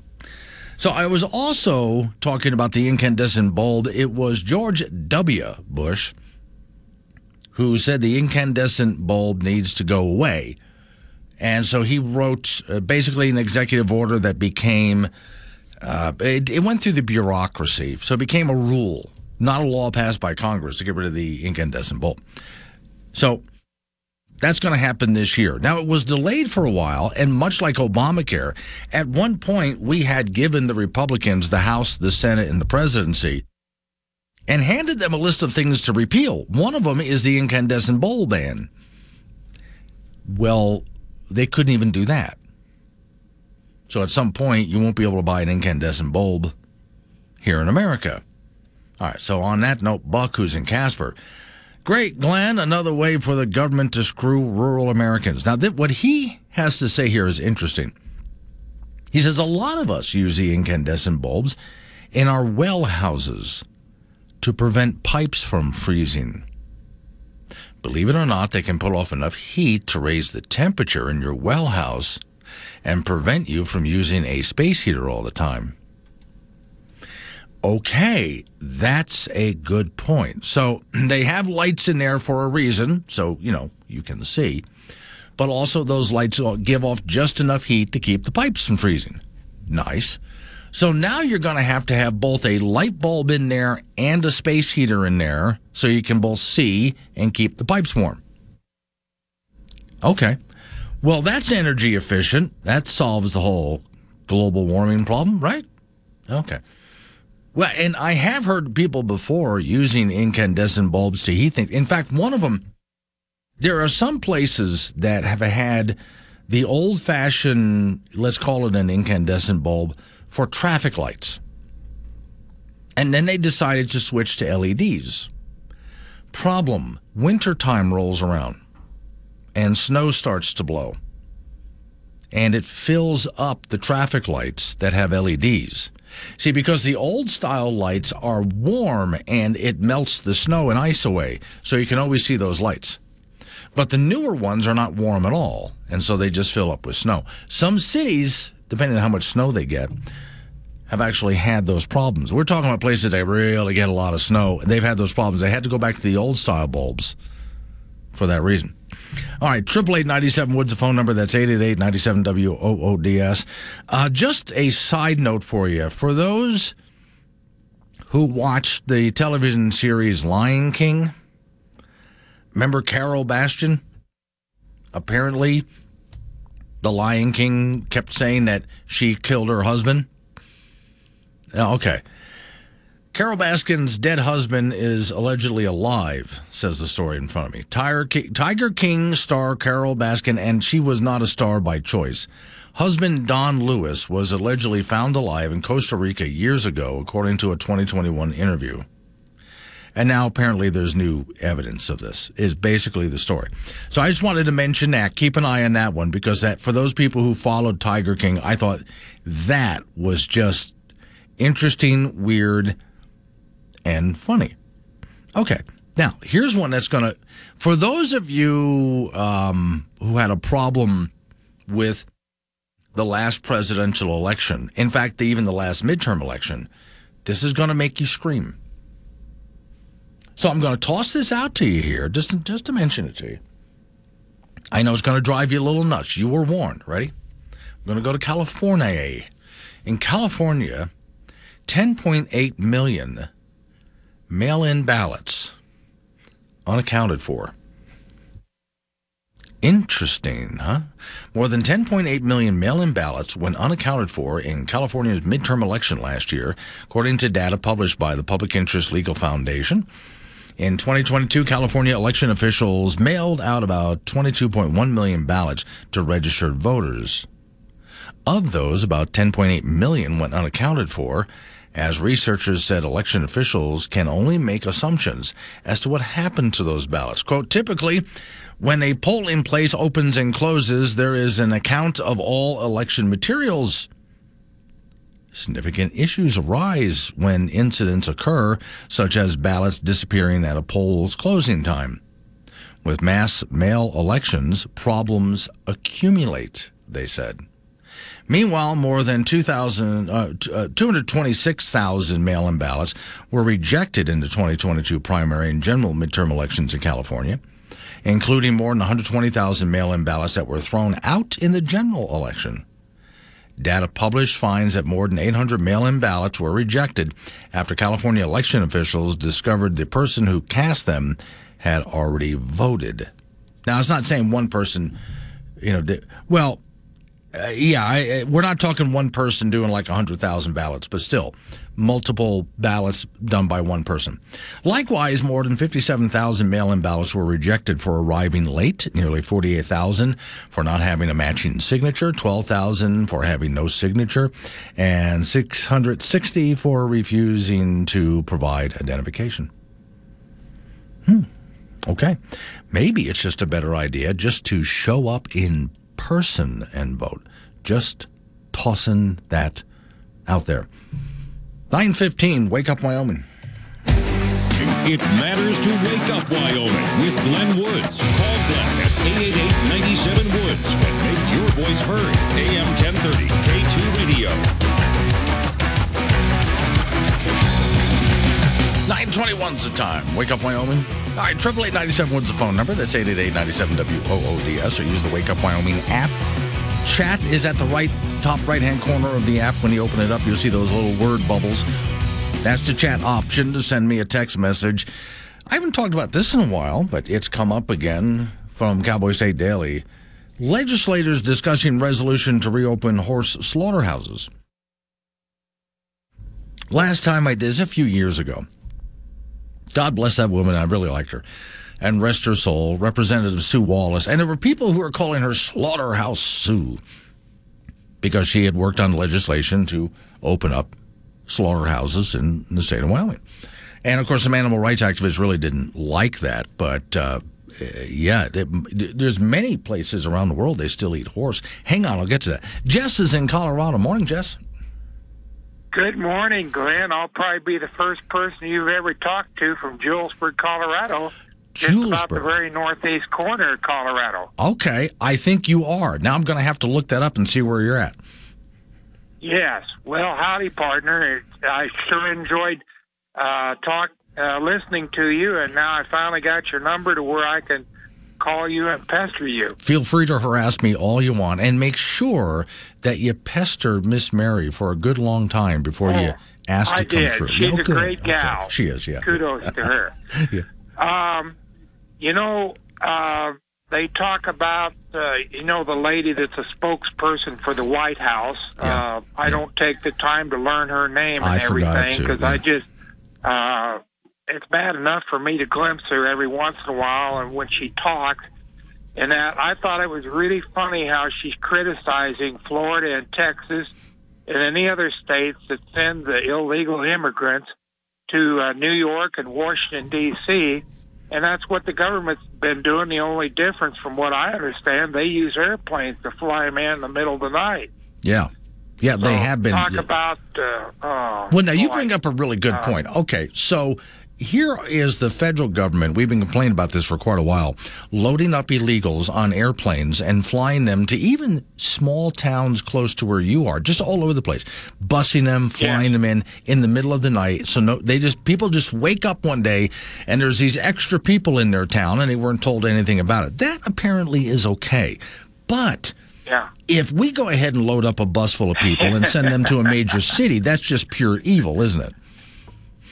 Speaker 1: So I was also talking about the incandescent bulb. It was George W. Bush who said the incandescent bulb needs to go away. And so he wrote uh, basically an executive order that became uh, it, it, went through the bureaucracy, so it became a rule, not a law passed by Congress to get rid of the incandescent bulb. So that's going to happen this year. Now, it was delayed for a while, and much like Obamacare, at one point we had given the Republicans the House, the Senate, and the presidency and handed them a list of things to repeal. One of them is the incandescent bulb ban. Well, they couldn't even do that. So at some point, you won't be able to buy an incandescent bulb here in America. All right, so on that note, Buck, who's in Casper. Great, Glenn, another way for the government to screw rural Americans. Now, th- what he has to say here is interesting. He says a lot of us use the incandescent bulbs in our well houses to prevent pipes from freezing. Believe it or not, they can put off enough heat to raise the temperature in your well house and prevent you from using a space heater all the time. Okay, that's a good point. So <clears throat> they have lights in there for a reason, so, you know, you can see. But also, those lights give off just enough heat to keep the pipes from freezing. Nice. So now you're going to have to have both a light bulb in there and a space heater in there so you can both see and keep the pipes warm. Okay. Well, that's energy efficient. That solves the whole global warming problem, right? Okay. Well, and I have heard people before using incandescent bulbs to heat things. In fact, one of them, there are some places that have had the old fashioned, let's call it an incandescent bulb, for traffic lights. And then they decided to switch to LEDs. Problem wintertime rolls around and snow starts to blow. And it fills up the traffic lights that have LEDs. See, because the old style lights are warm and it melts the snow and ice away, so you can always see those lights. But the newer ones are not warm at all, and so they just fill up with snow. Some cities, depending on how much snow they get, have actually had those problems. We're talking about places that really get a lot of snow, and they've had those problems. They had to go back to the old style bulbs for that reason. All right, triple eight ninety seven Woods, the phone number. That's eight eight eight ninety seven W O O D S. Uh, just a side note for you, for those who watched the television series Lion King. Remember Carol Baskin? Apparently, the Lion King kept saying that she killed her husband. Okay. Carol Baskin's dead husband is allegedly alive, says the story in front of me. Tiger King, Tiger King star Carol Baskin, and she was not a star by choice. Husband Don Lewis was allegedly found alive in Costa Rica years ago, according to a 2021 interview. And now apparently there's new evidence of this, is basically the story. So I just wanted to mention that. Keep an eye on that one because that for those people who followed Tiger King, I thought that was just interesting, weird, and funny. Okay. Now, here's one that's going to, for those of you um, who had a problem with the last presidential election, in fact, even the last midterm election, this is going to make you scream. So I'm going to toss this out to you here, just, just to mention it to you. I know it's going to drive you a little nuts. You were warned. Ready? I'm going to go to California. In California, 10.8 million mail in ballots unaccounted for. Interesting, huh? More than 10.8 million mail in ballots went unaccounted for in California's midterm election last year, according to data published by the Public Interest Legal Foundation. In 2022, California election officials mailed out about 22.1 million ballots to registered voters. Of those, about 10.8 million went unaccounted for, as researchers said election officials can only make assumptions as to what happened to those ballots. Quote, typically, when a polling place opens and closes, there is an account of all election materials. Significant issues arise when incidents occur, such as ballots disappearing at a poll's closing time. With mass mail elections, problems accumulate, they said. Meanwhile, more than 2,000, uh, uh, 226,000 mail in ballots were rejected in the 2022 primary and general midterm elections in California, including more than 120,000 mail in ballots that were thrown out in the general election. Data published finds that more than 800 mail in ballots were rejected after California election officials discovered the person who cast them had already voted. Now, it's not saying one person, you know, did, well, uh, yeah, I, we're not talking one person doing like 100,000 ballots, but still, multiple ballots done by one person. Likewise, more than 57,000 mail in ballots were rejected for arriving late, nearly 48,000 for not having a matching signature, 12,000 for having no signature, and 660 for refusing to provide identification. Hmm. Okay. Maybe it's just a better idea just to show up in person and vote. Just tossing that out there. 915, Wake Up Wyoming.
Speaker 18: It matters to wake up Wyoming with Glenn Woods. Call Glenn at 888-97 Woods and make your voice heard. AM 1030 K2 Radio.
Speaker 1: 921's the time. Wake Up Wyoming. All right, 888 Woods the phone number. That's 888-97-WOODS or use the Wake Up Wyoming app. Chat is at the right top right-hand corner of the app. When you open it up, you'll see those little word bubbles. That's the chat option to send me a text message. I haven't talked about this in a while, but it's come up again from Cowboy State Daily. Legislators discussing resolution to reopen horse slaughterhouses. Last time I did this a few years ago. God bless that woman. I really liked her. And rest her soul, Representative Sue Wallis. And there were people who were calling her Slaughterhouse Sue because she had worked on legislation to open up slaughterhouses in the state of Wyoming. And of course, some animal rights activists really didn't like that. But uh, yeah, it, there's many places around the world they still eat horse. Hang on, I'll get to that. Jess is in Colorado. Morning, Jess.
Speaker 26: Good morning, Glenn. I'll probably be the first person you've ever talked to from Julesburg, Colorado. Just about the very northeast corner of Colorado.
Speaker 1: Okay, I think you are. Now I'm going to have to look that up and see where you're at.
Speaker 26: Yes. Well, howdy, partner. I sure enjoyed uh, talk uh, listening to you, and now I finally got your number to where I can call you and pester you.
Speaker 1: Feel free to harass me all you want, and make sure that you pester Miss Mary for a good long time before you ask
Speaker 26: Oh, I
Speaker 1: to come
Speaker 26: did.
Speaker 1: through.
Speaker 26: She's
Speaker 1: Yeah,
Speaker 26: a
Speaker 1: good.
Speaker 26: great
Speaker 1: Okay.
Speaker 26: gal.
Speaker 1: She is, yeah.
Speaker 26: Kudos to her. <laughs>
Speaker 1: Yeah.
Speaker 26: Um, you know, uh, they talk about uh, you know the lady that's a spokesperson for the White House. Uh, I don't take the time to learn her name and
Speaker 1: I
Speaker 26: everything because I just uh, it's bad enough for me to glimpse her every once in a while, and when she talks. And that I thought it was really funny how she's criticizing Florida and Texas and any other states that send the illegal immigrants to uh, New York and Washington D.C. And that's what the government's been doing. The only difference, from what I understand, they use airplanes to fly them in in the middle of the night.
Speaker 1: Yeah. Yeah, they have been.
Speaker 26: Talk about. Uh, oh,
Speaker 1: Well, now you
Speaker 26: boy.
Speaker 1: bring up a really good
Speaker 26: Uh,
Speaker 1: point. Okay, so here is the federal government. We've been complaining about this for quite a while, loading up illegals on airplanes and flying them to even small towns close to where you are, just all over the place, busing them, flying them in in the middle of the night. So no, they just people just wake up one day and there's these extra people in their town and they weren't told anything about it. That apparently is okay, but.
Speaker 26: Yeah.
Speaker 1: If we go ahead and load up a bus full of people and send them to a major <laughs> city, that's just pure evil, isn't it?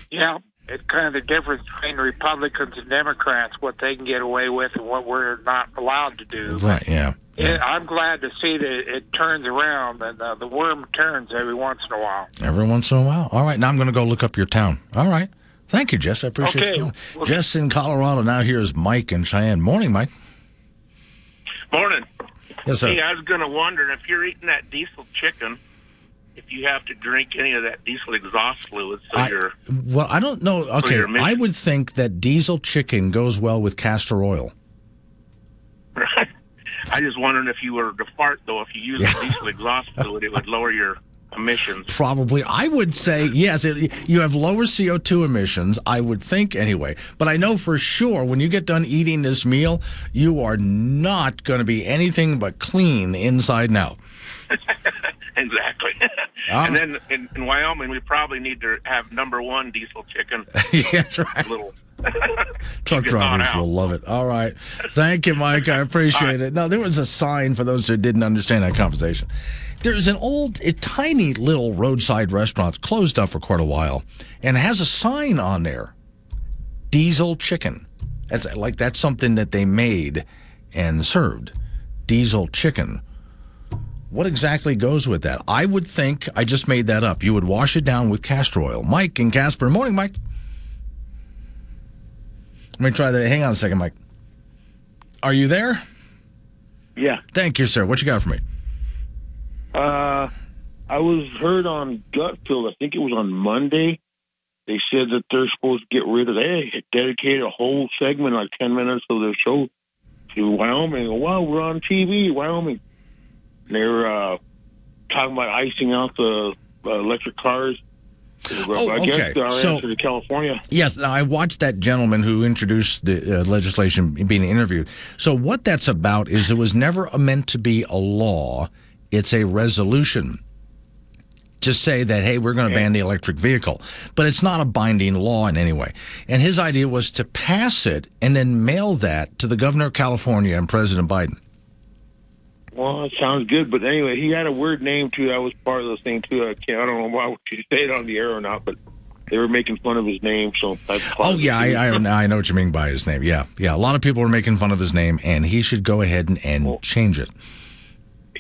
Speaker 26: Yeah, it's kind of the difference between Republicans and Democrats, what they can get away with and what we're not allowed to do.
Speaker 1: Right, yeah.
Speaker 26: It, I'm glad to see that it turns around and uh, the worm turns every once in a while.
Speaker 1: Every once in a while. All right, now I'm going to go look up your town. All right. Thank you, Jess. I appreciate
Speaker 26: Okay.
Speaker 1: you. calling. Jess in Colorado. Now here's Mike in Cheyenne. Morning, Mike.
Speaker 27: Morning.
Speaker 1: Yes, sir.
Speaker 27: Hey, I was going to wonder if you're eating that diesel chicken, if you have to drink any of that diesel exhaust fluid, so
Speaker 1: I-
Speaker 27: you're
Speaker 1: Well, I don't know. Okay,
Speaker 27: mission.
Speaker 1: I would think that diesel chicken goes well with castor oil. <laughs>
Speaker 27: I just wondering if you were to fart though, if you use the diesel exhaust fluid, it would lower your emissions.
Speaker 1: Probably. I would say, yes, it, you have lower CO2 emissions, I would think anyway. But I know for sure when you get done eating this meal, you are not going to be anything but clean inside and out. <laughs>
Speaker 27: exactly.
Speaker 1: Ah.
Speaker 27: and then in, in Wyoming, we probably need to have number one diesel chicken. <laughs>
Speaker 1: yeah, right.
Speaker 27: Little <laughs>
Speaker 1: Truck
Speaker 27: Keep it on
Speaker 1: drivers will love it. All right. Thank you, Mike. I appreciate it. Now, there was a sign for those who didn't understand that conversation. There's an old, a tiny little roadside restaurant. Closed up for quite a while and it has a sign on there Diesel chicken. That's like that's something that they made and served. Diesel chicken. What exactly goes with that? I would think, I just made that up. You would wash it down with castor oil. Mike and Casper. Morning, Mike. Let me try that. Hang on a second, Mike. Are you there?
Speaker 28: Yeah.
Speaker 1: Thank you, sir. What you got for me?
Speaker 28: Uh, I was heard on Gutfeld. I think it was on Monday. They said that they're supposed to get rid of. They dedicated a whole segment, like ten minutes of their show, to Wyoming. Wow, we're on TV, Wyoming. They're uh, talking about icing out the uh, electric cars.
Speaker 1: Oh,
Speaker 28: I guess
Speaker 1: okay.
Speaker 28: our
Speaker 1: So-
Speaker 28: answer to California.
Speaker 1: Yes, now I watched that gentleman who introduced the uh, legislation being interviewed. So what that's about is it was never meant to be a law; it's a resolution. Just say that hey, we're going to ban the electric vehicle, but it's not a binding law in any way. And his idea was to pass it and then mail that to the governor of California and President Biden.
Speaker 28: Well, it sounds good, but anyway, he had a weird name too. That was part of the thing too. I can't. I don't know why <laughs> you say it on the air or not, but they were making fun of his name. So
Speaker 1: Oh yeah, I. I I know what you mean by his name. Yeah, yeah. A lot of people were making fun of his name, and he should go ahead and, and change it.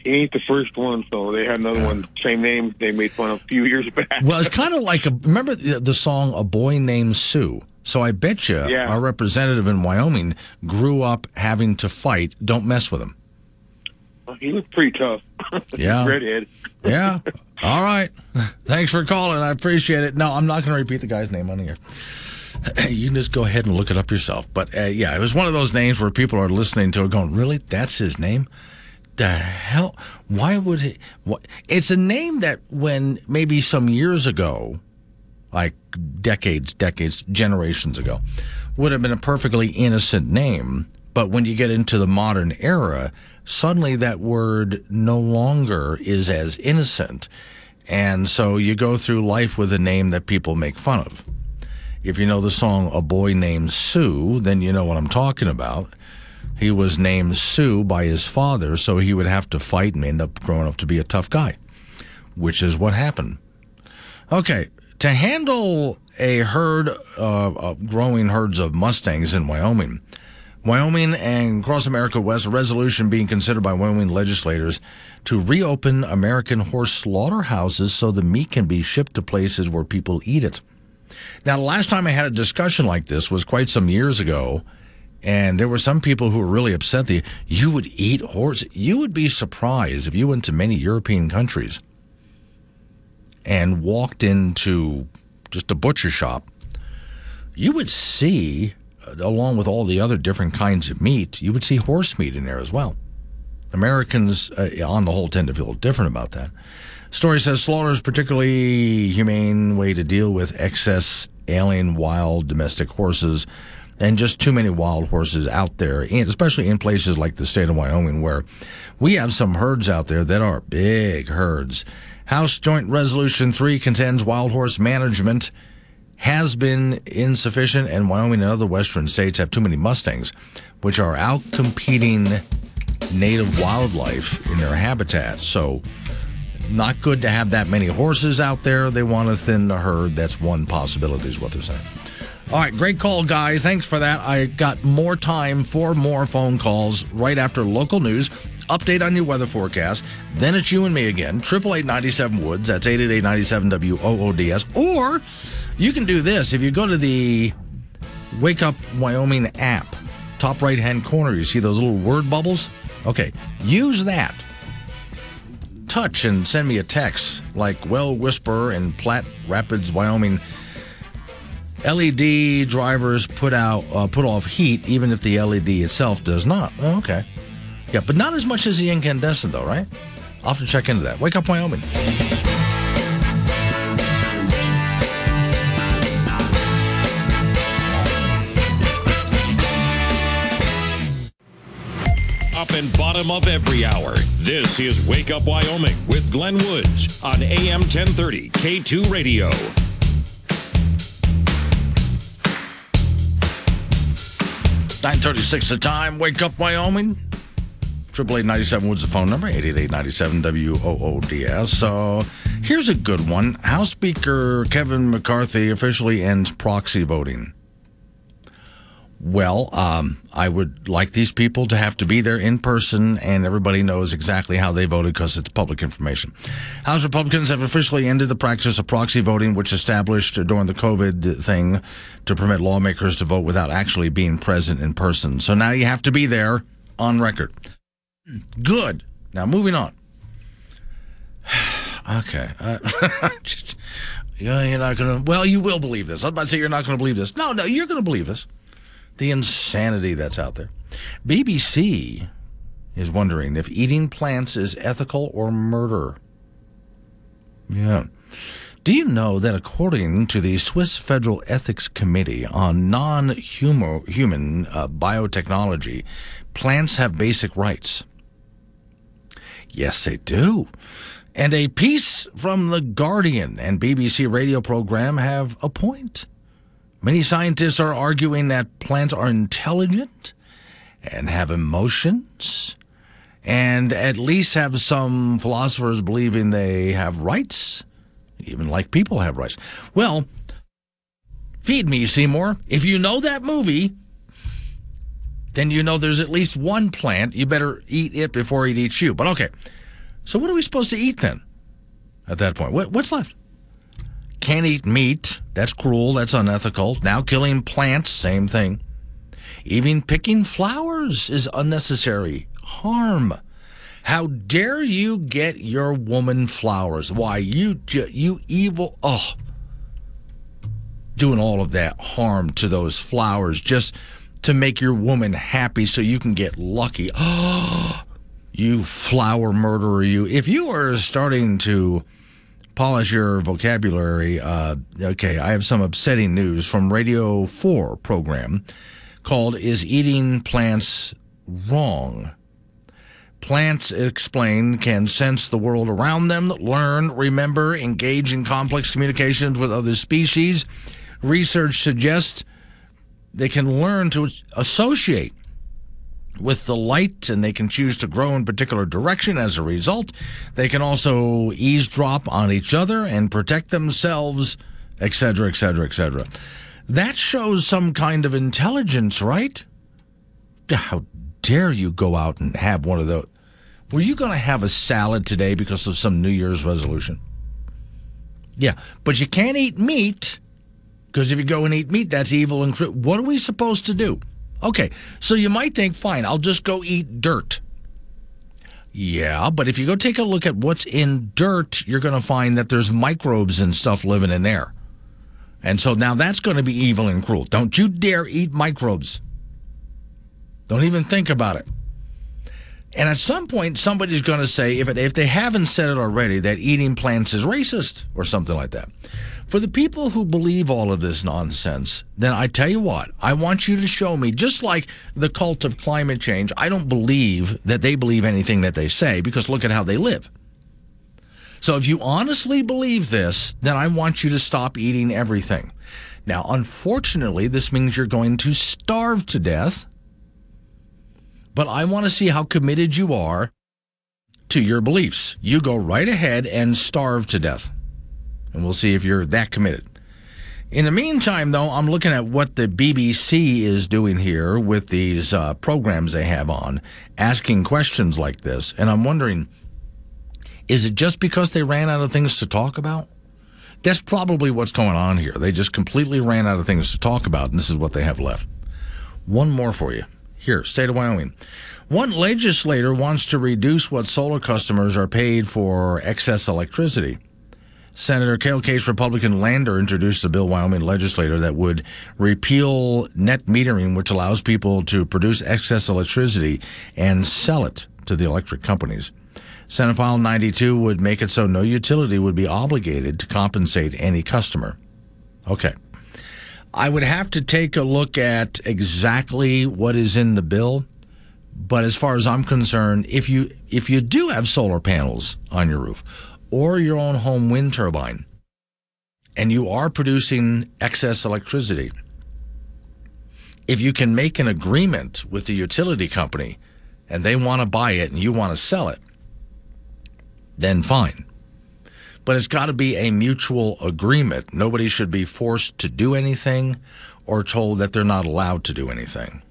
Speaker 28: he ain't the first one, so they had another one, same name. They made fun of a few years back.
Speaker 1: Well, it's kind of like a remember the, the song "A Boy Named Sue." So I bet you
Speaker 28: Yeah.
Speaker 1: our representative in Wyoming grew up having to fight. Don't mess with him.
Speaker 28: He looked pretty tough. <laughs>
Speaker 1: Yeah.
Speaker 28: redhead.
Speaker 1: Yeah. <laughs> All right. Thanks for calling. I appreciate it. No, I'm not going to repeat the guy's name on here. <clears throat> You can just go ahead and look it up yourself. But uh, yeah, it was one of those names where people are listening to it going, really? That's his name? The hell? Why would he? What? It's a name that when maybe some years ago, like decades, decades, generations ago, would have been a perfectly innocent name. But when you get into the modern era, suddenly that word no longer is as innocent. And so you go through life with a name that people make fun of. If you know the song A Boy Named Sue, then you know what I'm talking about. he was named Sue by his father, so he would have to fight and end up growing up to be a tough guy, which is what happened. Okay, to handle a herd, uh, uh, growing herds of Mustangs in Wyoming, Wyoming and Cross America West, a resolution being considered by Wyoming legislators to reopen American horse slaughterhouses so the meat can be shipped to places where people eat it. Now, the last time I had a discussion like this was quite some years ago, and there were some people who were really upset that you would eat horse. You would be surprised if you went to many European countries and walked into just a butcher shop, you would see, along with all the other different kinds of meat, you would see horse meat in there as well. Americans, uh, on the whole, tend to feel different about that. Story says slaughter is particularly humane way to deal with excess alien wild domestic horses and just too many wild horses out there, especially in places like the state of Wyoming, where we have some herds out there that are big herds. House Joint Resolution 3 contends wild horse management has been insufficient, and Wyoming and other western states have too many Mustangs, which are out competing native wildlife in their habitat. So, not good to have that many horses out there. They want to thin the herd. That's one possibility, is what they're saying. All right, great call, guys. Thanks for that. I got more time for more phone calls right after local news update on your weather forecast. Then it's you and me again. Triple eight ninety seven Woods. That's eight eight eight ninety seven W O O D S. Or you can do this if you go to the Wake Up Wyoming app, top right hand corner. You see those little word bubbles. Okay, use that. Touch and send me a text like Well Whisper in Platte Rapids, Wyoming. LED drivers put out uh, put off heat even if the LED itself does not. Oh, okay. Yeah, but not as much as the incandescent, though, right? I'll have to check into that. Wake up, Wyoming.
Speaker 18: And bottom of every hour. This is Wake Up Wyoming with Glenn Woods on AM 1030 K2 Radio.
Speaker 1: Nine thirty-six the time. Wake up, Wyoming. Triple eight ninety seven was the phone number. Eight eight eight ninety seven W O O D S. So here's a good one. House Speaker Kevin McCarthy officially ends proxy voting. Well, um, I would like these people to have to be there in person, and everybody knows exactly how they voted because it's public information. House Republicans have officially ended the practice of proxy voting, which established during the COVID thing to permit lawmakers to vote without actually being present in person. So now you have to be there on record. Good. Now moving on. <sighs> okay. Uh, just, <laughs> yeah, you're not gonna. Well, you will believe this. I'm about to say you're not gonna believe this. No, no, you're gonna believe this. The insanity that's out there. BBC is wondering if eating plants is ethical or murder. Yeah. Do you know that according to the Swiss Federal Ethics Committee on Non Human uh, Biotechnology, plants have basic rights? Yes, they do. And a piece from The Guardian and BBC radio program have a point. Many scientists are arguing that plants are intelligent and have emotions, and at least have some philosophers believing they have rights, even like people have rights. Well, feed me, Seymour. If you know that movie, then you know there's at least one plant. You better eat it before it eats you. But okay, so what are we supposed to eat then at that point? What, what's left? Can't eat meat. That's cruel. That's unethical. Now killing plants, same thing. Even picking flowers is unnecessary harm. How dare you get your woman flowers? Why you you evil oh doing all of that harm to those flowers just to make your woman happy so you can get lucky. Oh, <gasps> you flower murderer you. If you are starting to polish your vocabulary, uh, okay, I have some upsetting news from Radio 4 program called Is Eating Plants Wrong? Plants, explain, can sense the world around them, learn, remember, engage in complex communications with other species. Research suggests they can learn to associate with the light and they can choose to grow in particular direction as a result. They can also eavesdrop on each other and protect themselves, etc., etc., etc. That shows some kind of intelligence, right? How dare you go out and have one of those? Were you going to have a salad today because of some New Year's resolution? Yeah, but you can't eat meat because if you go and eat meat, that's evil and what are we supposed to do? Okay, so you might think, fine, I'll just go eat dirt. Yeah, but if you go take a look at what's in dirt, you're going to find that there's microbes and stuff living in there. And so now that's going to be evil and cruel. Don't you dare eat microbes. Don't even think about it. And at some point, somebody's going to say, if, it, if they haven't said it already, that eating plants is racist or something like that. For the people who believe all of this nonsense, then I tell you what, I want you to show me, just like the cult of climate change, I don't believe that they believe anything that they say because look at how they live. So if you honestly believe this, then I want you to stop eating everything. Now, unfortunately, this means you're going to starve to death but I want to see how committed you are to your beliefs. You go right ahead and starve to death. And we'll see if you're that committed. In the meantime, though, I'm looking at what the BBC is doing here with these uh, programs they have on, asking questions like this. And I'm wondering is it just because they ran out of things to talk about? That's probably what's going on here. They just completely ran out of things to talk about, and this is what they have left. One more for you. Here, state of Wyoming. One legislator wants to reduce what solar customers are paid for excess electricity. Senator Cale Case Republican Lander introduced a bill, Wyoming legislator, that would repeal net metering, which allows people to produce excess electricity and sell it to the electric companies. Senate File 92 would make it so no utility would be obligated to compensate any customer. Okay. I would have to take a look at exactly what is in the bill. But as far as I'm concerned, if you if you do have solar panels on your roof or your own home wind turbine and you are producing excess electricity, if you can make an agreement with the utility company and they want to buy it and you want to sell it, then fine but it's got to be a mutual agreement. Nobody should be forced to do anything or told that they're not allowed to do anything.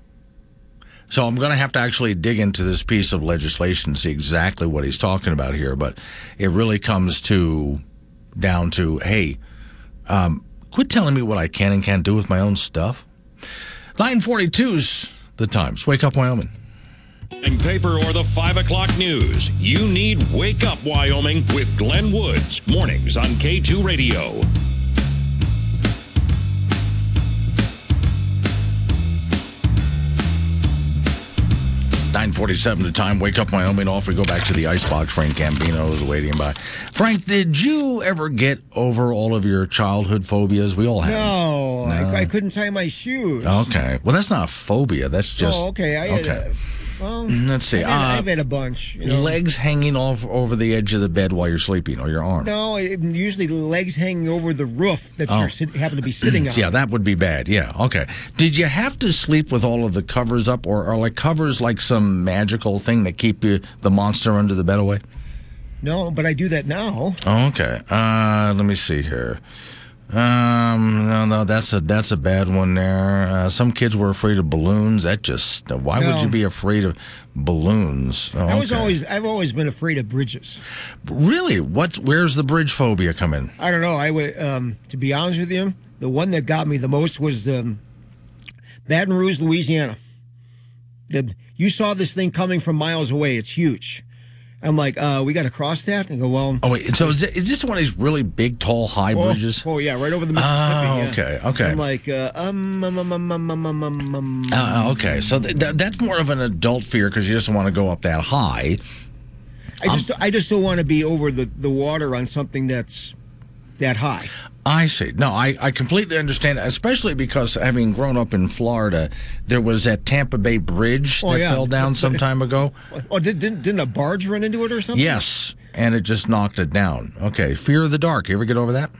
Speaker 1: So I'm going to have to actually dig into this piece of legislation to see exactly what he's talking about here. But it really comes to down to, hey, um, quit telling me what I can and can't do with my own stuff. 942's the times. Wake up, Wyoming
Speaker 18: paper or the 5 o'clock news. You need Wake Up Wyoming with Glenn Woods. Mornings on K2 Radio.
Speaker 1: 947 the time. Wake up, Wyoming. Off we go back to the icebox. Frank Gambino is waiting by. Frank, did you ever get over all of your childhood phobias? We all have.
Speaker 12: No, no. I, I, couldn't tie my shoes.
Speaker 1: Okay. Well, that's not a phobia. That's just.
Speaker 12: Oh, okay. I okay. Had, well,
Speaker 1: let's see.
Speaker 12: I've had, uh, I've had a bunch. You know?
Speaker 1: Legs hanging off over the edge of the bed while you're sleeping, or your arm.
Speaker 12: No, usually legs hanging over the roof that oh. you sit, happen to be sitting <clears throat> on.
Speaker 1: yeah, that would be bad. Yeah. Okay. Did you have to sleep with all of the covers up, or are like covers like some magical thing that keep you the monster under the bed away?
Speaker 12: No, but I do that now.
Speaker 1: Oh, okay. Uh, let me see here. Um, no, no, that's a that's a bad one there. Uh, some kids were afraid of balloons. That just why no. would you be afraid of balloons?
Speaker 12: Oh, I was okay. always I've always been afraid of bridges.
Speaker 1: Really? What? Where's the bridge phobia come in?
Speaker 12: I don't know. I would um, to be honest with you, the one that got me the most was the um, Baton Rouge, Louisiana. The you saw this thing coming from miles away. It's huge. I'm like, uh, we got to cross that and go. Well,
Speaker 1: oh wait, so is, it, is this one of these really big, tall, high
Speaker 12: oh,
Speaker 1: bridges?
Speaker 12: Oh yeah, right over the Mississippi.
Speaker 1: Oh,
Speaker 12: yeah.
Speaker 1: okay, okay.
Speaker 12: I'm like, uh, um, um, um, um, um, um, um, um.
Speaker 1: Uh, okay, so th- th- that's more of an adult fear because you just want to go up that high.
Speaker 12: I just, I just don't want to be over the the water on something that's that high.
Speaker 1: I see. No, I, I completely understand, especially because having grown up in Florida, there was that Tampa Bay Bridge oh, that yeah. fell down <laughs> some time ago.
Speaker 12: Oh, did, didn't, didn't a barge run into it or something?
Speaker 1: Yes, and it just knocked it down. Okay, fear of the dark. You ever get over that?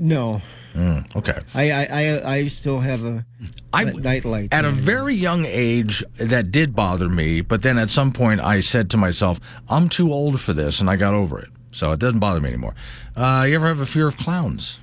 Speaker 12: No.
Speaker 1: Mm, okay.
Speaker 12: I, I, I, I still have a
Speaker 1: I-
Speaker 12: night light.
Speaker 1: At a very young age, that did bother me. But then at some point, I said to myself, I'm too old for this, and I got over it. So it doesn't bother me anymore. Uh, you ever have a fear of clowns?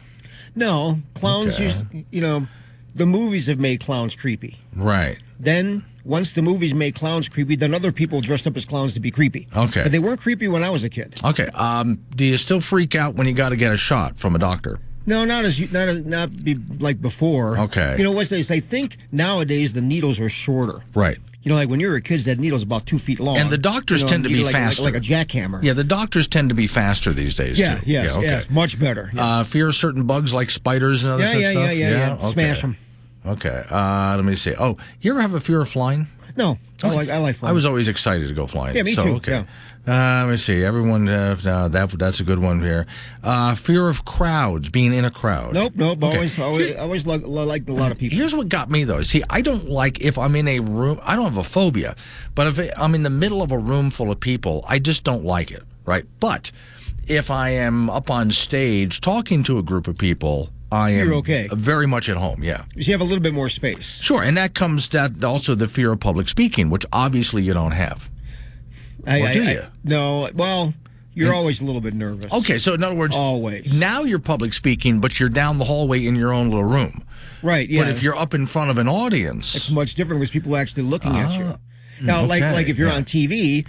Speaker 12: No, clowns.
Speaker 1: Okay.
Speaker 12: Used, you know, the movies have made clowns creepy.
Speaker 1: Right.
Speaker 12: Then once the movies made clowns creepy, then other people dressed up as clowns to be creepy.
Speaker 1: Okay.
Speaker 12: but they weren't creepy when I was a kid.
Speaker 1: Okay. Um, do you still freak out when you got to get a shot from a doctor?
Speaker 12: No, not as you- not as, not be like before.
Speaker 1: Okay.
Speaker 12: You know this? I think nowadays the needles are shorter.
Speaker 1: Right.
Speaker 12: You know, like when you were a kid, that needle's about two feet long.
Speaker 1: And the doctors
Speaker 12: You know,
Speaker 1: tend to be
Speaker 12: like, like-
Speaker 1: faster.
Speaker 12: like, a jackhammer.
Speaker 1: Yeah, the doctors tend to be faster these days.
Speaker 12: Yeah,
Speaker 1: too.
Speaker 12: yes,
Speaker 1: okay.
Speaker 12: yes, much better. Yes.
Speaker 1: Uh, fear of certain bugs like spiders and other
Speaker 12: Yeah,
Speaker 1: such
Speaker 12: yeah,
Speaker 1: stuff.
Speaker 12: yeah, yeah, yeah.
Speaker 1: Okay.
Speaker 12: them.
Speaker 1: Okay. Uh, let me see. Oh, you ever have a fear of flying?
Speaker 12: no, I like I like flying.
Speaker 1: I was always excited to go flying.
Speaker 12: Yeah, me
Speaker 1: so,
Speaker 12: too,
Speaker 1: Okay. Uh, let me see. Everyone, uh, no, that that's a good one here. Uh, fear of crowds, being in a crowd.
Speaker 12: Nope, nope.
Speaker 1: Okay.
Speaker 12: Always, always, always like, liked a lot of people.
Speaker 1: Here's what got me though. See, I don't like if I'm in a room. I don't have a phobia, but if I'm in the middle of a room full of people, I just don't like it. Right. But if I am up on stage talking to a group of people, I am
Speaker 12: You're okay.
Speaker 1: very much at home. Yeah.
Speaker 12: Because you have a little bit more space.
Speaker 1: Sure, and that comes that also the fear of public speaking, which obviously you don't have.
Speaker 12: I,
Speaker 1: Or
Speaker 12: I-
Speaker 1: do
Speaker 12: I-
Speaker 1: you?
Speaker 12: no. Well, you're always a little bit nervous.
Speaker 1: Okay, so in other words,
Speaker 12: always.
Speaker 1: now you're public speaking, but you're down the hallway in your own little room.
Speaker 12: Right. Yeah.
Speaker 1: But if you're up in front of an audience,
Speaker 12: it's much different because people are actually looking at you. Now,
Speaker 1: Ah,
Speaker 12: like like if you're
Speaker 1: yeah.
Speaker 12: on TV,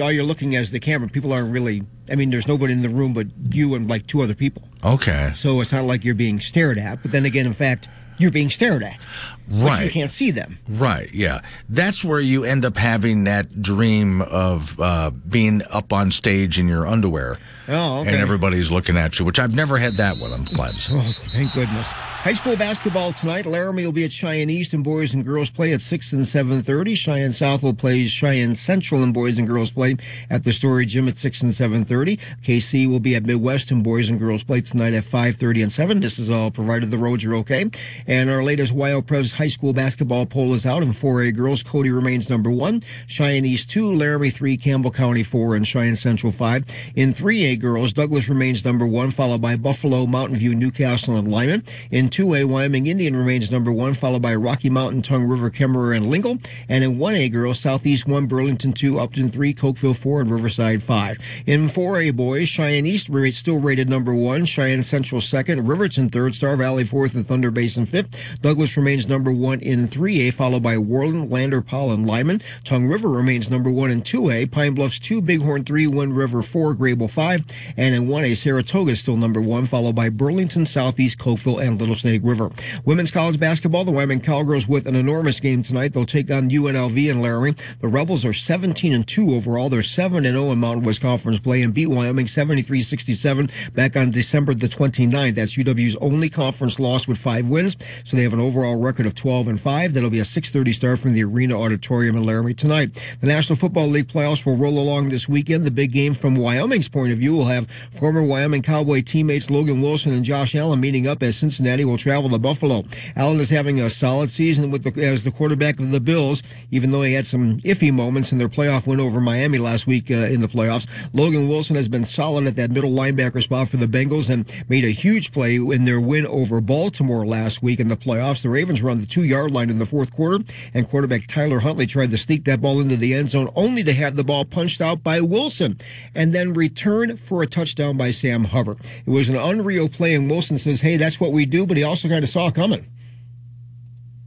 Speaker 12: all you're looking at is the camera. People aren't really. I mean, there's nobody in the room but you and like two other people.
Speaker 1: okay,
Speaker 12: So it's not like you're being stared at. But then again, in fact, you're being stared at. But you can't see them.
Speaker 1: Right, yeah. That's where you end up having that dream of uh, being up on stage in your underwear.
Speaker 12: Oh, okay.
Speaker 1: And everybody's looking at you, which I've never had that one, I'm glad.
Speaker 12: Oh, thank goodness. High school basketball tonight. Laramie will be at Cheyenne East and boys and girls play at 6 and 7.30. Cheyenne South will play Cheyenne Central and boys and girls play at the Storey Gym at 6 and 7.30. Kaycee will be at Midwest and boys and girls play tonight at 5.30 and 7. This is all provided the roads are okay. And our latest WyoPreps high school basketball poll is out. In 4A girls, Cody remains number one. Cheyenne East 2, Laramie 3, Campbell County 4, and Cheyenne Central 5. In 3A girls, Douglas remains number one, followed by Buffalo, Mountain View, Newcastle, and Lyman. In 2A, Wyoming Indian remains number one, followed by Rocky Mountain, Tongue River, Kemmerer, and Lingle. And in 1A girls, Southeast 1, Burlington 2, Upton 3, Cokeville 4, and Riverside 5. In 4A boys, Cheyenne East still rated number one, Cheyenne Central second, Riverton third, Star Valley fourth, and Thunder Basin fifth. Douglas remains number one in 3A, followed by Worland, Lander, Powell, and Lyman. Tongue River remains number one in 2A, Pine Bluffs 2, Bighorn 3, Wind River 4, Greybull 5. And in 1A, Saratoga is still number one, followed by Burlington, Southeast, Cokeville, and Little Snake River. Women's college basketball, the Wyoming Cowgirls with an enormous game tonight. They'll take on UNLV and Laramie. The Rebels are 17 and 2 overall. They're 7 and 0 in Mountain West Conference play and beat Wyoming 73 67 back on December the 29th. That's UW's only conference loss with five wins. So they have an overall record of 12 and 5. That'll be a 6:30 start from the Arena Auditorium in Laramie tonight. The National Football League playoffs will roll along this weekend. The big game from Wyoming's point of view will have former Wyoming Cowboy teammates Logan Wilson and Josh Allen meeting up as Cincinnati will travel to Buffalo. Allen is having a solid season with the, as the quarterback of the Bills, even though he had some iffy moments in their playoff win over Miami last week uh, in the playoffs. Logan Wilson has been solid at that middle linebacker spot for the Bengals and made a huge play in their win over Baltimore last week in the playoffs. The Ravens were on the two yard line in the fourth quarter, and quarterback Tyler Huntley tried to sneak that ball into the end zone only to have the ball punched out by Wilson and then returned for a touchdown by Sam Hubbard. It was an unreal play, and Wilson says, Hey, that's what we do, but he also kind of saw it coming.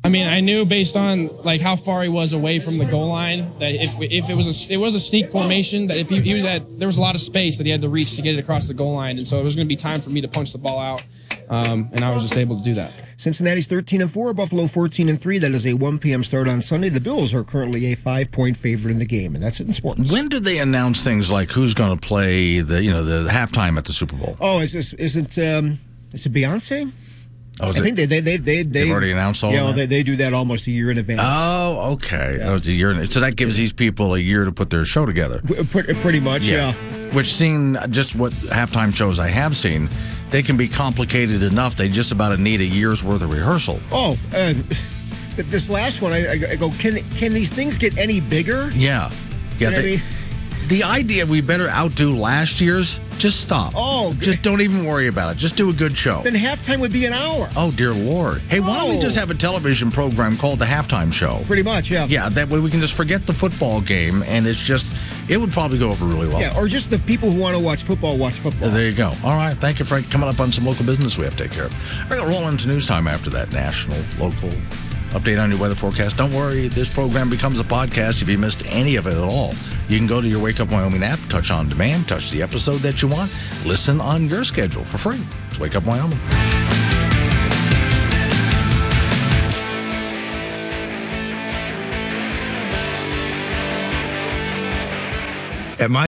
Speaker 13: I mean, I knew based on like how far he was away from the goal line that if if it was a it was a sneak formation that if he, he was at there was a lot of space that he had to reach to get it across the goal line, and so it was going to be time for me to punch the ball out, um, and I was just able to do that.
Speaker 12: Cincinnati's 13 and 4, Buffalo 14 and 3. That is a 1 p.m. start on Sunday. The Bills are currently a five point favorite in the game, and that's it in sports.
Speaker 1: When did they announce things like who's going to play the you know the halftime at the Super Bowl?
Speaker 12: Oh, is this is it um is it Beyonce?
Speaker 1: Oh,
Speaker 12: I think they they they they, they
Speaker 1: They've already announced all
Speaker 12: Yeah,
Speaker 1: of
Speaker 12: well,
Speaker 1: that?
Speaker 12: they, they do that almost a year in advance.
Speaker 1: Oh, okay. Oh, it's a year. So that gives these people a year to put their show together.
Speaker 12: Pretty, pretty much, yeah.
Speaker 1: Which, seeing just what halftime shows I have seen, they can be complicated enough. They just about need a year's worth of rehearsal.
Speaker 12: Oh, uh, <laughs> this last one, I, I go, can can these things get any bigger?
Speaker 1: Yeah, yeah.
Speaker 12: You know what I mean?
Speaker 1: The idea we better outdo last year's Just stop.
Speaker 12: Oh,
Speaker 1: just don't even worry about it. Just do a good show.
Speaker 12: Then halftime would be an hour.
Speaker 1: Oh dear lord! Hey, why don't we
Speaker 12: Oh.
Speaker 1: just have a television program called the halftime show?
Speaker 12: Pretty much, yeah.
Speaker 1: Yeah, that way we can just forget the football game, and it's just it would probably go over really well.
Speaker 12: Yeah, or just the people who want to watch football watch football.
Speaker 1: There you go. All right. Thank you, Frank. Coming up on some local business we have to take care of. We're going to roll into news time after that national, local update on your weather forecast. Don't worry, this program becomes a podcast if you missed any of it at all. You can go to your Wake Up Wyoming app, touch on demand, touch the episode that you want, listen on your schedule for free. It's Wake Up Wyoming.
Speaker 29: At my